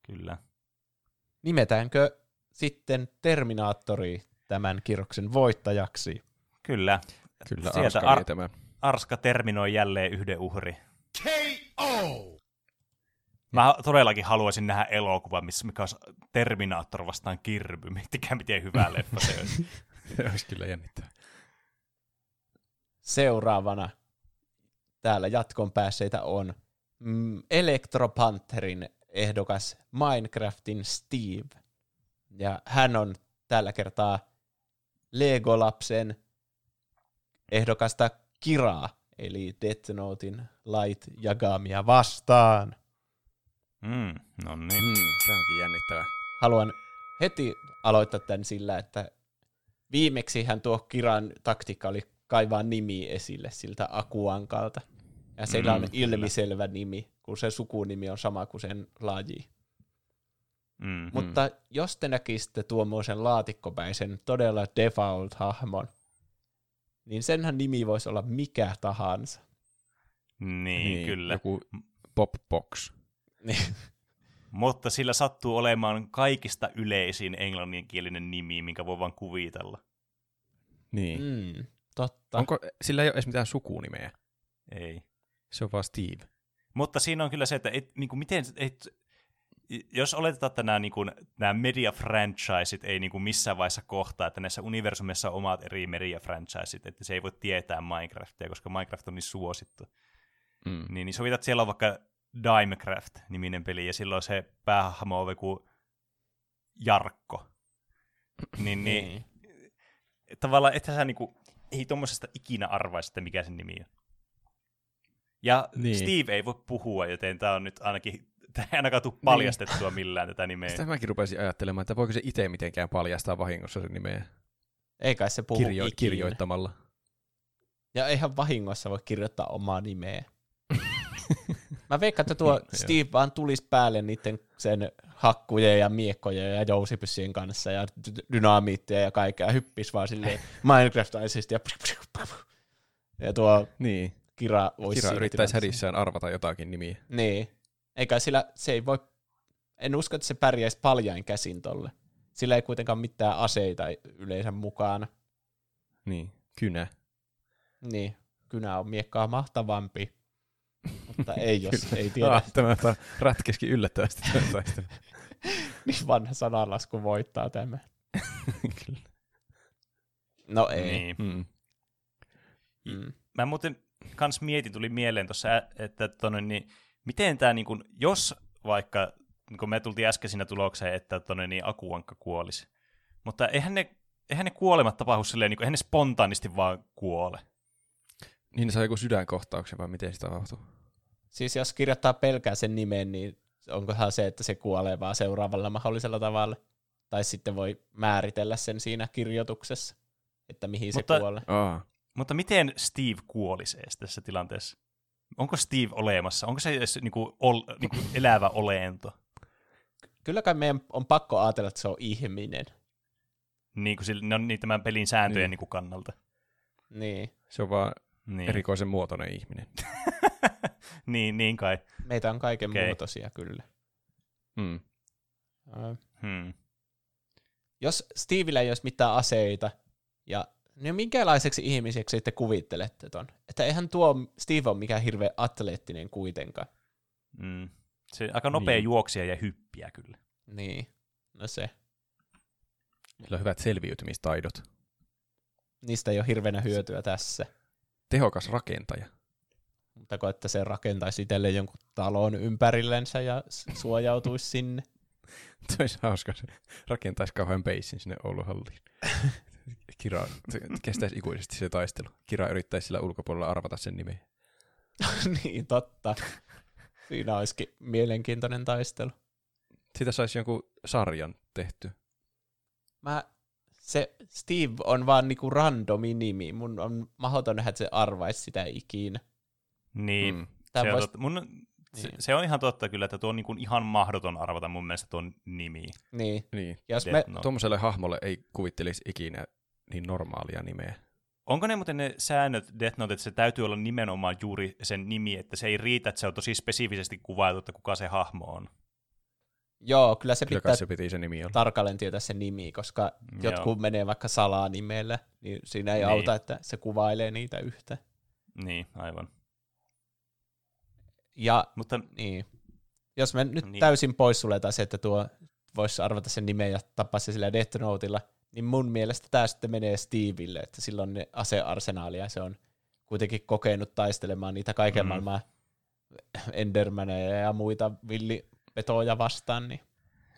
Kyllä. Nimetäänkö sitten Terminaattori tämän kierroksen voittajaksi? Kyllä. Kyllä Sieltä Arska Ar- tämä. Arska terminoi jälleen yhden uhri. Mä todellakin haluaisin nähdä elokuvan, missä mikä olisi Terminaattor vastaan Kirby. Miettikää, miten hyvä leffa se olisi. Se olisi kyllä jännittävää. Seuraavana täällä jatkon päässeitä on mm, Electropantherin ehdokas Minecraftin Steve. Ja hän on tällä kertaa Legolapsen ehdokasta Kiraa, eli Death Notein Light Yagamia vastaan. Mm, no niin. Mm, se onkin jännittävää. Haluan heti aloittaa tämän sillä, että viimeksi hän tuo Kiran taktiikka oli kaivaa nimi esille siltä Akuankalta. Ja sillä on Mm, kyllä. ilmiselvä nimi, kun se sukunimi on sama kuin sen laji. Mm. Mutta jos te näkisitte tuommoisen laatikkopäisen todella default-hahmon, niin senhän nimi voisi olla mikä tahansa. Niin, kyllä. Joku popbox. Niin. Mutta sillä sattuu olemaan kaikista yleisin englanninkielinen nimi, minkä voi vaan kuvitella. Niin. Mm. Totta. Onko, sillä ei ole edes mitään sukunimeä. Ei. Se on vaan Steve. Mutta siinä on kyllä se, että et, niin kuin miten, et, jos oletetaan, että nämä, niin kuin, nämä media-franchiseit ei niin kuin missään vaiheessa kohtaa, että näissä universumissa on omat eri media-franchiseit, että se ei voi tietää Minecraftia, koska Minecraft on niin suosittu. Mm. Niin, niin sovitat, että siellä on vaikka Dimecraft-niminen peli, ja silloin se päähahmo on joku Jarkko. Niin, niin tavallaan ethän sä niinku, ei tuommoisesta ikinä arvaisi, että mikä sen nimi on. Ja Niin. niin. Steve ei voi puhua, joten tämä on nyt ainakin, tämä ei ainakaan tule paljastettua millään tätä nimeä. Sitä mäkin rupesin ajattelemaan, että voiko se itse mitenkään paljastaa vahingossa sen nimeä Ei kai se puhu kirjo- ikinä. kirjoittamalla. Ja eihän vahingossa voi kirjoittaa omaa nimeä. Mä veikkaan, että tuo Steve vaan tulisi päälle niiden sen hakkujen ja miekkojen ja jousipyssien kanssa ja dy- dynamiittia ja kaikkea ja hyppis vaan silleen Minecraftaisesti ja, ja tuo Niin. Kira voisi Kira yrittäisi hädissään arvata jotakin nimiä. Niin. Eikä sillä, se ei voi, en usko, että se pärjäisi paljain käsin tolle. Sillä ei kuitenkaan mitään aseita yleensä mukana. Niin. Kynä. Niin, kynä on miekkaa mahtavampi. Mutta ei jos ei tiedä. Ah, tämä ratkeskin yllättävästi niin vanha sananlasku voittaa tämä. Kyllä. No ei. Niin. Mm. Mm. Mä muuten kans mietin, tuli mieleen tuossa, että tonne, niin, miten tämä, niin kun, jos vaikka, niin kun me tultiin äsken siinä tulokseen, että tonne, niin Akuankka kuolisi, mutta eihän ne, eihän ne kuolemat tapahdu silleen, niin kuin, eihän ne spontaanisti vaan kuole. Niin ne saa joku sydänkohtauksen vai miten se tapahtuu? Siis jos kirjoittaa pelkää sen nimen, niin onkohan se, että se kuolee vaan seuraavalla mahdollisella tavalla? Tai sitten voi määritellä sen siinä kirjoituksessa, että mihin Mutta- se kuolee. Aa. Mutta miten Steve kuolisi tässä tilanteessa? Onko Steve olemassa? Onko se edes niin kuin, ol, niin kuin elävä olento? Kyllä kai meidän on pakko ajatella, että se on ihminen. Niin kuin, sillä- ne on niin tämän pelin sääntöjen Niin. niin. Niin kannalta. Niin. Se on vaan Niin. erikoisen muotoinen ihminen. niin, niin kai. Meitä on kaiken Okei. muotoisia kyllä. Mm. Ö, Hmm. Jos Stevellä ei olisi mitään aseita, ja niin minkälaiseksi ihmiseksi te kuvittelette ton? Että eihän tuo Steve ole mikään hirveän atleettinen kuitenkaan. Mm. Se aika nopea Niin. niin. juoksija ja hyppiä kyllä. Niin, no se. Sillä on hyvät selviytymistaidot. Niistä ei ole hirveänä hyötyä tässä. Tehokas rakentaja. Mutta että se rakentaisi itselleen jonkun talon ympärillensä ja suojautuisi sinne. Se olisi hauska, se rakentaisi kauhean peissin sinne Oulun halliin. Kira, kestäisi ikuisesti se taistelu. Kira yrittäisi sillä ulkopuolella arvata sen nimen. niin, totta. Siinä olisikin mielenkiintoinen taistelu. Siitä saisi jonkun sarjan tehty. Mä, se Steve on vaan niinku randomi nimi. Mun on mahdoton nähdä, että se arvaisi sitä ikinä. Niin. Mm. Mm. Se, on totta. Mun, se, Niin. se, on ihan totta kyllä, että tuo on niin kuin ihan mahdoton arvata mun mielestä tuon nimi. Niin. Niin. Ja jos Death me, Note. Tuommoiselle hahmolle ei kuvittelisi ikinä niin normaalia nimeä. Onko ne muuten ne säännöt Death Note, että se täytyy olla nimenomaan juuri sen nimi, että se ei riitä, että se on tosi spesifisesti kuvailtu, että kuka se hahmo on. joo, kyllä se Kyllä pitää se piti se nimi olla. tarkalleen tietää se nimi, koska Joo. jotkut menee vaikka salanimellä, niin siinä ei Niin. auta, että se kuvailee niitä yhtä. Niin, aivan. Ja Mutta niin, jos me nyt Niin. täysin poissuljetaan se, että tuo voisi arvata sen nimen ja tappaa se sillä Death Notella, niin mun mielestä tämä sitten menee Steville, että silloin ne asearsenaalia ja se on kuitenkin kokenut taistelemaan niitä kaiken Mm. maailman Endermaneja ja muita villipetoja vastaan, niin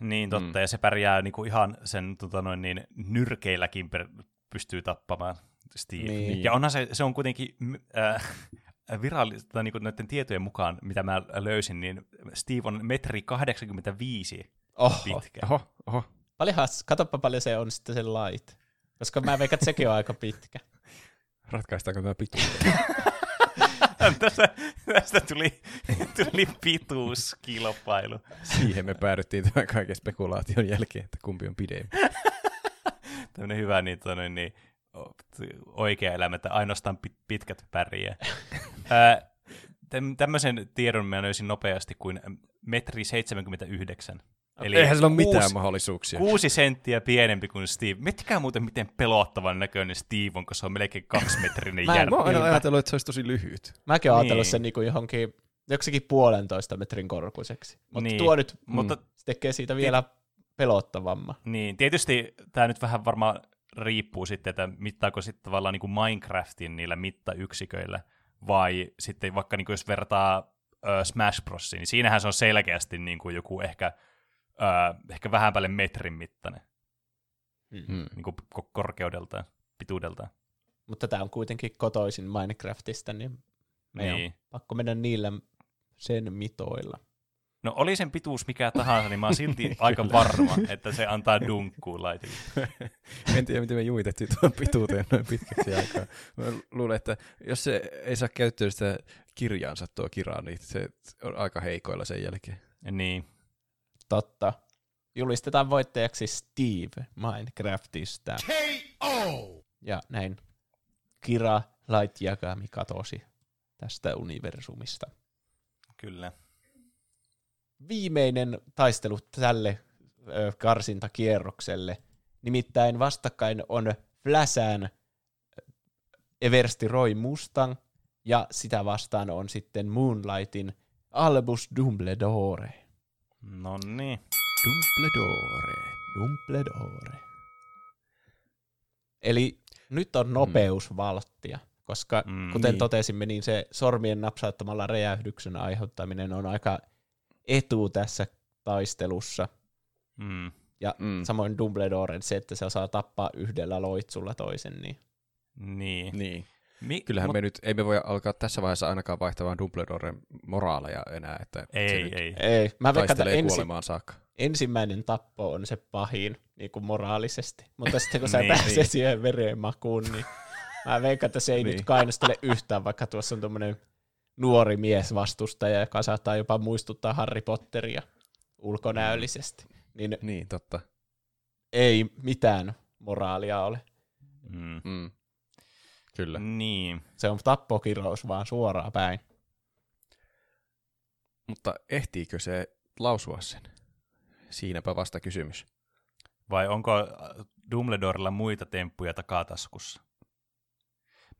niin totta, mm. ja se pärjää niinku ihan sen tota noin, niin, nyrkeilläkin per, pystyy tappamaan Steve. Niin. Ja onhan se, se on kuitenkin äh, virallista niin noiden tietojen mukaan, mitä mä löysin, niin Steve on metri 85 oho, pitkä. Oho, oho. paljonhan, katoppa paljon se on sitten se light. Koska mä veikkaan, että sekin on aika pitkä. Ratkaistaanko tämä pituus? tästä, tästä tuli, tuli pituuskilpailu. Siihen me päädyttiin tämän kaiken spekulaation jälkeen, että kumpi on pidempi. Tämmöinen hyvä niin, tota noin, niin, oikea elämä, että ainoastaan pit- pitkät pärjää. Ää, täm- tämmöisen tiedon mä löysin nopeasti kuin metri 79. Eli Eihän sillä ole mitään kuusi- mahdollisuuksia. Kuusi senttiä pienempi kuin Steve. Miettikää muuten, miten pelottavan näköinen Steve on, kun se on melkein kaksimetrinen Mä järvi. Mä oon ajatellut, että se olisi tosi lyhyt. Mäkin oon Niin. ajatellut sen niin johonkin joksikin puolentoista metrin korkuiseksi. Mutta Niin. niin. tuo nyt Mutta se tekee siitä vielä pelottavamman. Niin, tietysti tämä nyt vähän varmaan riippuu sitten, että mittaako sitten tavallaan niin kuin Minecraftin niillä mittayksiköillä, vai sitten vaikka niin kuin jos vertaa ö, Smash Brosiin, niin siinähän se on selkeästi niin kuin joku ehkä, ö, ehkä vähän päälle metrin mittainen Hmm. niin kuin ko- korkeudeltaan, pituudeltaan. Mutta tämä on kuitenkin kotoisin Minecraftista, niin meidän Niin. on pakko mennä niillä sen mitoilla. No oli sen pituus mikä tahansa, niin mä oon silti aika varma, että se antaa dunkkuun laitille. En tiedä, miten me jumitettiin tuon pituuteen noin pitkäksi aikaa. Mä luulen, että jos se ei saa käyttöön sitä kirjaansa tuo kiraa, niin se on aika heikoilla sen jälkeen. Niin, Totta. Julistetaan voittajaksi Steve Minecraftista. K.O. Ja näin Kira Light Yagami katosi tästä universumista. kyllä. Viimeinen taistelu tälle ö, karsintakierrokselle. Nimittäin vastakkain on Fläsään Eversti Roy Mustang Ja sitä vastaan on sitten Moonlightin Albus Dumbledore. No niin. Dumbledore. Dumbledore. Eli nyt on nopeusvalttia, koska Mm, mm, kuten niin. totesimme, niin se sormien napsauttamalla räjähdyksen aiheuttaminen on aika etu tässä taistelussa. Mm. Ja Mm. samoin Dumbledoren se, että se osaa tappaa yhdellä loitsulla toisen, niin Niin. Niin. Mi- Kyllähän mut- me nyt, ei me voi alkaa tässä vaiheessa ainakaan vaihtamaan Dumbledoren moraaleja enää, että se Ei, nyt ei. ei. Mä veikkaan, että taistelee ensi, kuolemaan saakka. ensimmäinen tappo on se pahin niin kuin moraalisesti, mutta sitten kun sä Niin, pääset niin. siihen verenmakuun, niin mä veikkaan, että se ei Niin. nyt kainostele yhtään, vaikka tuossa on tuommoinen nuori mies vastustaja, joka saattaa jopa muistuttaa Harry Potteria ulkonäöllisesti. Niin Niin, totta. ei mitään moraalia ole. Mm. Mm. Kyllä. Niin. Se on tappokirous vaan suoraan päin. Mutta ehtiikö se lausua sen? Siinäpä vasta kysymys. Vai onko Dumbledorella muita temppuja takataskussa?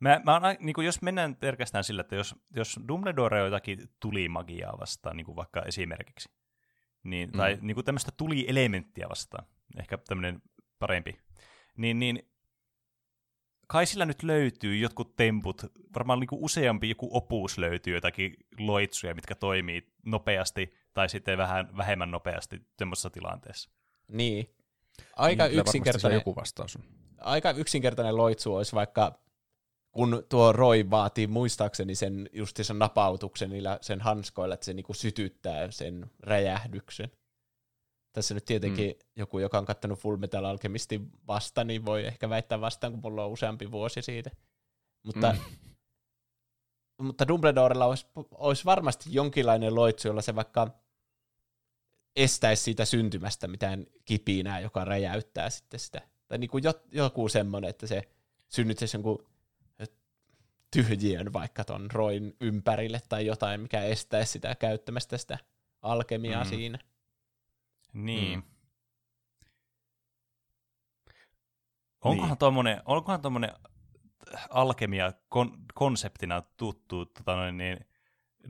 Mä, mä oon, niin kuin jos mennään pelkästään sillä, että jos, jos Dumbledore on jotakin tulimagiaa vastaan, niin kuin vaikka esimerkiksi, niin, tai Mm. niin kuin tämmöistä tulielementtiä vastaan, ehkä tämmöinen parempi, niin, niin kai sillä nyt löytyy jotkut temput, varmaan niin kuin useampi joku opus löytyy jotakin loitsuja, mitkä toimii nopeasti tai sitten vähän vähemmän nopeasti semmoisessa tilanteessa. Niin. Aika, Niin, varmasti se yksinkertainen, joku vastaus on. aika yksinkertainen loitsu olisi vaikka, kun tuo Roy vaatii muistaakseni sen justi sen napautuksen niillä sen hanskoilla, että se niinku sytyttää sen räjähdyksen. Tässä nyt tietenkin mm. joku, joka on kattanut Full Metal Alchemistin vasta, niin voi ehkä väittää vastaan, kun mulla on useampi vuosi siitä. Mutta, mm. mutta Dumbledorella olisi, olisi varmasti jonkinlainen loitsu, jolla se vaikka estäisi siitä syntymästä mitään kipinää, joka räjäyttää sitten sitä. Tai niin kuin joku semmoinen, että se synnyttäisi jonkun tyhjiön vaikka ton roin ympärille tai jotain, mikä estäisi sitä käyttämästä sitä alkemiaa Mm. siinä. Niin. Mm. Onkohan Niin. tommonen, onkohan tommonen alkemia kon, konseptina tuttu tota noin, niin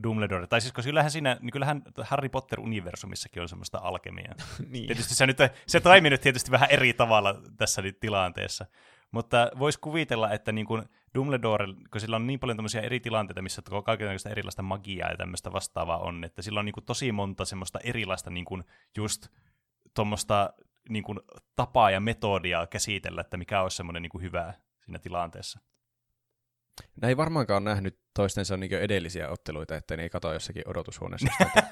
Dumbledore, tai siis koska kyllähän siinä, niin kyllähän Harry Potter-universumissakin on semmoista alkemiaa. niin. Tietysti se, nyt, se toimii nyt tietysti vähän eri tavalla tässä nyt tilanteessa, mutta voisi kuvitella, että niin kuin Dumbledore, kun sillä on niin paljon tämmöisiä eri tilanteita, missä kaikenlaista erilaista magiaa ja tämmöistä vastaavaa on, että sillä on niin kuin tosi monta semmoista erilaista niin kuin just tuommoista niin kuin tapaa ja metodia käsitellä, että mikä olisi semmoinen niin kuin hyvä siinä tilanteessa. Ne ei varmaankaan nähnyt toistensa niin edellisiä otteluita, että ne ei kato jossakin odotushuoneessa.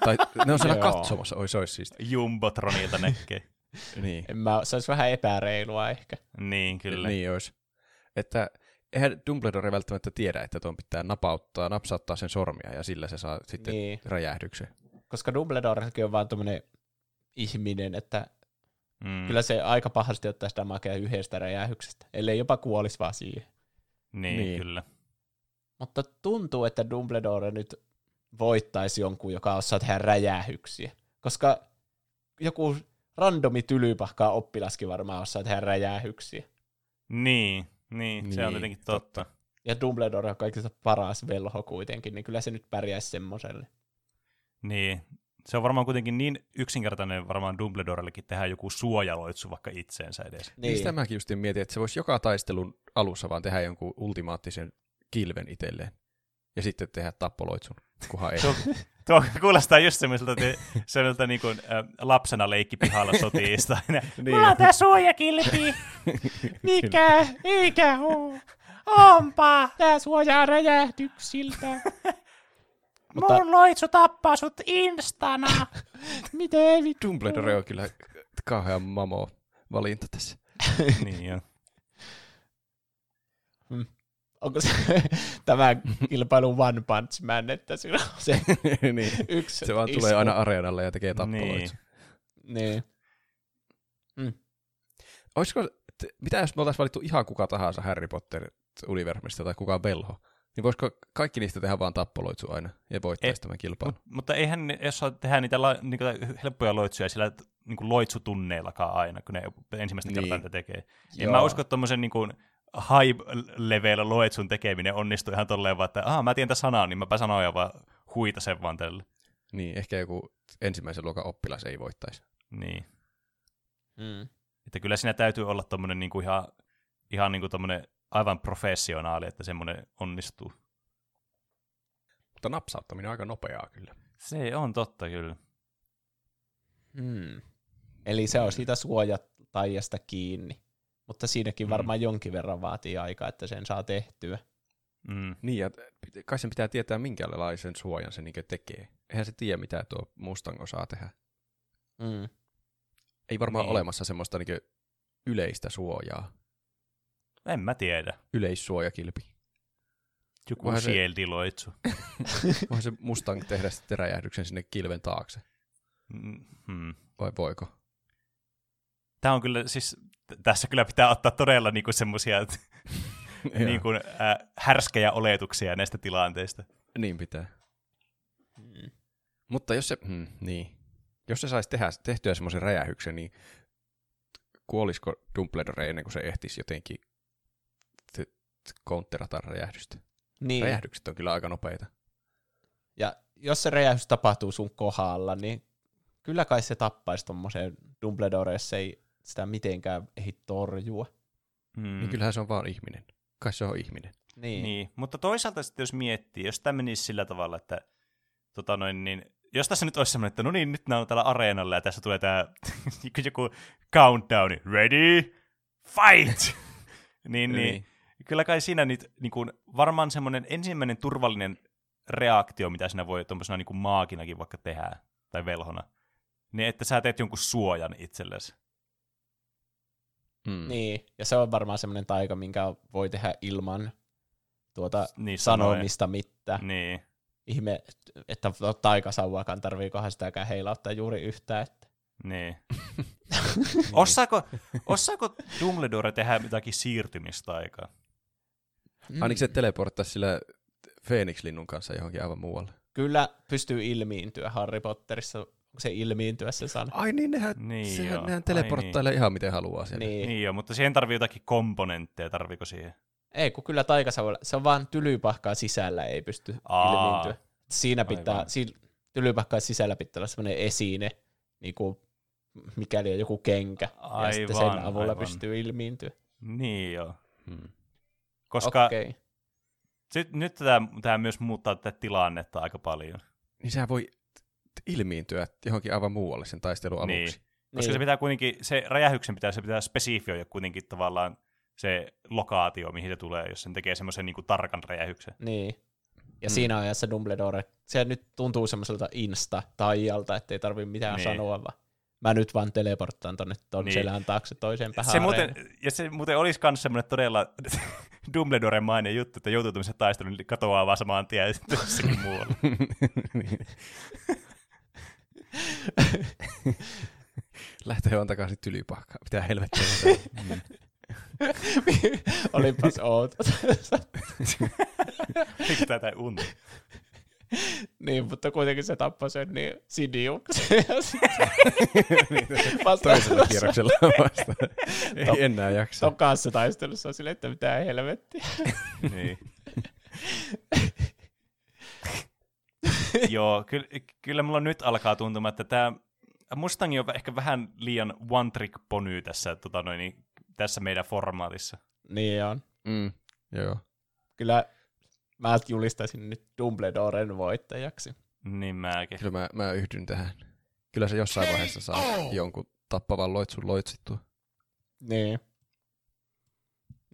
tai, tai ne on siellä katsomassa, oi se olisi siis. Jumbotronilta näkee. Niin, En mä, se olisi vähän epäreilua ehkä. niin, kyllä. niin olisi. Että eihän Dumbledore välttämättä tiedä, että tuon pitää napauttaa, napsauttaa sen sormia ja sillä se saa sitten niin. Räjähdyksen. Koska Dumbledorekin on vaan tämmöinen ihminen, että Mm. kyllä se aika pahasti ottaisi damagea yhdestä räjähyksestä, ellei jopa kuolisi vaan siihen. Niin, Niin. niin, kyllä. Mutta tuntuu, että Dumbledore nyt voittaisi jonkun, joka osaa tehdä räjähyksiä. Koska joku randomi tylypahkaa oppilaskin varmaan osaa tehdä räjähyksiä. Niin, niin, se on Niin, tietenkin totta. Ja Dumbledore on kaikista paras velho kuitenkin, niin kyllä se nyt pärjäisi semmoselle. Niin. Se on varmaan kuitenkin niin yksinkertainen varmaan Dumbledorellekin tehdä joku suojaloitsu vaikka itseensä edes. Niin. Niistä mäkin just mietin, että se voisi joka taistelun alussa vaan tehdä jonkun ultimaattisen kilven itselleen. Ja sitten tehdä tappoloitsun, kunhan ei. Tuo, tuo kuulostaa just semmoiselta, että semmoiselta niin kuin, ä, lapsena leikki pihalla sotiista. niin, Mulla on tää suojakilpi. Mikä? Eikä oo. Onpa. Tää suojaa räjähdyksiltä. Mutta- Mun loitsu tappaa sut instana. Miten vittu? Dumbledore on kyllä kauhean mamo valinta tässä. niin jo. Onko se tämä kilpailu One Punch Man, että siinä on se niin. yksi Se vaan isku. tulee aina areenalle ja tekee tappoloitsun. Niin. Niin. Olisiko, t- mitä jos me oltaisiin valittu ihan kuka tahansa Harry Potter-universumista tai kuka velho? Niin voisiko kaikki niistä tehdä vaan tappoloitsu aina ja voittaisi Et- tämän kilpailun? Mut, mutta eihän, ne- jos saa tehdä niitä la, niinku, helppoja loitsuja sillä niin kuin loitsutunneillakaan aina, kun ne ensimmäistä Niin. kertaa niitä tekee. En Joo. mä usko, että tommosen niin kuin, high level loetsun tekeminen onnistui ihan tolleen vaan, että aha, mä tiedän tämän sanan, niin mäpä sanoin ja vaan huitasen vaan tälle. Niin, ehkä joku ensimmäisen luokan oppilas ei voittaisi. Niin. Mm. Että kyllä siinä täytyy olla tommonen niinku ihan, ihan niinku tommonen aivan professionaali, että semmoinen onnistuu. Mutta napsauttaminen on aika nopeaa kyllä. Se on totta kyllä. Hmm. Eli se on siitä suojataijasta kiinni. Mutta siinäkin Mm. varmaan jonkin verran vaatii aikaa, että sen saa tehtyä. Mm. Niin, ja kai sen pitää tietää, minkälaisen suojan se niinkö tekee. Eihän se tiedä, mitä tuo Mustang osaa tehdä. Mm. Ei varmaan Niin. olemassa semmoista niinkö yleistä suojaa. En mä tiedä. Yleissuojakilpi. Joku Voihan se- shieldiloitsu. Voihan se Mustang tehdä sitten räjähdyksen sinne kilven taakse. Mm, Hmm. Vai voiko? Tämä on kyllä, siis tässä kyllä pitää ottaa todella niinku semmoisia niinku, äh, härskejä oletuksia näistä tilanteista. Niin pitää. Mm. Mutta jos se, hmm, niin. Jos se saisi tehdä, tehtyä semmoisen räjähyksen, niin kuolisiko Dumbledore ennen kuin se ehtisi jotenkin te- te- counterata räjähdystä? Niin. Räjähdykset on kyllä aika nopeita. Ja jos se räjähdys tapahtuu sun kohdalla, niin kyllä kai se tappaisi tuommoisen Dumbledore, jos se ei sitä mitenkään ehdi torjua. Mm. Niin kyllähän se on vaan ihminen. Kai se on ihminen. Niin. Niin, mutta toisaalta sitten jos miettii, jos tämä menisi sillä tavalla, että tota noin, niin, jos tässä nyt olisi semmoinen, että no niin, nyt nämä on täällä areenalla ja tässä tulee tämä joku countdown, ready, fight! niin, niin, kyllä kai siinä nyt niin kuin, varmaan semmoinen ensimmäinen turvallinen reaktio, mitä sinä voi tuommoisena niin kuin maakinakin vaikka tehdä, tai velhona, niin että sä teet jonkun suojan itsellesi. Mm. niin. Ja se on varmaan semmoinen taika, minkä voi tehdä ilman tuota Niin sanomista mitään. Niin. Ihme, että taikasauvakaan tarviikohan sitäkään heilauttaa juuri yhtään. Että. Niin. osaako, osaako Dumbledore tehdä jotakin siirtymistä aikaa? Mm. Ainakin se teleporttaisi sillä Phoenix-linnun kanssa johonkin aivan muualle. Kyllä pystyy ilmiintyä Harry Potterissa. Se ilmiintyä se sana? Ai niin, nehän, Niin sehän, joo. nehän Ai teleporttailee ihan miten haluaa siellä. Niin. Niin joo, mutta siihen tarvii jotakin komponentteja, tarviiko siihen? Ei, kun kyllä taikasauva, se on vaan tylypahkaa sisällä, ei pysty Aa. ilmiintyä. Siinä pitää, Aivan. si, tylypahkaa sisällä pitää olla semmoinen esine, niin kuin mikäli on joku kenkä, ja sitten sen Aivan, avulla aivan. pystyy ilmiintyä. Niin joo. Hmm. Koska okay. Okei. nyt, nyt tämä, tämä myös muuttaa tätä tilannetta aika paljon. Niin sehän voi ilmiintyä johonkin aivan muualle sen taistelun Niin. aluksi. Koska Niin. se pitää kuitenkin, se räjähyksen pitää, se pitää spesifioida kuitenkin tavallaan se lokaatio, mihin se tulee, jos sen tekee semmoisen niin tarkan räjähyksen. Niin. Ja Mm. siinä ajassa Dumbledore, se nyt tuntuu semmoiselta insta-taijalta, ettei tarvi mitään Niin. sanoa, vaan mä nyt vaan teleporttaan tonne ton Niin. niin. selän taakse toiseen päähän. Se muuten, ja se muuten olisi myös semmoinen todella Dumbledore-mainen juttu, että joutuu tämmöisen taistelun, niin katoaa vaan samaan tien jossakin muualla. Niin. Lähtee vaan takaisin tylypahkaan. Mitä helvettiä. on? Olipas outo. Eikö tätä unta? niin, mutta kuitenkin se tappoi sen niin Sidiuksen. Toisella kierroksella vasta. Ei enää jaksa. tokassa taistelussa on silleen, että mitä helvettiä. niin. Joo, kyllä, kyllä mulla nyt alkaa tuntumaan, että tämä Mustang on ehkä vähän liian one trick pony tässä, tota noin, niin, tässä meidän formaatissa. Niin on. Mm, joo. Kyllä mä julistaisin nyt Dumbledoren voittajaksi. Niin mäkin. Kyllä mä, mä yhdyn tähän. Kyllä se jossain vaiheessa saa jonkun tappavan loitsun loitsittua. Niin.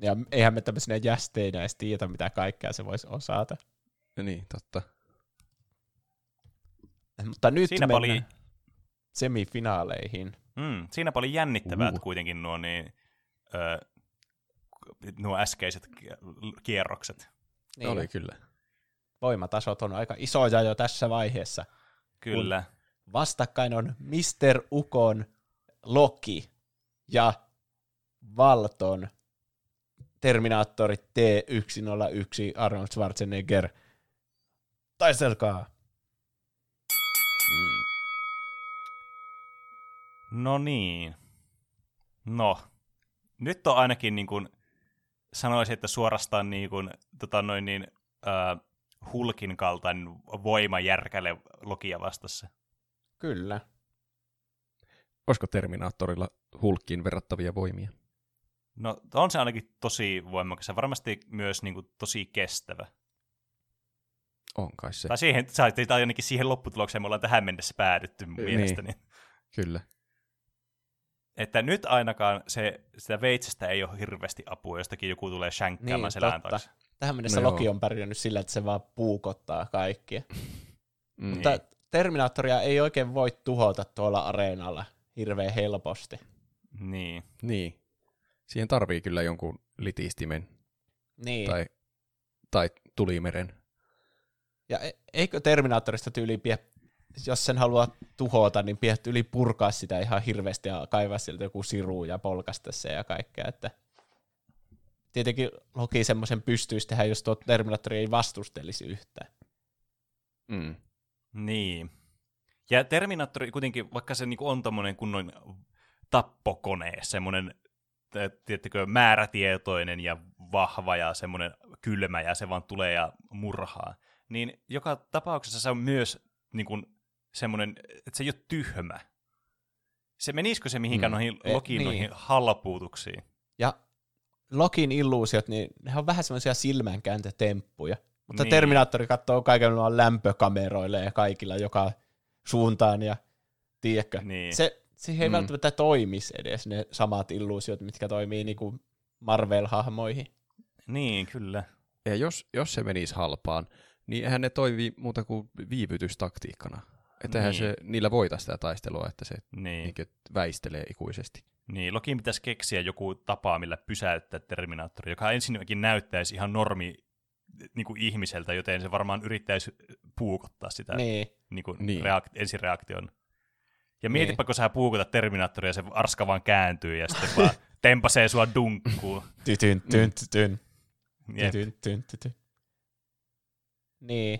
Ja eihän me tämmöisenä jästeinä edes tiedä, mitä kaikkea se voisi osata. Ja niin, totta. Mutta nyt Siinäpä mennään oli, semifinaaleihin. mm, siinäpä oli jännittävät Uhu. kuitenkin nuo, niin, ö, nuo äskeiset kierrokset. Niin. Oli kyllä. Voimatasot on aika isoja jo tässä vaiheessa. Kyllä. Vastakkain on Mr. Ukon Loki ja Valton Terminaattori T101 Arnold Schwarzenegger. Taistelkaa! No niin. No. Nyt on ainakin niin kuin sanoisin, että suorastaan niin kuin, tota noin niin, äh, Hulkin kaltainen voima järkäle Lokia vastassa. Kyllä. Olisiko Terminaattorilla Hulkkiin verrattavia voimia? No on se ainakin tosi voimakas ja varmasti myös niin kuin, tosi kestävä. On kai se. Tai, siihen, tai ainakin siihen lopputulokseen me ollaan tähän mennessä päädytty Niin. mielestäni. Kyllä. Että nyt ainakaan se, sitä veitsestä ei ole hirveästi apua, jostakin joku tulee shänkkäämään Niin, selän totta. taakse. Tähän mennessä No Loki on pärjännyt sillä, että se vaan puukottaa kaikkia. Mm. Mutta Terminaattoria ei oikein voi tuhota tuolla areenalla hirveän helposti. Niin. Niin. Siihen tarvii kyllä jonkun litistimen Niin. tai, tai tulimeren. Ja e- eikö Terminaattorista tyyli pidä, jos sen haluaa tuhota, niin pidä yli purkaa sitä ihan hirveästi ja kaivaa sieltä joku siru ja polkasta se ja kaikkea. Että tietenkin Loki semmoisen pystyisi tehdä, jos tuo Terminaattori ei vastustelisi yhtään. Mm. Niin. Ja Terminaattori kuitenkin, vaikka se niinku on tommonen kunnon tappokone, semmoinen, tiettikö, määrätietoinen ja vahva ja semmoinen kylmä ja se vaan tulee ja murhaa, niin joka tapauksessa se on myös niin kuin, semmoinen, että se ei ole tyhmä. Se menisikö se mihinkään Mm. noihin Eh, Lokiin niin. noihin halpuutuksiin? Ja Lokin illuusiot, niin ne on vähän semmoisia silmänkääntötemppuja. Mutta Niin. niin. Terminaattori katsoo kaikilla lämpökameroille ja kaikilla joka suuntaan ja tiedätkö, Niin. se, siihen ei Mm. välttämättä toimisi edes ne samat illuusiot, mitkä toimii niinku Marvel-hahmoihin. Niin, kyllä. Ja jos, jos se menisi halpaan, niin eihän ne toimi muuta kuin viivytystaktiikkana. Että Niin. se, niillä voita sitä taistelua, että se Niin. niin. väistelee ikuisesti. Niin, Lokiin pitäisi keksiä joku tapa, millä pysäyttää Terminaattori, joka ensinnäkin näyttäisi ihan normi niin kuin ihmiseltä, joten se varmaan yrittäisi puukottaa sitä Niin. niin kuin Niin. Reak- ensireaktion. Ja mietipä, kun sä puukotat Terminaattoria ja se arska vaan kääntyy ja sitten vaan tempasee sua dunkkuun. Tytyn, tyn, Jep. tytyn, tyn, tytyn. Niin.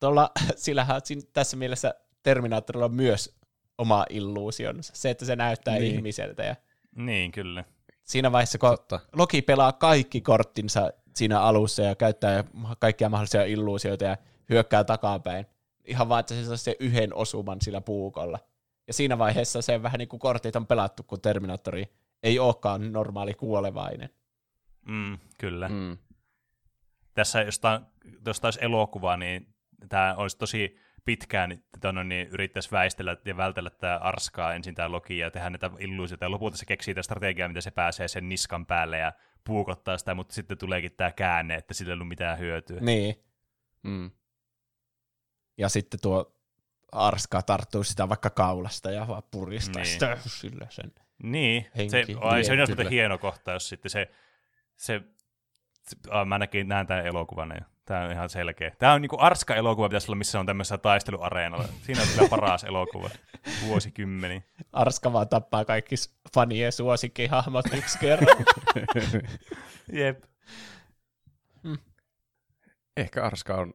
Tuolla, sillähän tässä mielessä Terminaattorilla on myös oma illuusionsa. Se, että se näyttää Niin. ihmiseltä. Ja Niin, kyllä. siinä vaiheessa, kun Totta. Loki pelaa kaikki korttinsa siinä alussa ja käyttää kaikkia mahdollisia illuusioita ja hyökkää takapäin. Ihan vaan, että se saa sen yhden osuman sillä puukolla. Ja siinä vaiheessa se vähän niin kuin kortit on pelattu, kun Terminaattori ei olekaan normaali kuolevainen. Mm, kyllä. Mm. Tässä, jos tämä olisi elokuva, niin tämä olisi tosi pitkään tota, no, niin yrittäisi väistellä ja vältellä tämä arskaa ensin tämä Loki ja tehdä näitä illuusioita. Ja lopulta se keksii tätä strategiaa, miten se pääsee sen niskan päälle ja puukottaa sitä, mutta sitten tuleekin tämä käänne, että sillä ei ollut mitään hyötyä. Niin. Mm. Ja sitten tuo Arska tarttuu sitä vaikka kaulasta ja vaan puristaa Niin. niin. sitä sillä sen. Niin, Henki se, ai, se on hieno kohtaus sitten. Se, se, se mä näkin, näen tämän elokuvan ja tämä on ihan selkeä. Tämä on niinku Arska-elokuva pitäisi olla, missä on tämmöisessä taisteluareenalla. Siinä on kyllä paras elokuva vuosikymmeni. Arska vaan tappaa kaikki fanien suosikkihahmot yksi kerran. Jep. Ehkä Arska on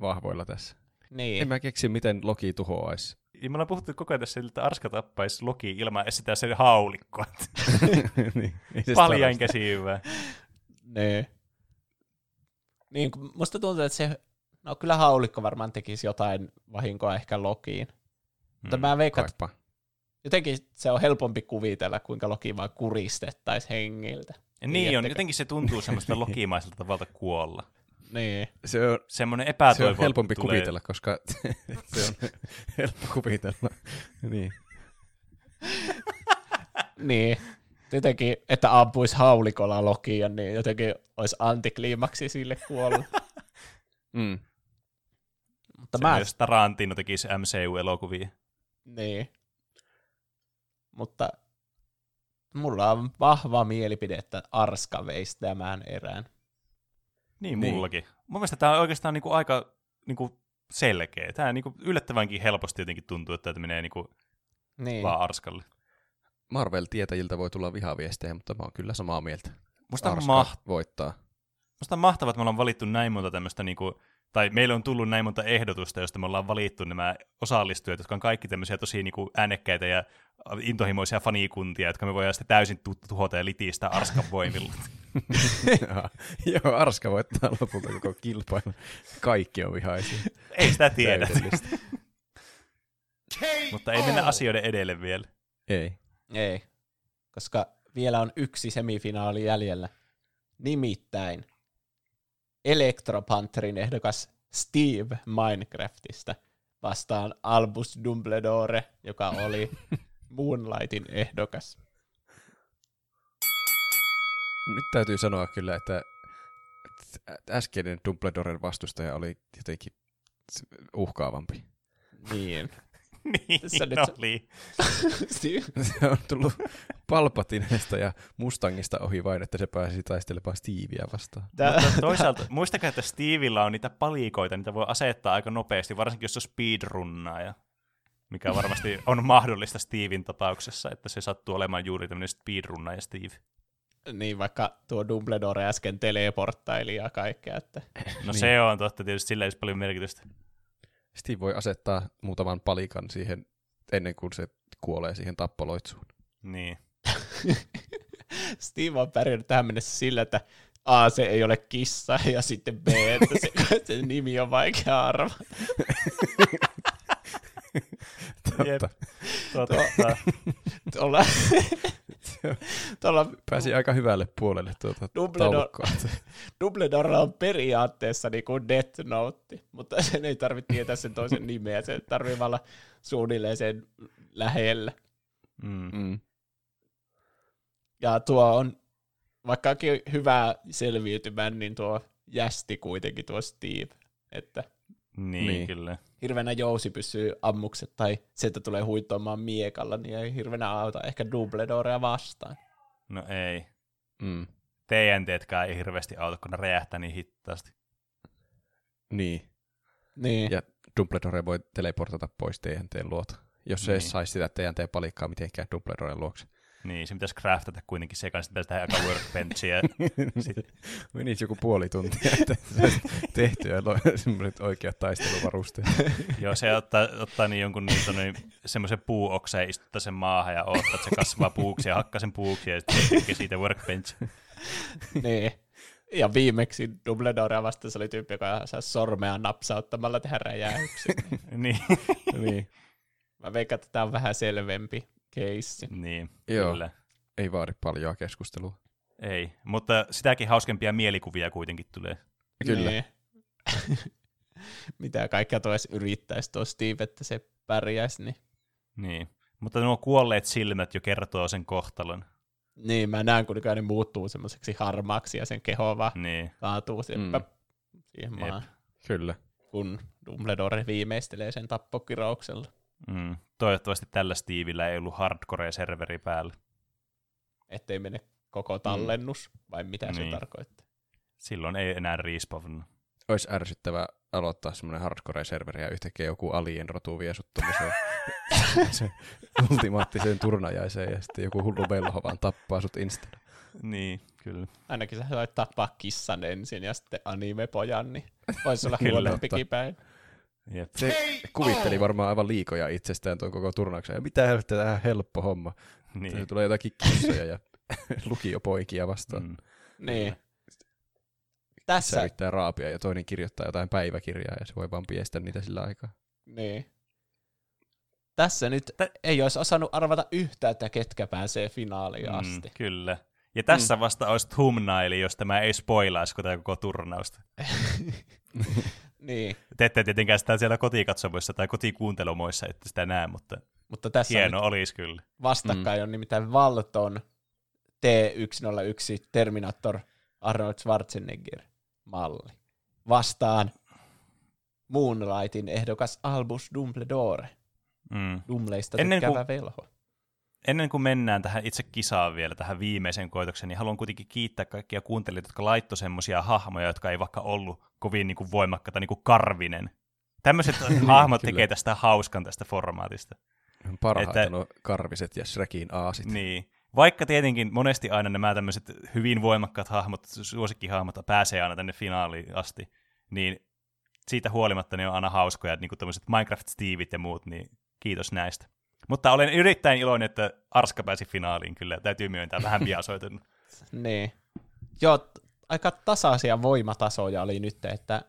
vahvoilla tässä. niin. En mä keksi, miten Loki tuhoaisi. Ja me ollaan puhuttu koko ajan tässä, että Arska tappaisi Loki ilman sitä sen haulikkoa. niin, Paljain sitä käsi hyvä. Niin. Niin, musta tuntuu, että se, no kyllä haulikko varmaan tekisi jotain vahinkoa ehkä Lokiin. Mutta Mm, mä veikkaan, jotenkin se on helpompi kuvitella, kuinka Loki vaan kuristettaisiin hengiltä. Niin on, Tiedättekö? jotenkin se tuntuu semmoista lokimaiselta tavalta kuolla. Niin. Se on, Semmoinen se epätoivo on helpompi tulee. kuvitella, koska se on helppo kuvitella. niin. Niin. Jotenkin, että ampuisi haulikolla Lokia, niin jotenkin olisi antikliimaksi sille kuolla. Mm. Mutta Se mä, myös Tarantino tekisi MCU-elokuvia. niin. Mutta mulla on vahva mielipide, että Arska veisi tämän erään. Niin, Niin. mullakin. Mun mielestä tämä on oikeastaan niinku aika niinku selkeä. Tämä niinku yllättävänkin helposti jotenkin tuntuu, että tämä menee niinku Niin. vaan Arskalle. Marvel-tietäjiltä voi tulla vihaviestejä, mutta mä oon kyllä samaa mieltä. Musta on, maht- voittaa. musta on mahtavaa, että me ollaan valittu näin monta tämmöistä, niinku, tai meille on tullut näin monta ehdotusta, josta me ollaan valittu nämä osallistujat, jotka on kaikki tämmöisiä tosi niinku äänekkäitä ja intohimoisia fanikuntia, jotka me voidaan sitten täysin tu- tuhota ja litistää Arskan voimilla. Joo, Arska voittaa lopulta koko kilpailun. Kaikki on vihaisia. Ei sitä tiedä, mutta ei mennä asioiden edelle vielä. Ei. Ei, koska vielä on yksi semifinaali jäljellä. Nimittäin Electropantherin ehdokas Steve Minecraftista vastaan Albus Dumbledore, joka oli Moonlightin ehdokas. Nyt täytyy sanoa kyllä, että äskeinen Dumbledoren vastustaja oli jotenkin uhkaavampi. Niin. niin Tässä nyt- oli. Se on tullut Palpatinesta ja Mustangista ohi vain, että se pääsi taistelemaan Stevieä vastaan. tää, Mutta toisaalta muistakaa, että Stevillä on niitä palikoita, niitä voi asettaa aika nopeasti, varsinkin jos on speedrunnaaja, mikä varmasti on mahdollista Steven tapauksessa, että se sattuu olemaan juuri tämmöinen speedrunnaaja Steve. niin, vaikka tuo Dumbledore äsken teleporttaili ja kaikkea, että No Niin. se on totta, tietysti sillä ei olisi paljon merkitystä. Steve voi asettaa muutaman palikan siihen ennen kuin se kuolee siihen tappoloitsuun. Niin. Steve on pärjännyt tähän mennessä sillä, että A, se ei ole kissa, ja sitten B, että se, se nimi on vaikea arvata. Jep. Totta. Totta. Tuolla, tuolla Pääsi aika hyvälle puolelle tuota Dumbledore- taulukkoa. Dumbledore on periaatteessa niin kuin Death Note, mutta sen ei tarvitse tietää sen toisen nimeä, se tarvii vaan olla suunnilleen sen lähellä. Mm. Mm. Ja tuo on, vaikkakin hyvä selviytymään, niin tuo jästi kuitenkin tuo Steve, että Niin, Niin. niin, kyllä. Hirveänä jousi pysyy ammukset tai se, että tulee huitoamaan miekalla, niin ei hirveänä auta ehkä Dumbledorea vastaan. No ei. Mm. TNTtkään ei hirveästi auta, kun ne räjähtää niin hittaasti. Niin. Niin. Ja Dumbledore voi teleportata pois TNTn luota. Jos se Niin. niin. saisi sitä TNT-palikkaa mitenkään Dumbledoren luokse. Niin, se pitäisi craftata kuitenkin sekaan, sitten pitäisi tehdä aika workbenchia. Menisi joku puoli tuntia, että tehtyä lo- semmoiset oikeat taisteluvarusteet. Joo, se ottaa, ottaa niin jonkun niin, tonne, semmoisen puuokseen, istuttaa sen maahan ja odottaa, että se kasvaa puuksi ja hakkaa sen puuksi ja sitten tekee siitä workbench. niin. Ja viimeksi Dumbledorea vastaan se oli tyyppi, joka saa sormea napsauttamalla tehdä räjäyksiä. niin, niin. Mä veikkaan, että tämä on vähän selvempi keissi. niin Joo. kyllä. Ei vaadi paljon keskustelua. Ei, mutta sitäkin hauskempia mielikuvia kuitenkin tulee. Kyllä. Niin. Mitä kaikkea edes yrittäisi tuo Steve, että se pärjäisi, niin Niin. Mutta nuo kuolleet silmät jo kertoo sen kohtalon. Niin, mä näen, kun ne muuttuu semmoiseksi harmaaksi ja sen keho vaan Niin. kaatuu Mm. siihen maahan, Kyllä. kun Dumbledore viimeistelee sen tappokirouksella. Mm. Toivottavasti tällä Steveillä ei ollut hardcore-serveri päällä. Ettei mene koko tallennus, vai mitä se Niin. tarkoittaa. Silloin ei enää respawn. Olisi ärsyttävää aloittaa semmoinen hardcore-serveri ja yhtäkkiä joku alien rotu vie sut se ultimaattiseen turnajaiseen ja sitten joku hullu velho vaan tappaa sut instana. Niin, kyllä. Ainakin sä voit tappaa kissan ensin ja sitten anime-pojan, niin voisi olla Kyllä, huonompikin päin. Jep. Se kuvitteli varmaan aivan liikoja itsestään tuon koko turnauksen. Ja mitä helvettiä, tämähän helppo homma. Niin. Tulee jotakin kissoja ja lukiopoikia vastaan. Mm. Niin. Se Tässä, yrittää raapia ja toinen kirjoittaa jotain päiväkirjaa ja se voi vaan piestä niitä sillä aikaa. niin. Tässä nyt Tä- ei olisi osannut arvata yhtään, että ketkä pääsee finaaliin Mm, asti. kyllä. Ja tässä vasta olisi thumbnaili, jos tämä ei spoilaisi koko turnausta. Niin, Te ette tietenkään sitä siellä kotikatsomoissa tai kotikuuntelumoissa, että sitä näe, mutta mutta tässä hieno olisi kyllä. vastakkain on nimittäin Valton T101 Terminator Arnold Schwarzenegger malli. Vastaan Moonlightin ehdokas Albus Dumbledore. Mm. Dumleista Ennen kuin- velho. Ennen kuin mennään tähän itse kisaan vielä, tähän viimeiseen koitokseen, niin haluan kuitenkin kiittää kaikkia kuuntelijoita, jotka laittoi semmoisia hahmoja, jotka ei vaikka ollut kovin niin kuin voimakkaita, niin kuin Karvinen. Tämmöiset hahmot tekee tästä hauskan tästä formaatista. Parhaat Että- karviset ja Shrekin aasit. Niin. Vaikka tietenkin monesti aina nämä tämmöiset hyvin voimakkaat hahmot, suosikkihahmot pääsee aina tänne finaaliin asti, niin siitä huolimatta ne on aina hauskoja, niin kuin tämmöiset Minecraft-Steveit ja muut, niin kiitos näistä. Mutta olen erittäin iloinen, että Arska pääsi finaaliin kyllä, täytyy myöntää vähän biasoitunut. Niin. joo, aika tasaisia voimatasoja oli nyt, että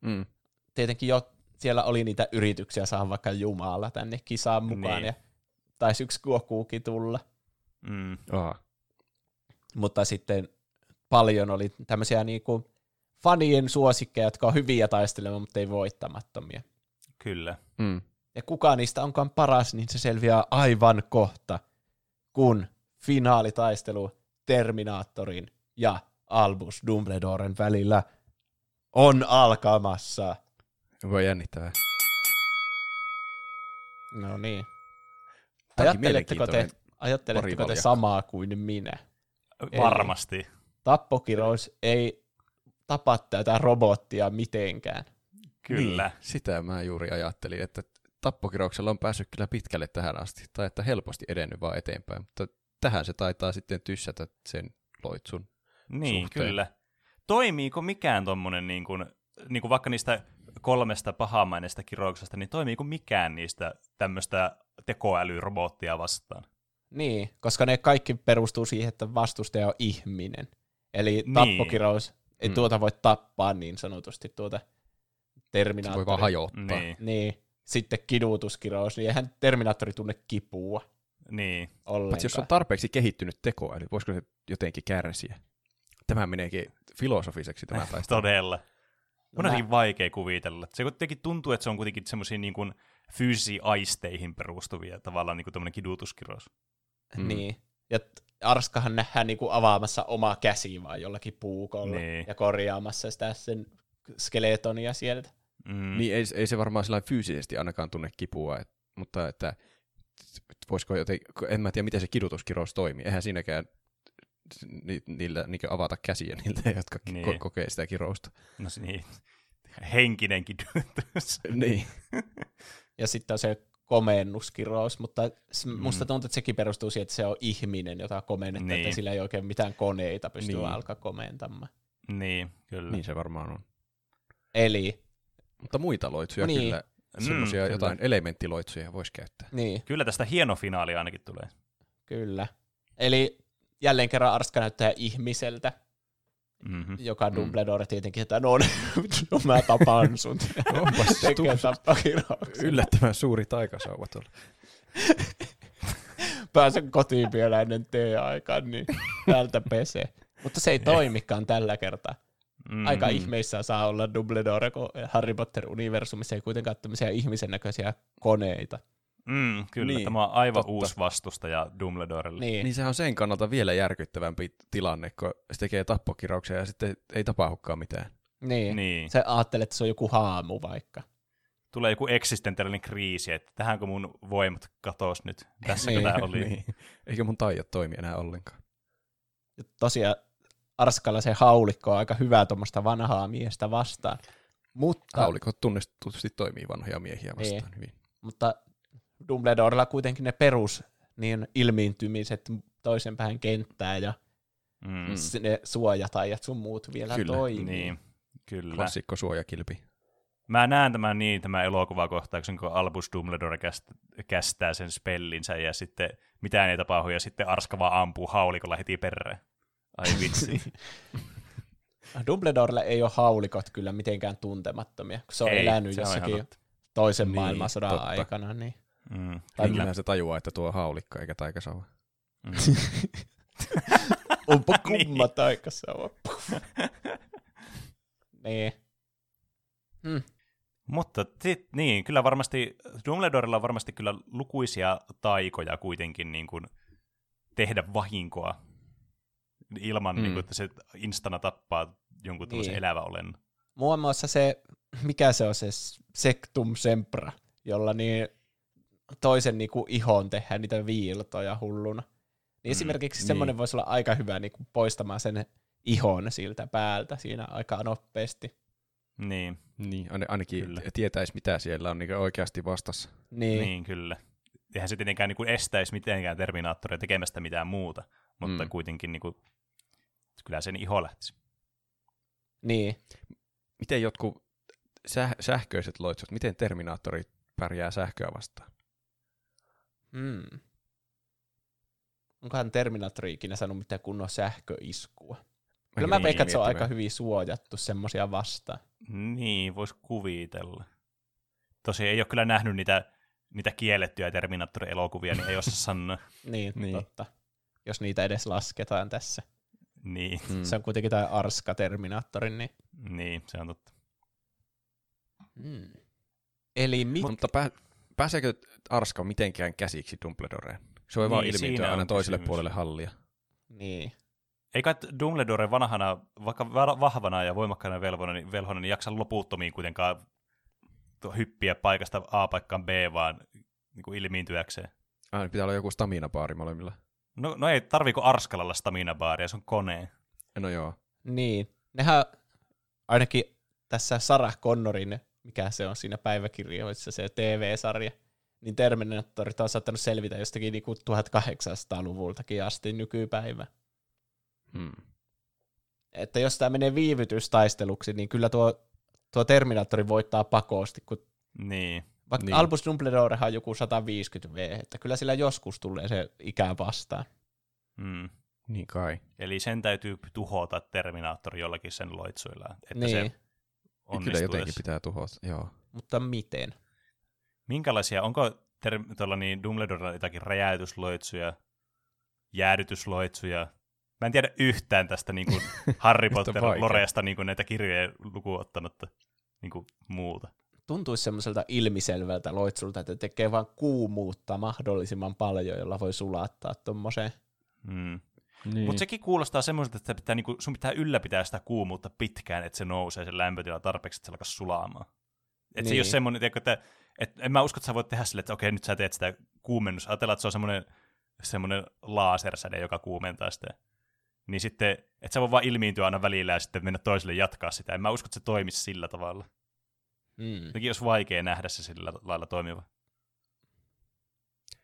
Mm. tietenkin jo siellä oli niitä yrityksiä saada vaikka Jumala tänne kisaan mukaan, Niin. ja taisi yksi Gokuukin tulla. Mm. Aa. mutta sitten paljon oli tämmöisiä niinku fanien suosikkeja, jotka on hyviä taistelemaan, mutta ei voittamattomia. Kyllä. Mm. Ja kuka niistä onkaan paras, niin se selviää aivan kohta, kun finaalitaistelu Terminaattorin ja Albus Dumbledoren välillä on alkamassa. Voi jännittävää. No niin. Ajatteletteko te, ajatteletteko te samaa kuin minä? Eli- Varmasti. Tappokirous ei tapa tätä robottia mitenkään. Kyllä. Niin, sitä mä juuri ajattelin, että tappokirouksella on päässyt kyllä pitkälle tähän asti, tai että helposti edennyt vaan eteenpäin, mutta tähän se taitaa sitten tyssätä sen loitsun. Niin, suhteen. kyllä. Toimiiko mikään tommonen, niin kuin, niin kuin vaikka niistä kolmesta pahamaineista kirouksesta, niin toimiiko mikään niistä tämmöistä tekoälyrobottia vastaan? Niin, koska ne kaikki perustuu siihen, että vastustaja on ihminen. Eli Niin. tappokirous ei Mm. tuota voi tappaa niin sanotusti tuota Se Terminaattori. voi vaan hajottaa. Niin, Niin. Sitten kidutuskirous, niin eihän Terminaattori tunne kipua niin. ollenkaan. Paitsi jos on tarpeeksi kehittynyt tekoäly, voisiko se jotenkin kärsiä? Tämä meneekin filosofiseksi tämä taistelu. Todella. Mun No on mä- vaikea kuvitella. Se kuitenkin tuntuu, että se on kuitenkin semmoisia niin kuin fyysisiin aisteihin perustuvia tavallaan niin kuin tämmöinen kidutuskirous. Mm. Niin. Ja t- Arskahan nähdään niinku avaamassa omaa käsi vaan jollakin puukolla Niin. ja korjaamassa sitä sen skeletonia sieltä. Mm. Niin ei, ei se varmaan sillä fyysisesti ainakaan tunne kipua, et, mutta että voisiko joten, en mä tiedä miten se kidutuskirous toimii. Eihän siinäkään ni, niillä niin avata käsiä niiltä, jotka Niin. ko- kokee sitä kirousta. No se niin. Henkinen kidutus. Niin. Ja sitten on se komennuskirous, mutta s- Mm. musta tuntuu, että sekin perustuu siihen, että se on ihminen, jota komennetaan, niin. Että sillä ei oikein mitään koneita pysty niin. Niin. alkaa komentamaan. niin, kyllä. niin se varmaan on. Eli, Mutta muita loitsuja Niin. niin. kyllä, Mm, semmoisia kyllä. jotain elementtiloitsuja voisi käyttää. niin, Kyllä tästä hieno finaali ainakin tulee. kyllä. Eli jälleen kerran Arska näyttää ihmiseltä, Mm-hmm. joka Dumbledore tietenkin, että no, no mä tapaan sun. Onpas yllättävän suuri taikasauva tuolla. Pääsen kotiin vielä ennen teeaikaa, niin täältä pesee. Mutta se ei toimikaan tällä kertaa. Mm. Aika ihmeissä saa olla Dumbledore, kun Harry Potter-universumissa ei kuitenkaan tämmöisiä ihmisen näköisiä koneita. Mm, kyllä, niin, tämä on aivan totta. uusi vastustaja Dumbledorelle. Niin, Niin sehän on sen kannalta vielä järkyttävämpi tilanne, kun se tekee tappokirauksia ja sitten ei tapahdukaan mitään. niin. Niin. Se ajattelee, että se on joku haamu vaikka. Tulee joku eksistentiaalinen kriisi, että tähänkö mun voimat katos nyt. Tässä Niin, tämä oli. Niin. Eikä mun taidot toimi enää ollenkaan. Ja tosiaan Arskalla se haulikko on aika hyvä tuommoista vanhaa miestä vastaan. Mutta, Haulikot tunnistetusti toimii vanhoja miehiä vastaan Niin. hyvin. mutta Dumbledorella kuitenkin ne perus niin ilmiintymiset toisen päähän kenttää ja Mm, ne suojatajat sun muut vielä Kyllä, toimii. niin, kyllä. Klassikko suojakilpi. Mä näen tämän niin, tämä elokuvakohtauksen, kun Albus Dumbledore käst, kästää sen spellinsä ja sitten mitään ei tapahdu ja sitten Arska vaan ampuu haulikolla heti perään. Ai vitsi. Dumbledorelle ei ole haulikot kyllä mitenkään tuntemattomia, kun se on Ei, elänyt se on jossakin totta. toisen Niin, maailmansodan totta. aikana. Niin. Mm, Tai. Kyllä se tajuaa, että tuo on haulikko eikä taikasauva. Mm. Onpa Niin. kumma taikassa on. niin. Hmm. Mutta sit, niin, kyllä varmasti, Dumbledorella on varmasti kyllä lukuisia taikoja kuitenkin niin kuin tehdä vahinkoa ilman, Mm. niin kuin, että se instana tappaa jonkun tämmöisen Niin. elävän olen. Muun muassa se, mikä se on se Sectum Sempra, jolla niin toisen niinku ihon tehdään niitä viiltoja hulluna. Niin Mm, esimerkiksi niin. semmoinen voisi olla aika hyvä niinku poistamaan sen ihon siltä päältä siinä aika nopeasti. Niin, Niin, ain- ainakin Kyllä. tietäisi, mitä siellä on niin oikeasti vastassa. Niin, niin. niin. niin kyllä. Eihän se tietenkään niin kuin estäisi mitenkään Terminaattoria tekemästä mitään muuta, mutta mm. kuitenkin niin kuin, kyllä sen iho lähtisi. niin. Miten jotkut säh- sähköiset loitsut, miten Terminaattori pärjää sähköä vastaan? Hmm. Onkohan Terminaattori ikinä saanut mitään kunnon sähköiskua? Kyllä mä Niin, veikkaan, että se on aika hyvin suojattu semmosia vastaan. Niin, vois kuvitella. Tosi ei ole kyllä nähnyt niitä, niitä kiellettyjä Terminator-elokuvia, niin ei osaa sanoa. Niin, Niin. niin, totta. Jos niitä edes lasketaan tässä. Niin, Mm. Se on kuitenkin tämä Arska Terminaattorin, niin... niin, se on totta. Mm. Eli mit... Mutta pää, pääseekö Arska mitenkään käsiksi Dumbledoreen? Se voi vaan Niin, ilmiintyä siinä aina on toiselle kysymys. puolelle hallia. Niin. Eikä Dumbledore vanhana, vaikka va- vahvana ja voimakkaana velvona, niin, velhona, niin jaksa loputtomiin kuitenkaan to- hyppiä paikasta A paikkaan B, vaan niin kuin ilmiintyäkseen. Ah, niin pitää olla joku stamina-baari molemmilla. No, no ei, tarviiko Arskalalla stamina-baaria, se on kone. No joo. Niin. Nehän ainakin tässä Sarah Connorin, mikä se on siinä päiväkirjoissa, se TV-sarja, niin Terminaattorit on saattanut selvitä jostakin niinku 1800-luvultakin asti nykypäivä. Hmm. Että jos tämä menee viivytystaisteluksi, niin kyllä tuo, tuo Terminaattori voittaa pakosti, kun Niin, vaikka Niin. Albus Dumbledorehan on joku 150 V, että kyllä sillä joskus tulee se ikä vastaan. mm. Niin kai. Eli sen täytyy tuhota Terminaattori jollakin sen loitsuilla, että niin, se Niin Kyllä jotenkin pitää tuhota. Joo. mutta miten? Minkälaisia, onko ter- tuolla niin Dumbledorella jotakin räjäytysloitsuja, jäädytysloitsuja? Mä en tiedä yhtään tästä niin kuin Harry Nyt on Potter vaikea. Loreesta niin kuin näitä kirjoja lukuun ottamatta niin kuin muuta. Tuntuisi semmoiselta ilmiselvältä loitsulta, että tekee vaan kuumuutta mahdollisimman paljon, jolla voi sulattaa tuommoiseen. Mm. Niin. Mutta sekin kuulostaa semmoiselta, että pitää, niinku, sun pitää ylläpitää sitä kuumuutta pitkään, että se nousee sen lämpötila tarpeeksi, että se alkaa sulaamaan. Et se ei ole Niin. semmoinen, tiedätkö, että et, en mä usko, että sä voit tehdä silleen, että okei, nyt sä teet sitä kuumennus. Ajatellaan, että se on semmoinen, semmoinen lasersäde, joka kuumentaa sitä. Niin sitten, että sä voi vaan ilmiintyä aina välillä ja sitten mennä toiselle jatkaa sitä. En mä usko, että se toimisi sillä tavalla. Mm. Jotenkin olisi vaikea nähdä se sillä lailla toimiva.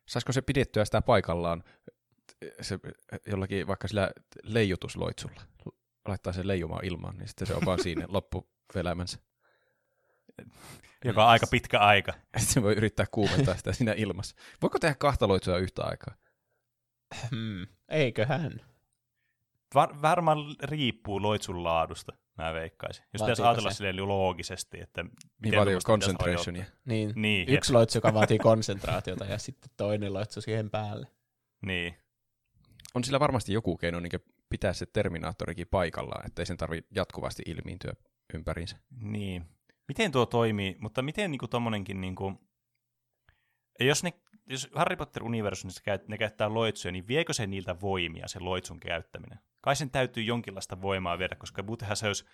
Saisiko se pidettyä sitä paikallaan se, jollakin vaikka sillä leijutusloitsulla? Laittaa sen leijumaan ilmaan, niin sitten se on vaan siinä loppuelämänsä. Joka on aika pitkä aika. Sitten se voi yrittää kuumentaa sitä siinä ilmassa. Voiko tehdä kahta loitsua yhtä aikaa? Hmm. Eiköhän. Var, varmaan riippuu loitsun laadusta, mä veikkaisin. Jos pitäisi ajatella se? silleen loogisesti, että Niin pitäisi concentrationia? Niin. Niin, Yksi loitsu, joka vaatii konsentraatiota ja sitten toinen loitsu siihen päälle. Niin. On sillä varmasti joku keino niin pitää se Terminaattorikin paikallaan, ettei sen tarvi jatkuvasti ilmiintyä ympäriinsä. Niin. Miten tuo toimii, mutta miten niinku tommonenkin niinku... Jos, ne, jos Harry Potter-universumissa käyt, ne käyttää loitsuja, niin viekö se niiltä voimia, se loitsun käyttäminen? Kai sen täytyy jonkinlaista voimaa viedä, koska muutenhan se olisi...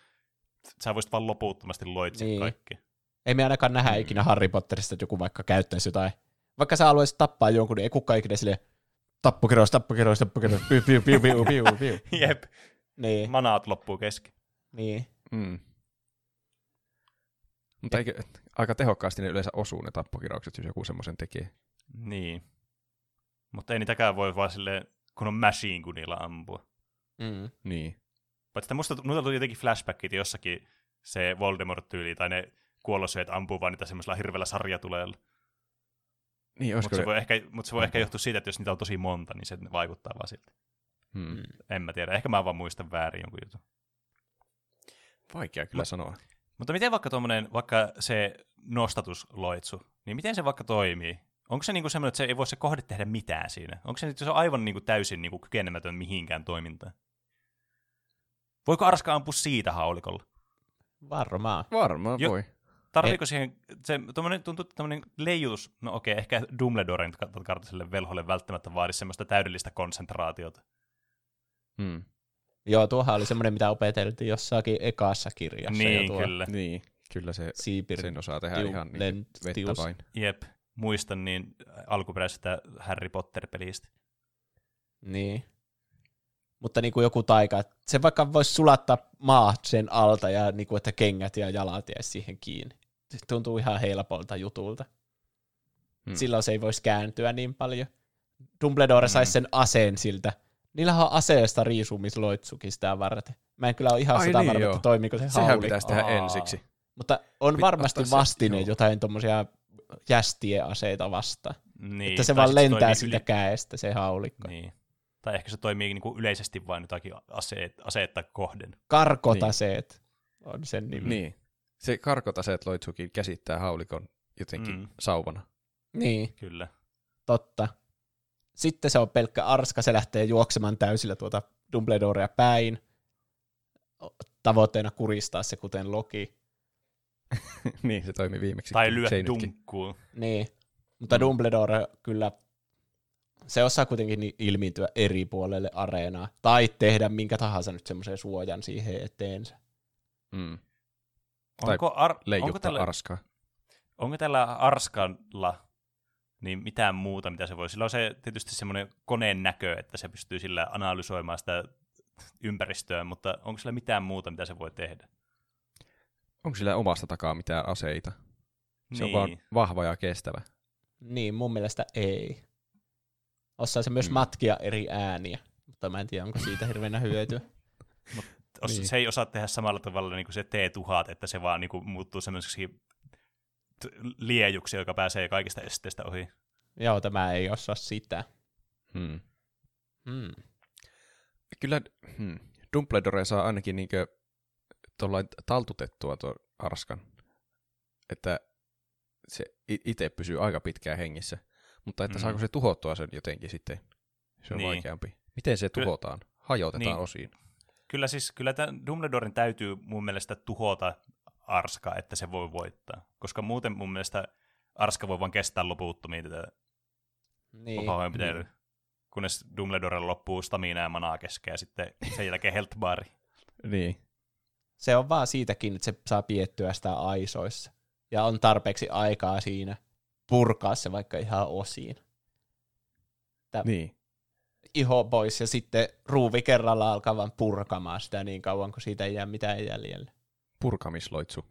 Sä voisit vaan loputtomasti loitsia Niin. kaikki. Ei me ainakaan nähdä Mm. ikinä Harry Potterista, että joku vaikka käyttäisi jotain. Vaikka sä haluaisit tappaa jonkun, niin ei kukaan ikinä silleen tappokeros, tappokeros, tappokeros, piu, piu, piu, piu, piu, piu. Jep, Niin, manaat loppuu kesken. niin. Mm. Mutta eikö, aika tehokkaasti ne yleensä osuu ne tappokiraukset, jos joku semmoisen tekee. Niin. Mutta ei niitäkään voi vaan silleen, kun on machine gunilla ampua. Mm. Niin. Paitsi että musta mulla tuli jotenkin flashbackit jossakin se Voldemort-tyyli, tai ne kuollosyöt ampuu vaan niitä semmoisella hirveällä sarjatuleella. Niin, Mutta se, voi ehkä, mut se voi ehkä johtua siitä, että jos niitä on tosi monta, niin se vaikuttaa vaan siltä. Hmm. Mm. En mä tiedä, ehkä mä vaan muistan väärin jonkun jutun. Vaikea kyllä sanoa. Mutta miten vaikka tuommoinen, vaikka se nostatusloitsu, niin miten se vaikka toimii? Onko se niinku semmoinen, että se ei voi se kohde tehdä mitään siinä? Onko se, nyt- se on aivan niinku täysin niinku kykenemätön mihinkään toimintaan? Voiko Arska ampua siitä haulikolla? Varmaan. Varmaan Jo- voi. Tarviiko siihen, se tommonen, tuntuu, että tämmöinen leijutus, no okei, ehkä Dumbledoren kartaselle velholle välttämättä vaadi semmoista täydellistä konsentraatiota. Hmm. Joo, tuohan oli semmoinen, mitä opeteltiin jossakin ekassa kirjassa. jo niin, tuo kyllä. Niin, kyllä se Siipir. sen osaa tehdä tiu- ihan niin vettä tius. vain. Jep, muistan niin alkuperäisestä Harry Potter-pelistä. Niin. Mutta niin kuin joku taika, että se vaikka voisi sulattaa maat sen alta ja niin kuin, että kengät ja jalat jäisi siihen kiinni. Se tuntuu ihan helpolta jutulta. Hmm. Silloin se ei voisi kääntyä niin paljon. Dumbledore Mm. saisi sen aseen siltä. Niillähän on aseesta riisumisloitsukin sitä varten. Mä en kyllä ole ihan Ai sitä niin, varma, että toimiiko se Sehän haulikko. pitäisi tehdä Aa. ensiksi. Mutta on Pit- varmasti se- vastine joo. jotain tommosia jästieaseita vastaan. Niin, että se vaan lentää siltä yli- käestä se haulikko. Niin. Tai ehkä se toimii niin kuin yleisesti vain jotakin aseet, aseetta kohden. Karkotaseet on sen nimi. Niin. Se karkotaseet loitsukin käsittää haulikon jotenkin mm. sauvana. niin. Kyllä. Totta. Sitten se on pelkkä arska, se lähtee juoksemaan täysillä tuota Dumbledorea päin. Tavoitteena kuristaa se, kuten Loki. niin, se toimi viimeksi. Tai lyö dunkkuun. Niin. Mutta Mm. Dumbledore kyllä, se osaa kuitenkin ni- ilmiintyä eri puolelle areenaa. Tai tehdä minkä tahansa nyt semmoisen suojan siihen eteensä. Mm. Tai Onko, ar- onko, tällä, arskaa. onko tällä Arskalla niin mitään muuta, mitä se voi? Sillä on se tietysti semmoinen koneen näkö, että se pystyy sillä analysoimaan sitä ympäristöä, mutta onko sillä mitään muuta, mitä se voi tehdä? Onko sillä omasta takaa mitään aseita? Se niin. on vaan vahva ja kestävä. Niin, mun mielestä ei. Osaa se myös Mm. matkia eri ääniä, mutta mä en tiedä, onko siitä hirveänä hyötyä. Os, Niin. Se ei osaa tehdä samalla tavalla niin kuin se T1000, että se vaan niin kuin, muuttuu semmoiseksi liejuksi, joka pääsee kaikista esteistä ohi. Joo, tämä ei osaa sitä. Hmm. Hmm. Kyllä hmm. Dumbledore saa ainakin niinkö taltutettua tuon arskan, että se itse pysyy aika pitkään hengissä. Mutta että Mm. saako se tuhottua sen jotenkin sitten, se on Niin. vaikeampi. Miten se Kyllä- tuhotaan? Hajotetaan Niin. osiin. Kyllä siis, kyllä tämän Dumbledoren täytyy mun mielestä tuhota Arska, että se voi voittaa. Koska muuten mun mielestä Arska voi vaan kestää loputtomiin tätä Niin. pahoinpitelyä. Kunnes Dumbledorella loppuu stamina ja manaa kesken ja sitten sen jälkeen health bar. Niin. Se on vaan siitäkin, että se saa piettyä sitä aisoissa. Ja on tarpeeksi aikaa siinä purkaa se vaikka ihan osiin. Niin. Iho pois ja sitten ruuvi kerralla alkaa vaan purkamaan sitä niin kauan, kun siitä ei jää mitään jäljellä. Purkamisloitsu.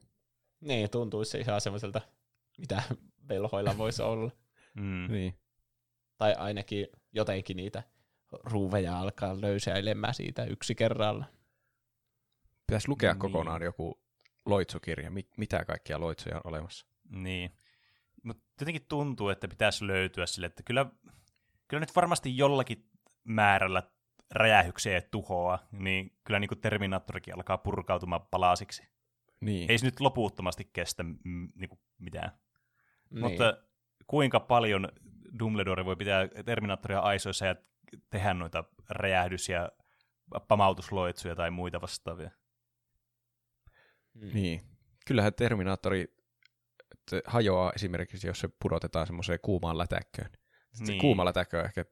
Niin, tuntuisi se ihan semmoiselta, mitä velhoilla voisi olla. Mm. Niin. Tai ainakin jotenkin niitä ruuveja alkaa löysäilemään siitä yksi kerralla. Pitäisi lukea Niin. kokonaan joku loitsukirja, mit, mitä kaikkia loitsuja on olemassa. Niin. Mutta jotenkin tuntuu, että pitäisi löytyä sille, että kyllä, kyllä nyt varmasti jollakin määrällä räjähyksiä ja tuhoa, niin kyllä niin kuin Terminaattorikin alkaa purkautumaan palasiksi. Niin. Ei se nyt loputtomasti kestä mm, niin kuin mitään. Niin. Mutta kuinka paljon Dumbledore voi pitää Terminaattoria aisoissa ja tehdä noita räjähdys- ja pamautusloitsuja tai muita vastaavia? Mm. Niin. Kyllähän Terminaattori hajoaa esimerkiksi, jos se pudotetaan semmoiseen kuumaan lätäkköön. Sitten Niin. kuuma lätäkkö on ehkä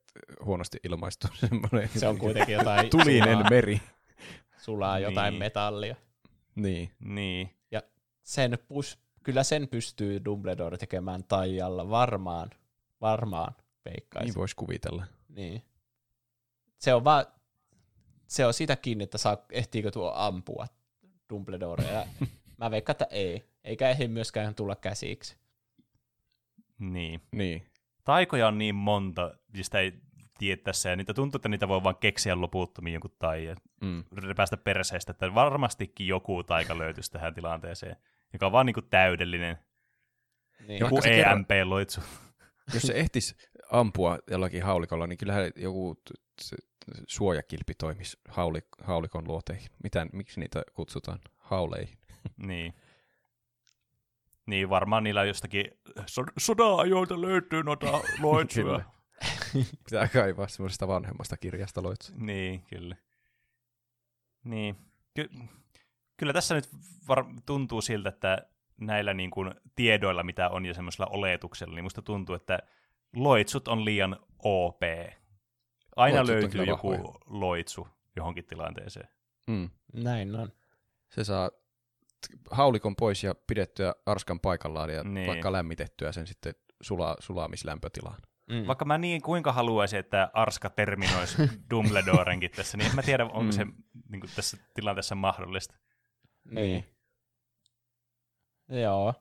huonosti ilmaistu semmoinen Se on kuitenkin jotain tulinen sulaa, meri. sulaa jotain Niin. metallia. Niin. Niin. Sen pus, kyllä sen pystyy Dumbledore tekemään taijalla varmaan. Varmaan, veikkaisin. Niin voisi kuvitella. Niin. Se on vaan, se on sitä kiinni, että saa, ehtiikö tuo ampua Dumbledore. Ja mä veikkaan, että ei. Eikä ehdi myöskään tulla käsiksi. Niin. Niin. Taikoja on niin monta, mistä ei tiedä tässä, ja niitä tuntuu, että niitä voi vaan keksiä loputtomiin jonkun taija, Mm. repästä perseestä, että varmastikin joku taika löytyisi tähän tilanteeseen, joka on vaan niinku täydellinen, Niin. joku EMP-loitsu. Jos se ehtisi ampua jollakin haulikolla, niin kyllähän joku suojakilpi toimisi haulik- haulikon luoteihin. Mitä, miksi niitä kutsutaan? Hauleihin. niin. Niin, varmaan niillä jostakin so- sodan-ajoilta löytyy noita loitsuja. Pitää kaivaa semmoisesta vanhemmasta kirjasta loitsu. Niin, kyllä. Niin. Ky- kyllä tässä nyt var- tuntuu siltä, että näillä niin kuin tiedoilla, mitä on, ja semmoisella oletuksella, niin musta tuntuu, että loitsut on liian OP. Aina Loitsut löytyy joku vahvoja. loitsu johonkin tilanteeseen. Mm. Näin on. Se saa haulikon pois ja pidettyä arskan paikallaan ja Niin. vaikka lämmitettyä sen sitten sula, sulamislämpötilaan. Mm. Vaikka mä niin kuinka haluaisin, että Arska terminoisi Dumbledorenkin tässä, niin en mä tiedä, onko Mm. se niin kuin tässä tilanteessa mahdollista. Niin. Joo.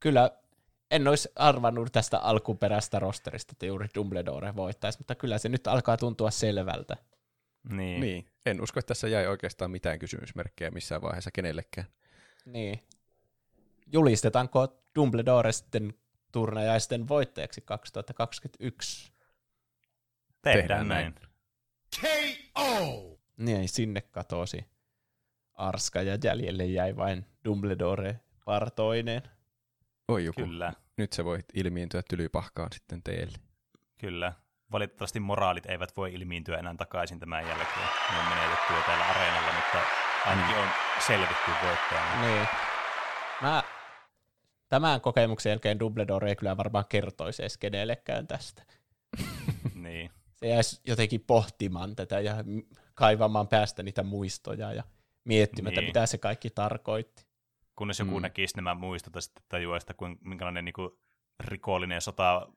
Kyllä en olisi arvannut tästä alkuperäistä rosterista, että juuri Dumbledore voittaisi, mutta kyllä se nyt alkaa tuntua selvältä. Niin. Niin. niin. En usko, että tässä jäi oikeastaan mitään kysymysmerkkejä missään vaiheessa kenellekään. Niin. Julistetaanko Dumbledore sitten turnajaisten voittajaksi 2021? Tehdään, Tehdään näin. Niin, sinne katosi Arska ja jäljelle jäi vain Dumbledore partoinen. Oi joku. Kyllä, Nyt se voi ilmiintyä tylypahkaan sitten teille. kyllä. Valitettavasti moraalit eivät voi ilmiintyä enää takaisin tämän jälkeen. Ne on menetetty jo täällä areenalla, mutta ainakin on selvitty voittajana. Niin. Mä tämän kokemuksen jälkeen Dumbledore ei kyllä varmaan kertoisi edes kenellekään tästä. niin. Se jäisi jotenkin pohtimaan tätä ja kaivamaan päästä niitä muistoja ja miettimään, Niin. mitä se kaikki tarkoitti. Kunnes joku Mm. näkisi nämä muistot ja sitten kuin, minkälainen niin kuin, rikollinen sota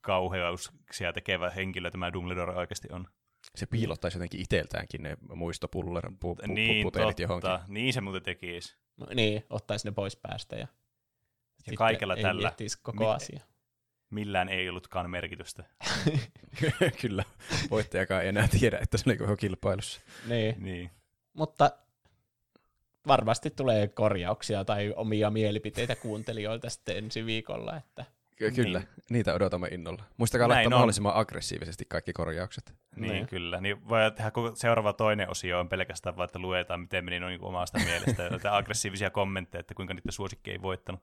kauheuksia tekevä henkilö tämä Dumbledore oikeasti on. Se piilottaisi jotenkin iteltäänkin ne muistopuller, pu, pu, pu, niin, putelit totta. johonkin. Niin se muuten tekisi. No, niin, ottaisi ne pois päästä ja, sitten kaikella ei tällä- koko Mi- asia. Millään ei ollutkaan merkitystä. Kyllä. Voittajakaan ei enää tiedä, että se oli koko kilpailussa. Niin. Niin. Mutta varmasti tulee korjauksia tai omia mielipiteitä kuuntelijoilta sitten ensi viikolla, että Ky- Kyllä, Niin. niitä odotamme innolla. Muistakaa Näin laittaa on. mahdollisimman aggressiivisesti kaikki korjaukset. Niin, Niin. kyllä. Niin voi tehdä koko seuraava toinen osio on pelkästään vaan, että luetaan, miten meni noin omasta mielestä. Aggressiivisia kommentteja, että kuinka niiden suosikki ei voittanut.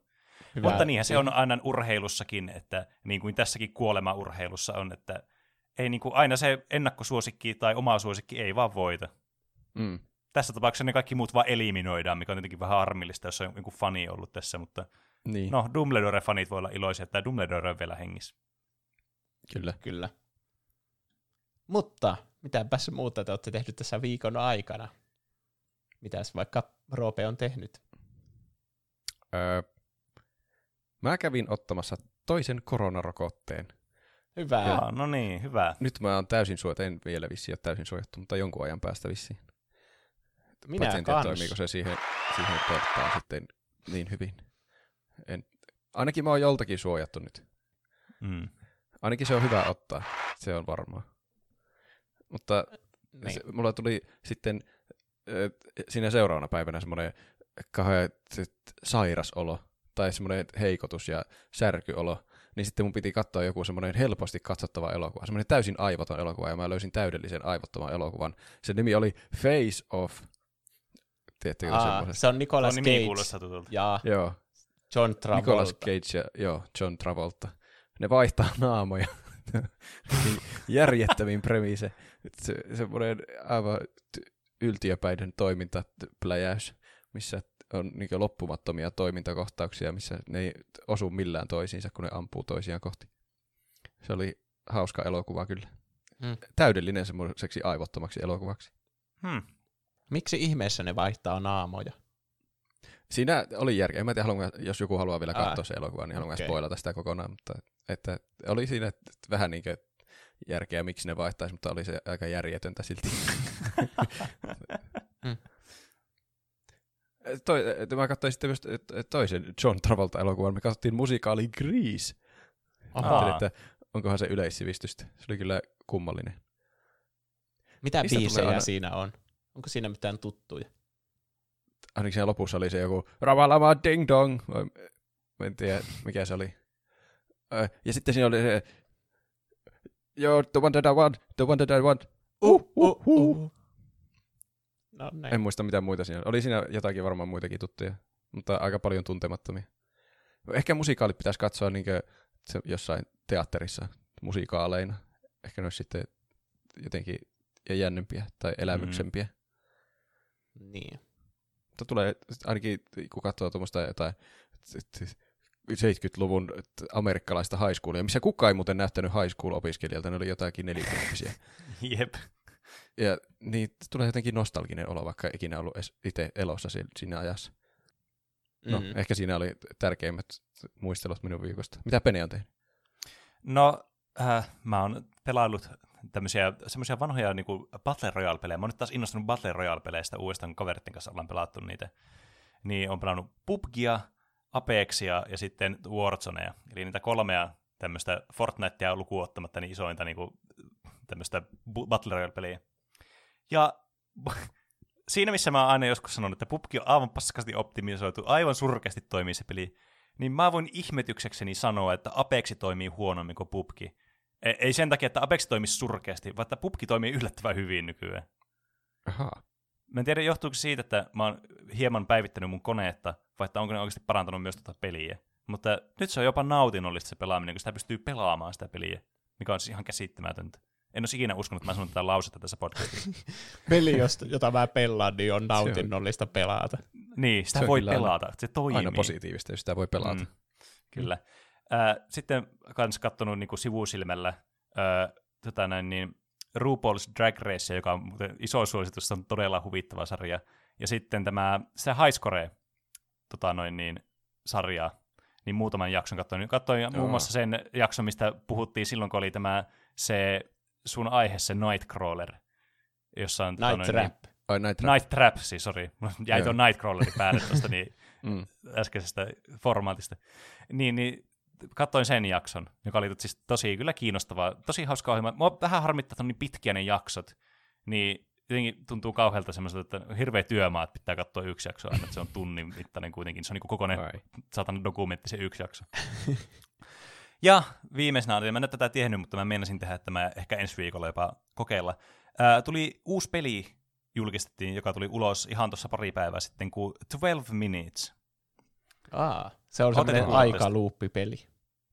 Hyvä. Mutta niinhän se on aina urheilussakin, että niin kuin tässäkin kuolema-urheilussa on, että ei niin kuin aina se ennakkosuosikki tai oma suosikki ei vaan voita. Mm. Tässä tapauksessa ne kaikki muut vaan eliminoidaan, mikä on tietenkin vähän harmillista, jos on joku fani ollut tässä, mutta Niin, no, Dumbledore-fanit voi olla iloisia, että Dumbledore on vielä hengissä. kyllä. Kyllä. Mutta mitäpäs muuta te olette tehnyt tässä viikon aikana? Mitäs vaikka Roope on tehnyt? Öö, mä kävin ottamassa toisen koronarokotteen. Hyvä. Jaa, no niin, hyvä. Nyt mä oon täysin suojattu, en vielä vissiin ole täysin suojattu, mutta jonkun ajan päästä vissiin. Minä Paitsi en tiedä, kans. toimiiko se siihen, siihen torttaan sitten niin hyvin. En, ainakin mä oon joltakin suojattu nyt. Mm. Ainakin se on hyvä ottaa, se on varmaa. Mutta Niin. se, mulla tuli sitten ö, siinä seuraavana päivänä semmoinen kauhean sairas olo, tai semmoinen heikotus ja särkyolo, niin sitten mun piti katsoa joku semmoinen helposti katsottava elokuva, semmoinen täysin aivoton elokuva, ja mä löysin täydellisen aivottoman elokuvan. Se nimi oli Face Off. Tiedättekö Aa, se on Nicolas nimi Cage ja Joo, John Travolta. Nicolas Cage ja joo, John Travolta. Ne vaihtaa naamoja. Järjettömin premise. Se, semmoinen aivan yltiöpäinen toimintapläjäys, missä on niin loppumattomia toimintakohtauksia, missä ne ei osu millään toisiinsa, kun ne ampuu toisiaan kohti. Se oli hauska elokuva kyllä. Hmm. Täydellinen semmoiseksi aivottomaksi elokuvaksi. Hmm. Miksi ihmeessä ne vaihtaa naamoja? Siinä oli järkeä. En mä tiedä, haluanko, jos joku haluaa vielä katsoa se elokuva, niin haluanko okei. spoilata sitä kokonaan. Mutta että oli siinä vähän niin järkeä, miksi ne vaihtaisi, mutta oli se aika järjetöntä silti. Mm. Toi, mä katsoin sitten myös toisen John Travolta-elokuvan. Me katsottiin musikaali Grease. Ajattelin, että onkohan se yleissivistystä. Se oli kyllä kummallinen. Mitä Mistä tulee biisejä aina- siinä on? Onko siinä mitään tuttuja? Ainakin siinä lopussa oli se joku Ravalama Ding Dong. Mä en tiedä, mikä se oli. Ja sitten siinä oli se You're the one that I want, the one that I want. Uh, uh, uh. No niin. En muista mitä muita siinä oli. Oli siinä jotakin varmaan muitakin tuttuja, mutta aika paljon tuntemattomia. Ehkä musikaalit pitäisi katsoa niin jossain teatterissa musikaaleina. Ehkä ne olisi sitten jotenkin jännempiä tai elämyksempiä. Niin. Mutta tulee ainakin, kun katsoo tuommoista jotain 70-luvun amerikkalaista high schoolia, missä kukaan ei muuten näyttänyt high school-opiskelijalta, ne oli jotakin nelikymppisiä. Jep. Ja niin tulee jotenkin nostalginen olo, vaikka ei ikinä ollut itse elossa si- siinä ajassa. No, Mm. mm. ehkä siinä oli tärkeimmät muistelut minun viikosta. Mitä Pene on tehnyt? No, äh, mä oon pelaillut tämmöisiä semmoisia vanhoja niin kuin Battle Royale-pelejä. Mä oon nyt taas innostunut Battle Royale-peleistä uudestaan, kun kaveritten kanssa ollaan pelattu niitä. Niin on pelannut PUBGia, Apexia ja sitten Warzonea. Eli niitä kolmea tämmöistä Fortnitea lukuun ottamatta niin isointa niin kuin, tämmöistä Battle Royale-peliä. Ja siinä, missä mä oon aina joskus sanonut, että PUBG on aivan paskasti optimisoitu, aivan surkeasti toimii se peli, niin mä voin ihmetyksekseni sanoa, että Apexi toimii huonommin kuin PUBG. Ei, ei sen takia, että Apex toimisi surkeasti, vaan että pubki toimii yllättävän hyvin nykyään. Ahaa. Mä en tiedä, johtuuko siitä, että mä oon hieman päivittänyt mun koneetta, vai että onko ne oikeasti parantanut myös tuota peliä. Mutta nyt se on jopa nautinnollista se pelaaminen, kun sitä pystyy pelaamaan sitä peliä, mikä on siis ihan käsittämätöntä. En olisi ikinä uskonut, että mä sanon tätä lausetta tässä podcastissa. Peli, josta- jota mä pelaan, niin on nautinnollista pelata. niin, sitä voi kyllä aina- pelata, se toimii. Aina positiivista, jos sitä voi pelata. Mm, kyllä. Ää, sitten kans kattonut niinku sivusilmällä ää, tota näin, niin, RuPaul's Drag Race, joka on muuten iso suositus, se on todella huvittava sarja. Ja sitten tämä se Highscore tota noin, niin, sarja, niin muutaman jakson katsoin. Katsoin Joo. muun muassa sen jakson, mistä puhuttiin silloin, kun oli tämä se sun aihe, se Nightcrawler, jossa on... tota Night noin, niin, Trap. Ai näitä. Night Trap, siis sori. Jäi tuon Nightcrawlerin päälle tuosta niin Mm. äskeisestä formaatista. Niin, niin katsoin sen jakson, joka oli siis tosi kyllä kiinnostavaa, tosi hauska ohjelma. Mua vähän harmittaa, että on niin pitkiä ne jaksot, niin jotenkin tuntuu kauhealta semmoiselta, että hirveä työmaa, että pitää katsoa yksi jakso aina, että se on tunnin mittainen kuitenkin. Se on niin kokonainen Ai. saatan dokumentti se yksi jakso. ja viimeisenä, oli- mä en tätä tiennyt, mutta mä meinasin tehdä, että mä ehkä ensi viikolla jopa kokeilla. Ää, tuli uusi peli, julkistettiin, joka tuli ulos ihan tuossa pari päivää sitten, kuin 12 Minutes. Aa, se on semmoinen aikaluuppipeli.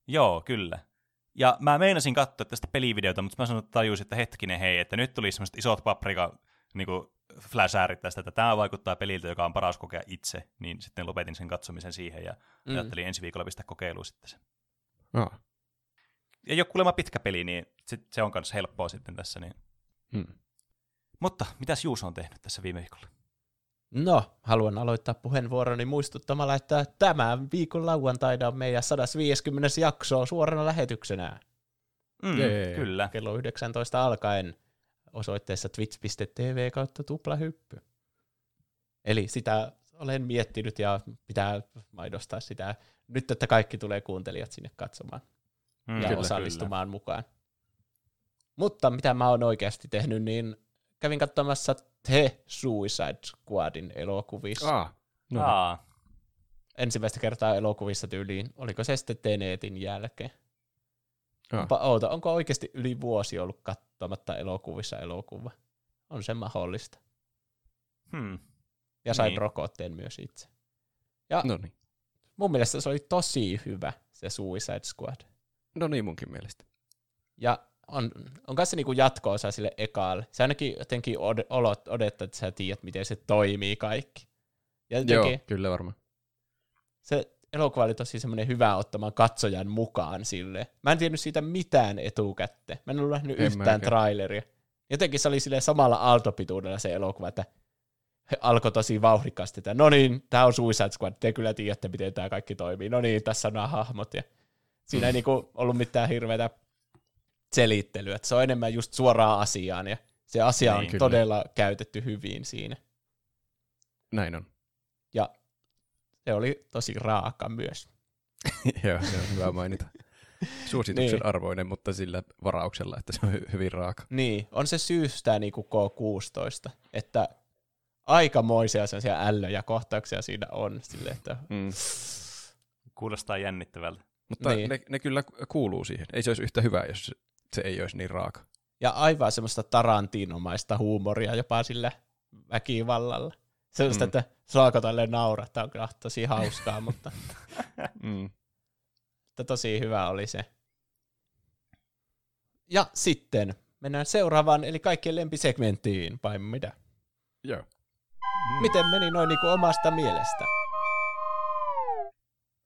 Joo, kyllä. Ja mä meinasin katsoa tästä pelivideota, mutta mä sanoin, että tajusin, että hetkinen hei, että nyt tuli semmoiset isot paprika niin flashäärit tästä, että tämä vaikuttaa peliltä, joka on paras kokea itse, niin sitten lopetin sen katsomisen siihen ja mm. Mm. ajattelin ensi viikolla pistää kokeiluun sitten se. Ah. Ei ole kuulemma pitkä peli, niin sit se on myös helppoa sitten tässä. Niin. Hmm. Mutta mitäs Juuso on tehnyt tässä viime viikolla? No, haluan aloittaa puheenvuoroni muistuttamalla, että tämän viikon lauantaina on meidän 150. jakso suorana lähetyksenä Mm, Jee. kyllä. kello 19 alkaen osoitteessa twitch.tv kautta tuplahyppy. Eli sitä olen miettinyt ja pitää mainostaa sitä nyt, että kaikki tulee kuuntelijat sinne katsomaan Mm, ja Kyllä, osallistumaan mukaan. Mutta mitä mä oon oikeasti tehnyt, niin kävin katsomassa The Suicide Squadin elokuvissa. Ah. No. Kyllä. Aa, Ensimmäistä kertaa elokuvissa tyyliin. Oliko se sitten Tenetin jälkeen? Ah. Onpa outo. Onko oikeasti yli vuosi ollut katsomatta elokuvissa elokuva? On se mahdollista. hmm. Ja sain Niin. rokotteen myös itse. Ja No niin. Mun mielestä se oli tosi hyvä, se Suicide Squad. No niin munkin mielestä. Ja on, on kanssa niinku jatko-osa sille ekaalle. Se ainakin jotenkin od, olot, odottaa, että sä tiedät, miten se toimii kaikki. Ja Joo, jotenkin kyllä varmaan. se elokuva oli tosi semmoinen hyvä ottamaan katsojan mukaan sille. Mä en tiennyt siitä mitään etukäteen. Mä en ollut nähnyt En yhtään mäkään. traileria. Jotenkin se oli sille samalla aaltopituudella se elokuva, että alkoi tosi vauhdikkaasti, että no niin, tää on Suicide Squad, te kyllä tiedätte, miten tämä kaikki toimii. No niin, tässä on nämä hahmot. Ja siinä ei niinku ollut mitään hirveätä selittelyä, että se on enemmän just suoraan asiaan, ja se asia on Niin, kyllä. todella käytetty hyvin siinä. Näin on. Ja se oli tosi raaka myös. Joo, se on hyvä mainita. Suosituksen Niin. arvoinen, mutta sillä varauksella, että se on hy- hyvin raaka. Niin, on se syystä niin kuin K16, että aikamoisia sellaisia ällöjä kohtauksia siinä on. Sille, että Mm. Kuulostaa jännittävältä. Mutta Niin. ne, ne kyllä kuuluu siihen. Ei se olisi yhtä hyvä, jos se- ei olisi niin raaka. ja aivan semmoista tarantinomaista huumoria jopa sillä väkivallalla. Sellaista, Mm. että saako tälle naurata, on kyllä tosi hauskaa, mutta Mm. että tosi hyvä oli se. Ja sitten mennään seuraavaan, eli kaikkien lempisegmenttiin, vai mitä? Joo. Miten meni noin niin kuin omasta mielestä?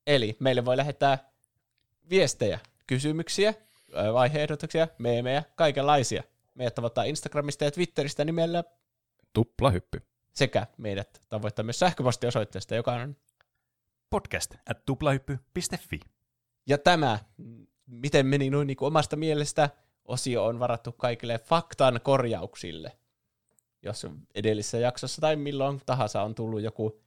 Eli meille voi lähettää viestejä, kysymyksiä, vaiheehdotuksia, meemejä, kaikenlaisia. Meidät tavoittaa Instagramista ja Twitteristä nimellä Tuplahyppy. sekä meidät tavoittaa myös sähköpostiosoitteesta, joka on... Podcast at tuplahyppy.fi. Ja tämä, mm, miten meni noin niin kuin omasta mielestä, osio on varattu kaikille faktan korjauksille. Jos edellisessä jaksossa tai milloin tahansa on tullut joku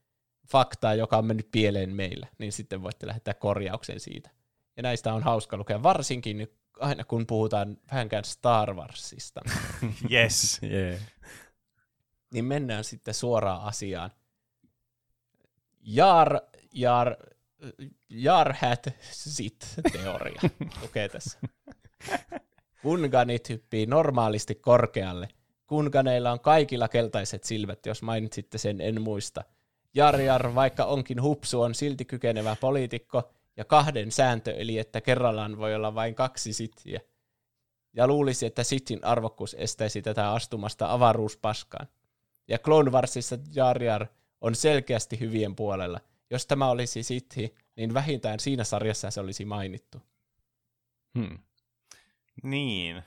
fakta, joka on mennyt pieleen meillä, niin sitten voitte lähettää korjauksen siitä. Ja näistä on hauska lukea, varsinkin aina kun puhutaan vähänkään Star Warsista. Yes. Yeah. niin mennään sitten suoraan asiaan. Jar, jar, jar hat sit teoria lukee tässä. Kunganit hyppii normaalisti korkealle. Kunganeilla on kaikilla keltaiset silmät, jos mainitsitte sen, en muista. Jar Jar, vaikka onkin hupsu, on silti kykenevä poliitikko, ja kahden sääntö, eli että kerrallaan voi olla vain kaksi sittiä. Ja luulisi, että sitin arvokkuus estäisi tätä astumasta avaruuspaskaan. Ja Clone Warsissa Jar Jar on selkeästi hyvien puolella. Jos tämä olisi sithi, niin vähintään siinä sarjassa se olisi mainittu. Hmm. Niin.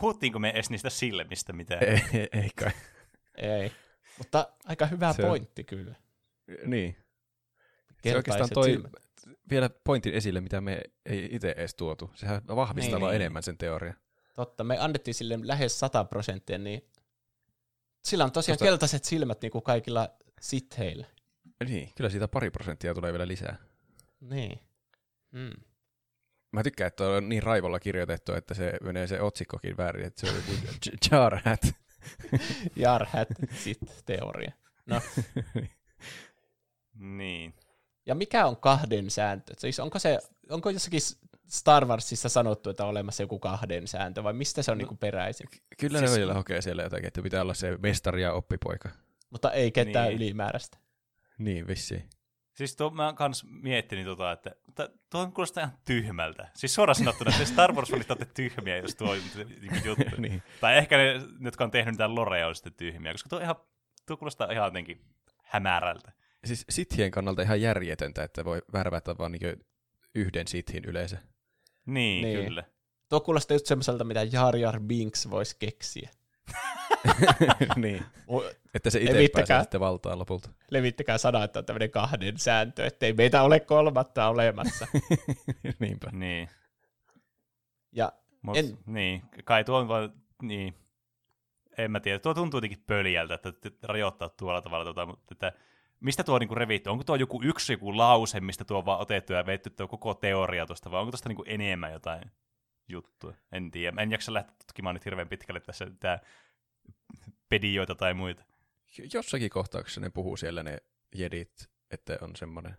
Puhuttiinko me edes niistä silmistä mitään? Ei, ei, ei kai. Ei. Mutta aika hyvä Se on- pointti kyllä. Niin. Se oikeastaan toi silmät. vielä pointin esille, mitä me ei itse edes tuotu. Sehän vahvistaa Niin. vaan enemmän sen teorian. Totta, me annettiin sille lähes 100 prosenttia, niin sillä on tosiaan Tosta- keltaiset silmät niin kuin kaikilla sitheillä. Niin, kyllä siitä pari prosenttia tulee vielä lisää. Niin. Mm. Mä tykkään, että on niin raivolla kirjoitettu, että se menee se otsikkokin väärin, että se on joku J- Jar Hat. Jarhat sit teoria. No, Niin. ja mikä on kahden sääntö? Siis onko se, onko jossakin Star Warsissa sanottu, että on olemassa joku kahden sääntö, vai mistä se on no, niin peräisin? Kyllä Siis- ne välillä hokee siellä jotakin, että pitää olla se mestari ja oppipoika. Mutta ei ketään Niin. ylimääräistä. Niin, vissiin. Siis tuo, mä oon kans miettinyt tota, että tuo kuulostaa ihan tyhmältä. Siis suoraan sanottuna, että Star Wars fanit olette tyhmiä, jos tuo on niinku juttu. niin. Tai ehkä ne, jotka on tehnyt mitään lorea, on sitten tyhmiä, koska tuo, ihan, tuo kuulostaa ihan jotenkin hämärältä. Siis sithien kannalta ihan järjetöntä, että voi värvätä vaan niin yhden sithin yleensä. Niin, Niin. niin. kyllä. Tuo kuulostaa just semmoiselta, mitä Jar Jar Binks voisi keksiä. niin. Että se itse pääsee sitten valtaan lopulta. Levittäkää sana, että on tämmöinen kahden sääntö, ettei meitä ole kolmatta olemassa. Niinpä. Niin. Ja Mut, En- Niin, kai tuo on vaan, niin. En mä tiedä, tuo tuntuu jotenkin pöljältä, että rajoittaa tuolla tavalla, tota, mutta että mistä tuo on niinku revitty? Onko tuo joku yksi joku lause, mistä tuo on vaan otettu ja veitty tuo koko teoria tuosta, vai onko tuosta niinku enemmän jotain juttua? En tiedä. En jaksa lähteä tutkimaan nyt hirveän pitkälle tässä tää pedioita tai muita. Jossakin kohtauksessa ne puhuu siellä ne jedit, että on semmoinen.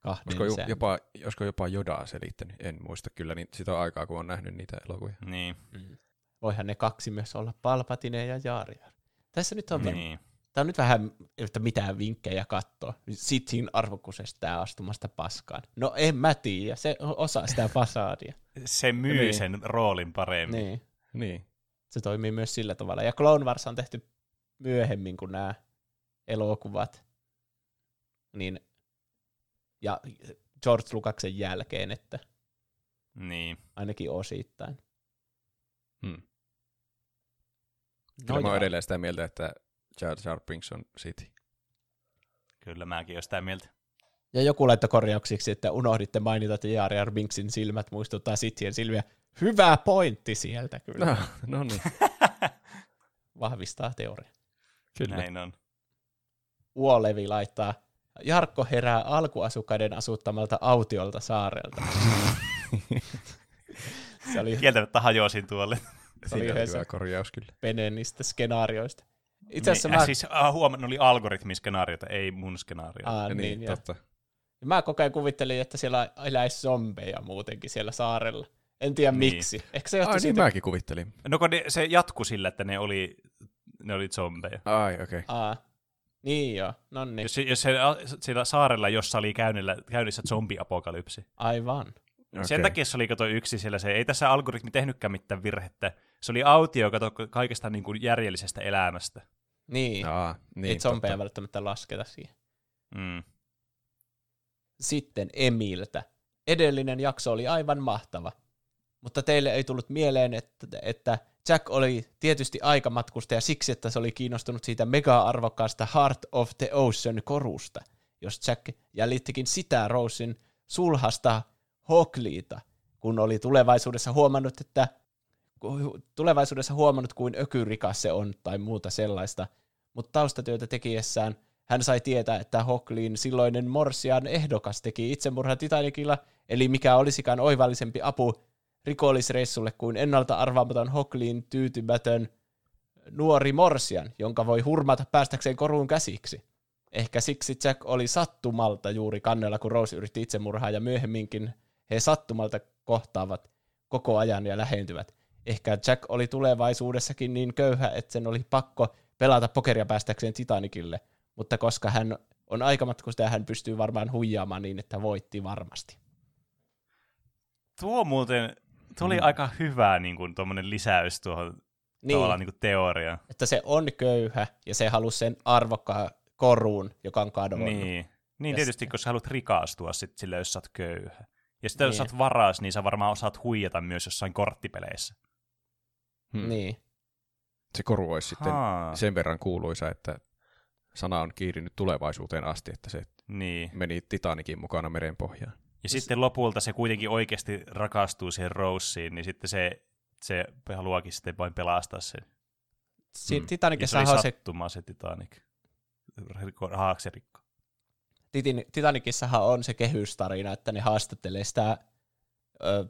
kahden Olisiko, jopa, olisiko jopa Jodaa selittänyt? En muista kyllä, niin sitä on aikaa, kun on nähnyt niitä elokuvia. Niin, Mm. Voihan ne kaksi myös olla Palpatine ja Jar Jar. Tässä nyt on, niin. niin. tämä on nyt vähän, että mitään vinkkejä katsoa. Sithin arvokkuus estää astumasta paskaan. No en mä tiedä, se on osa sitä fasaadia. Se myy niin. sen roolin paremmin. niin, Niin. Se toimii myös sillä tavalla. Ja Clone Wars on tehty myöhemmin kuin nämä elokuvat. Niin, ja George Lucaksen jälkeen, että Niin. ainakin osittain. Hmm. Kyllä No mä oon edelleen sitä mieltä, että Jar Jar Binks on City. Kyllä mäkin olen sitä mieltä. Ja joku laittoi korjauksiksi, että unohditte mainita, että Jar Jar Binksin silmät muistuttaa Sithien silmiä. Hyvä pointti sieltä kyllä. No, no niin, Vahvistaa teoria. kyllä. Näin on. Uolevi laittaa, Jarkko herää alkuasukkaiden asuttamalta autiolta saarelta. Se oli Kieltämättä hajosin tuolle. Se oli yhdessä- hyvä korjaus kyllä. Penenistä skenaarioista. Itse asiassa niin, mä, äh, siis äh, huomaan, ne oli algoritmiskenaarioita, ei mun skenaario. Aa, Ja niin, niin, ja. totta. mä koko ajan kuvittelin, että siellä eläisi zombeja muutenkin siellä saarella. En tiedä Niin. miksi. Ehkä se Ai niin, siitä, mäkin kuvittelin. No kun ne, se jatkui sillä, että ne oli, ne oli zombeja. Ai, okei. Okay. Aa, niin joo, no niin, Jos, se- jos se, siellä saarella, jossa oli käynnillä, käynnissä zombiapokalypsi. aivan. Okay. Sen takia se oli kato yksi siellä se, ei tässä algoritmi tehnytkään mitään virhettä. Se oli autio, kato kaikesta niin kuin järjellisestä elämästä. Niin, Aa, niin niin, ei zombeja totta. välttämättä lasketa siihen. Mm. Sitten Emiltä. Edellinen jakso oli aivan mahtava, mutta teille ei tullut mieleen, että, että Jack oli tietysti aikamatkustaja siksi, että se oli kiinnostunut siitä mega-arvokkaasta Heart of the Ocean korusta. Jos Jack jäljittikin sitä Rosein sulhasta Hockleyta, kun oli tulevaisuudessa huomannut, että tulevaisuudessa huomannut, kuin ökyrikas se on tai muuta sellaista, mutta taustatyötä tekiessään hän sai tietää, että Hockleyn silloinen Morsian ehdokas teki itsemurhan Titanicilla, eli mikä olisikaan oivallisempi apu rikollisreissulle kuin ennalta arvaamaton Hockleyn tyytymätön nuori Morsian, jonka voi hurmata päästäkseen koruun käsiksi. Ehkä siksi Jack oli sattumalta juuri kannella, kun Rose yritti itsemurhaa, ja myöhemminkin he sattumalta kohtaavat koko ajan ja lähentyvät. ehkä Jack oli tulevaisuudessakin niin köyhä, että sen oli pakko pelata pokeria päästäkseen Titanicille, mutta koska hän on aikamatkustaja, hän pystyy varmaan huijaamaan niin, että voitti varmasti. Tuo muuten, tuo oli Mm. aika hyvä niin kuin, lisäys tuohon Niin, tavallaan niin kuin teoriaan. että se on köyhä ja se halusi sen arvokkaan koruun, joka on kadonnut. Niin, niin tietysti, sitten- kun sä haluat rikastua sit sille, jos sä oot köyhä. Ja sitten jos Niin. sä oot varas, niin sä varmaan osaat huijata myös jossain korttipeleissä. Hmm. Niin. Se koru olisi sitten Haa. sen verran kuuluisa, että sana on kiirinyt tulevaisuuteen asti, että se Niin. meni Titanikin mukana merenpohjaan. Ja sitten lopulta se kuitenkin oikeasti rakastuu siihen Roseen, niin sitten se, se haluakin sitten vain pelastaa sen. Si- Mm. Ja se Titanicissa oli on se, sattuma se Titanic. Riko- Haakse rikko. Titin- Titanicissahan on se kehystarina, että ne haastattelee sitä, ö,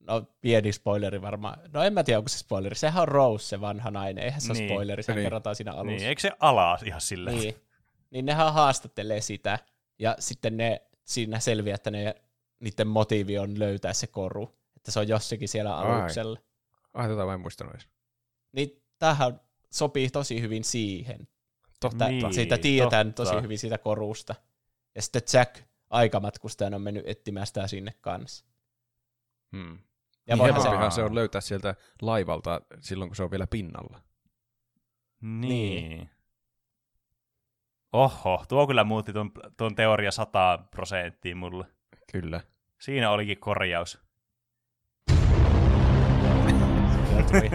no pieni spoileri varmaan, no en mä tiedä onko se spoileri, sehän on Rose se vanha nainen, eihän se Niin. ole spoileri, sehän Niin. kerrotaan siinä alussa. Niin, eikö se ala ihan silleen? Niin. niin nehän haastattelee sitä, ja sitten ne siinä selviää, että ne, niiden motiivi on löytää se koru, että se on jossakin siellä aluksella. Ai, tätä mä en muistanut edes. Niin tämähän sopii tosi hyvin siihen, Totta. että Niin, siitä tiedetään totta. tosi hyvin siitä korusta. Ja sitten Jack aikamatkustajana on mennyt etsimään sitä sinne kanssa. Hmm. Ja Ja voihan se, helpompihan se on löytää sieltä laivalta silloin, kun se on vielä pinnalla. Niin. Oho, tuo kyllä muutti tuon, tuon teoria 100 prosenttia mulle. Kyllä. Siinä olikin korjaus.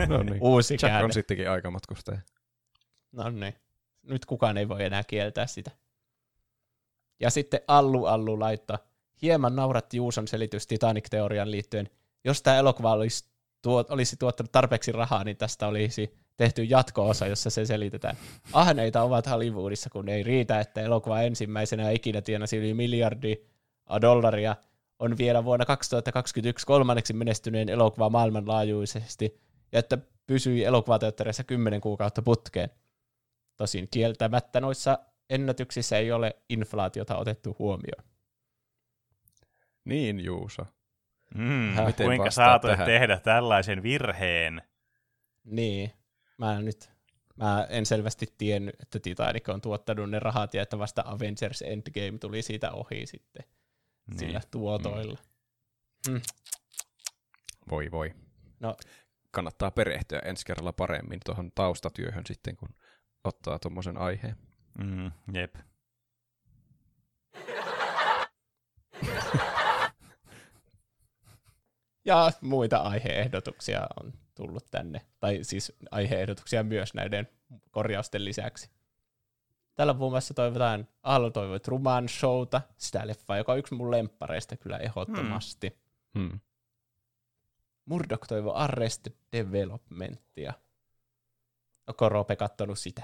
No niin. uusi Jack käänne. on sittenkin aikamatkustaja. No niin. Nyt kukaan ei voi enää kieltää sitä. Ja sitten Allu Allu laittaa. Hieman nauratti Juuson selitys Titanic-teorian liittyen. Jos tämä elokuva olisi, tuo, olisi tuottanut tarpeeksi rahaa, niin tästä olisi tehty jatko-osa, jossa se selitetään. Ahneita ovat Hollywoodissa, kun ei riitä, että elokuva ensimmäisenä ikinä tienasi yli miljardi dollaria. On vielä vuonna 2021 kolmanneksi menestyneen elokuva maailmanlaajuisesti, ja että pysyi elokuvateattereissa 10 kuukautta putkeen. Tosin kieltämättä noissa ennätyksissä ei ole inflaatiota otettu huomioon. Niin, Juuso. Mm, Miten kuinka saatoit tähän? tehdä tällaisen virheen? Niin, mä nyt, mä en selvästi tiennyt, että Titanic on tuottanut ne rahat ja että vasta Avengers Endgame tuli siitä ohi sitten Niin. sillä tuotoilla. Voi voi. No, Kannattaa perehtyä ensi kerralla paremmin tuohon taustatyöhön sitten, kun ottaa tuommoisen aiheen. Mm, jep. Ja muita aiheehdotuksia on tullut tänne, tai siis aiheehdotuksia myös näiden korjausten lisäksi. Tällä muun muassa toivotaan, Aallo toivoi Truman Showta, sitä leffaa, joka on yksi mun lemppareista kyllä ehdottomasti. Hmm. Murdoch toivoi Arrested Developmentia. Onko Roope kattonut sitä?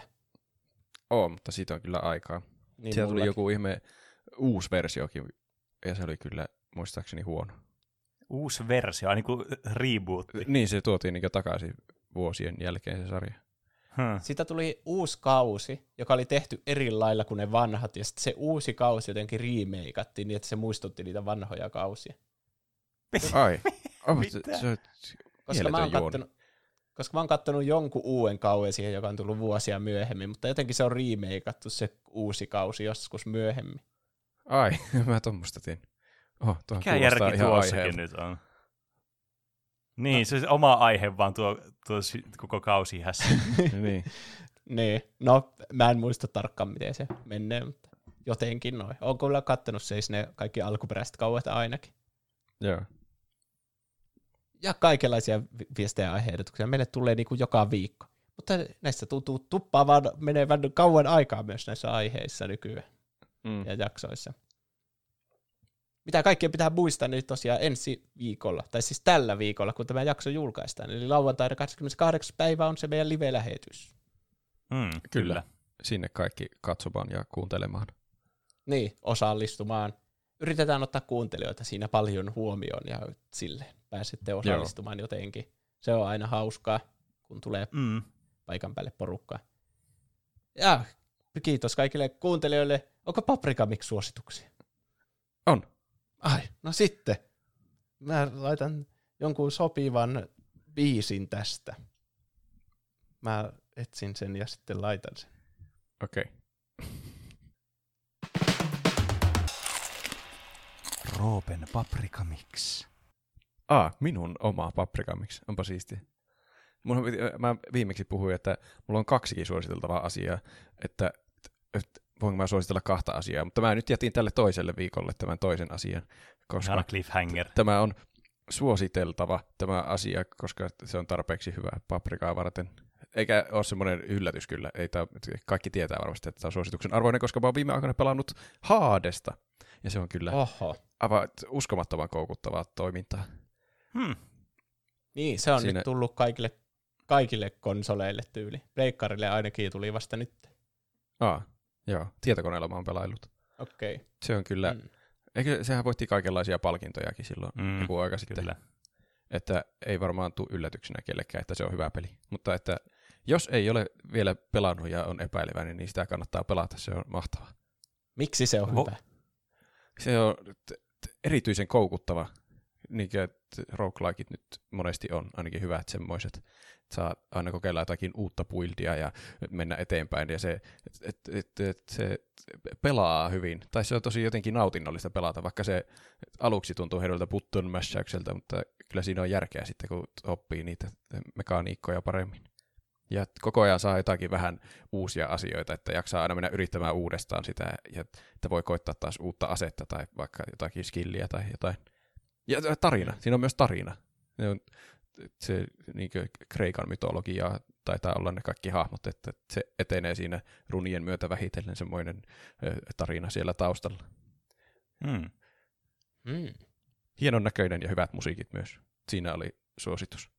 Oo, mutta siitä on kyllä aikaa. Niin Siellä tuli joku ihme uusi versiokin, ja se oli kyllä muistaakseni huono. Uusi versio, aina kuin rebootti. Niin, se tuotiin niin takaisin vuosien jälkeen se sarja. Hmm. Siitä tuli uusi kausi, joka oli tehty eri lailla kuin ne vanhat, ja sitten se uusi kausi jotenkin remakeattiin niin, että se muistutti niitä vanhoja kausia. Ai, oh, Mitä? se, se, Koska mä, oon kattonut, koska mä oon kattonut jonkun uuden kauden siihen, joka on tullut vuosia myöhemmin, mutta jotenkin se on remakeattu se uusi kausi joskus myöhemmin. ai, mä tuommoista tein. Oh, tuo Mikä järki ihan tuossakin aiheelta. nyt on? Niin, se oma aihe vaan tuo, tuo koko kausi hässä. niin. Niin, no mä en muista tarkkaan miten se menee, mutta jotenkin noin. Oon kyllä kattonut siis ne kaikki alkuperäiset kauet ainakin. Joo. Ja kaikenlaisia vi- viestejä ja aiheehdotuksia. Meille tulee niin kuin joka viikko. Mutta näissä tuntuu tuppaavan menevän kauan aikaa myös näissä aiheissa nykyään Mm. ja jaksoissa. Mitä kaikkea pitää muistaa nyt tosiaan ensi viikolla, tai siis tällä viikolla, kun tämä jakso julkaistaan. Eli lauantaina 28. päivä on se meidän live-lähetys. Mm, Kyllä. Sinne kaikki katsomaan ja kuuntelemaan. Niin, osallistumaan. Yritetään ottaa kuuntelijoita siinä paljon huomioon ja sille pääsette osallistumaan Joo. jotenkin. Se on aina hauskaa, kun tulee Mm. paikan päälle porukkaa. Ja kiitos kaikille kuuntelijoille. Onko Paprika suosituksia? On. Ai, no sitten. Mä laitan jonkun sopivan biisin tästä. Mä etsin sen ja sitten laitan sen. Okei. Okay. Roopen Paprika Mix. Ah, minun oma paprika miksi. Onpa piti- mä viimeksi puhuin, että mulla on kaksikin suositeltavaa asiaa, että, että voinko mä suositella kahta asiaa, mutta mä nyt jätin tälle toiselle viikolle tämän toisen asian, koska cliffhanger. tämä on suositeltava tämä asia, koska se on tarpeeksi hyvä paprikaa varten. Eikä ole semmoinen yllätys kyllä. Ei tää, kaikki tietää varmasti, että tämä on suosituksen arvoinen, koska mä oon viime aikoina pelannut Haadesta. Ja se on kyllä oh. Oho. aivan uskomattoman koukuttavaa toimintaa. Hmm. Niin, se on Siinä- Siinä... nyt tullut kaikille, kaikille konsoleille tyyli. Pleikkarille ainakin tuli vasta nyt. Aa, joo. Tietokoneella mä oon pelaillut. Okei. Okay. Se on kyllä, mm. Eikö, sehän voitti kaikenlaisia palkintojakin silloin Mm, mm, joku aika sitten. Kyllä. Että ei varmaan tule yllätyksenä kellekään, että se on hyvä peli. Mutta että jos ei ole vielä pelannut ja on epäileväinen, niin sitä kannattaa pelata. Se on mahtavaa. Miksi se on Vo- hyvä? Se on t- t- erityisen koukuttava, niin että roguelikeit nyt monesti on, ainakin hyvät semmoiset. Saa aina kokeilla jotakin uutta buildia ja mennä eteenpäin, ja se, et, et, et, se pelaa hyvin. Tai se on tosi jotenkin nautinnollista pelata, vaikka se aluksi tuntuu heidolta button mashaukselta, mutta kyllä siinä on järkeä sitten, kun oppii niitä mekaniikkoja paremmin. Ja koko ajan saa jotakin vähän uusia asioita, että jaksaa aina mennä yrittämään uudestaan sitä, ja että voi koittaa taas uutta asetta tai vaikka jotakin skilliä tai jotain. Ja tarina, siinä on myös tarina. Se, on, se niin Kreikan mytologia taitaa olla ne kaikki hahmot, että se etenee siinä runien myötä vähitellen semmoinen tarina siellä taustalla. Hmm. Mm. Hienon näköinen ja hyvät musiikit myös. Siinä oli suositus.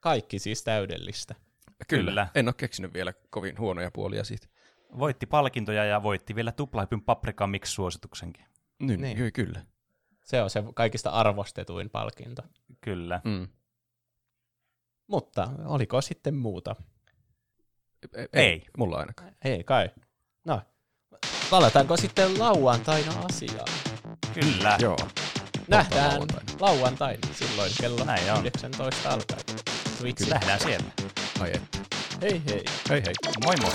Kaikki siis täydellistä. Kyllä. Kyllä. En ole keksinyt vielä kovin huonoja puolia siitä. Voitti palkintoja ja voitti vielä tuplahypyn Paprika Mix-suosituksenkin. Niin, Niin. niin. Kyllä. Se on se kaikista arvostetuin palkinto. Kyllä. Mm. Mutta oliko sitten muuta? Ei, Ei. Mulla ainakaan. Ei kai. No, palataanko sitten lauantaina asiaan? Kyllä. Joo. Nähdään lauantaina. lauantaina silloin kello Näin on. 19 alkaen. Twitchissä. Nähdään siellä. Ai. Hei hei. Hei hei. Moi moi.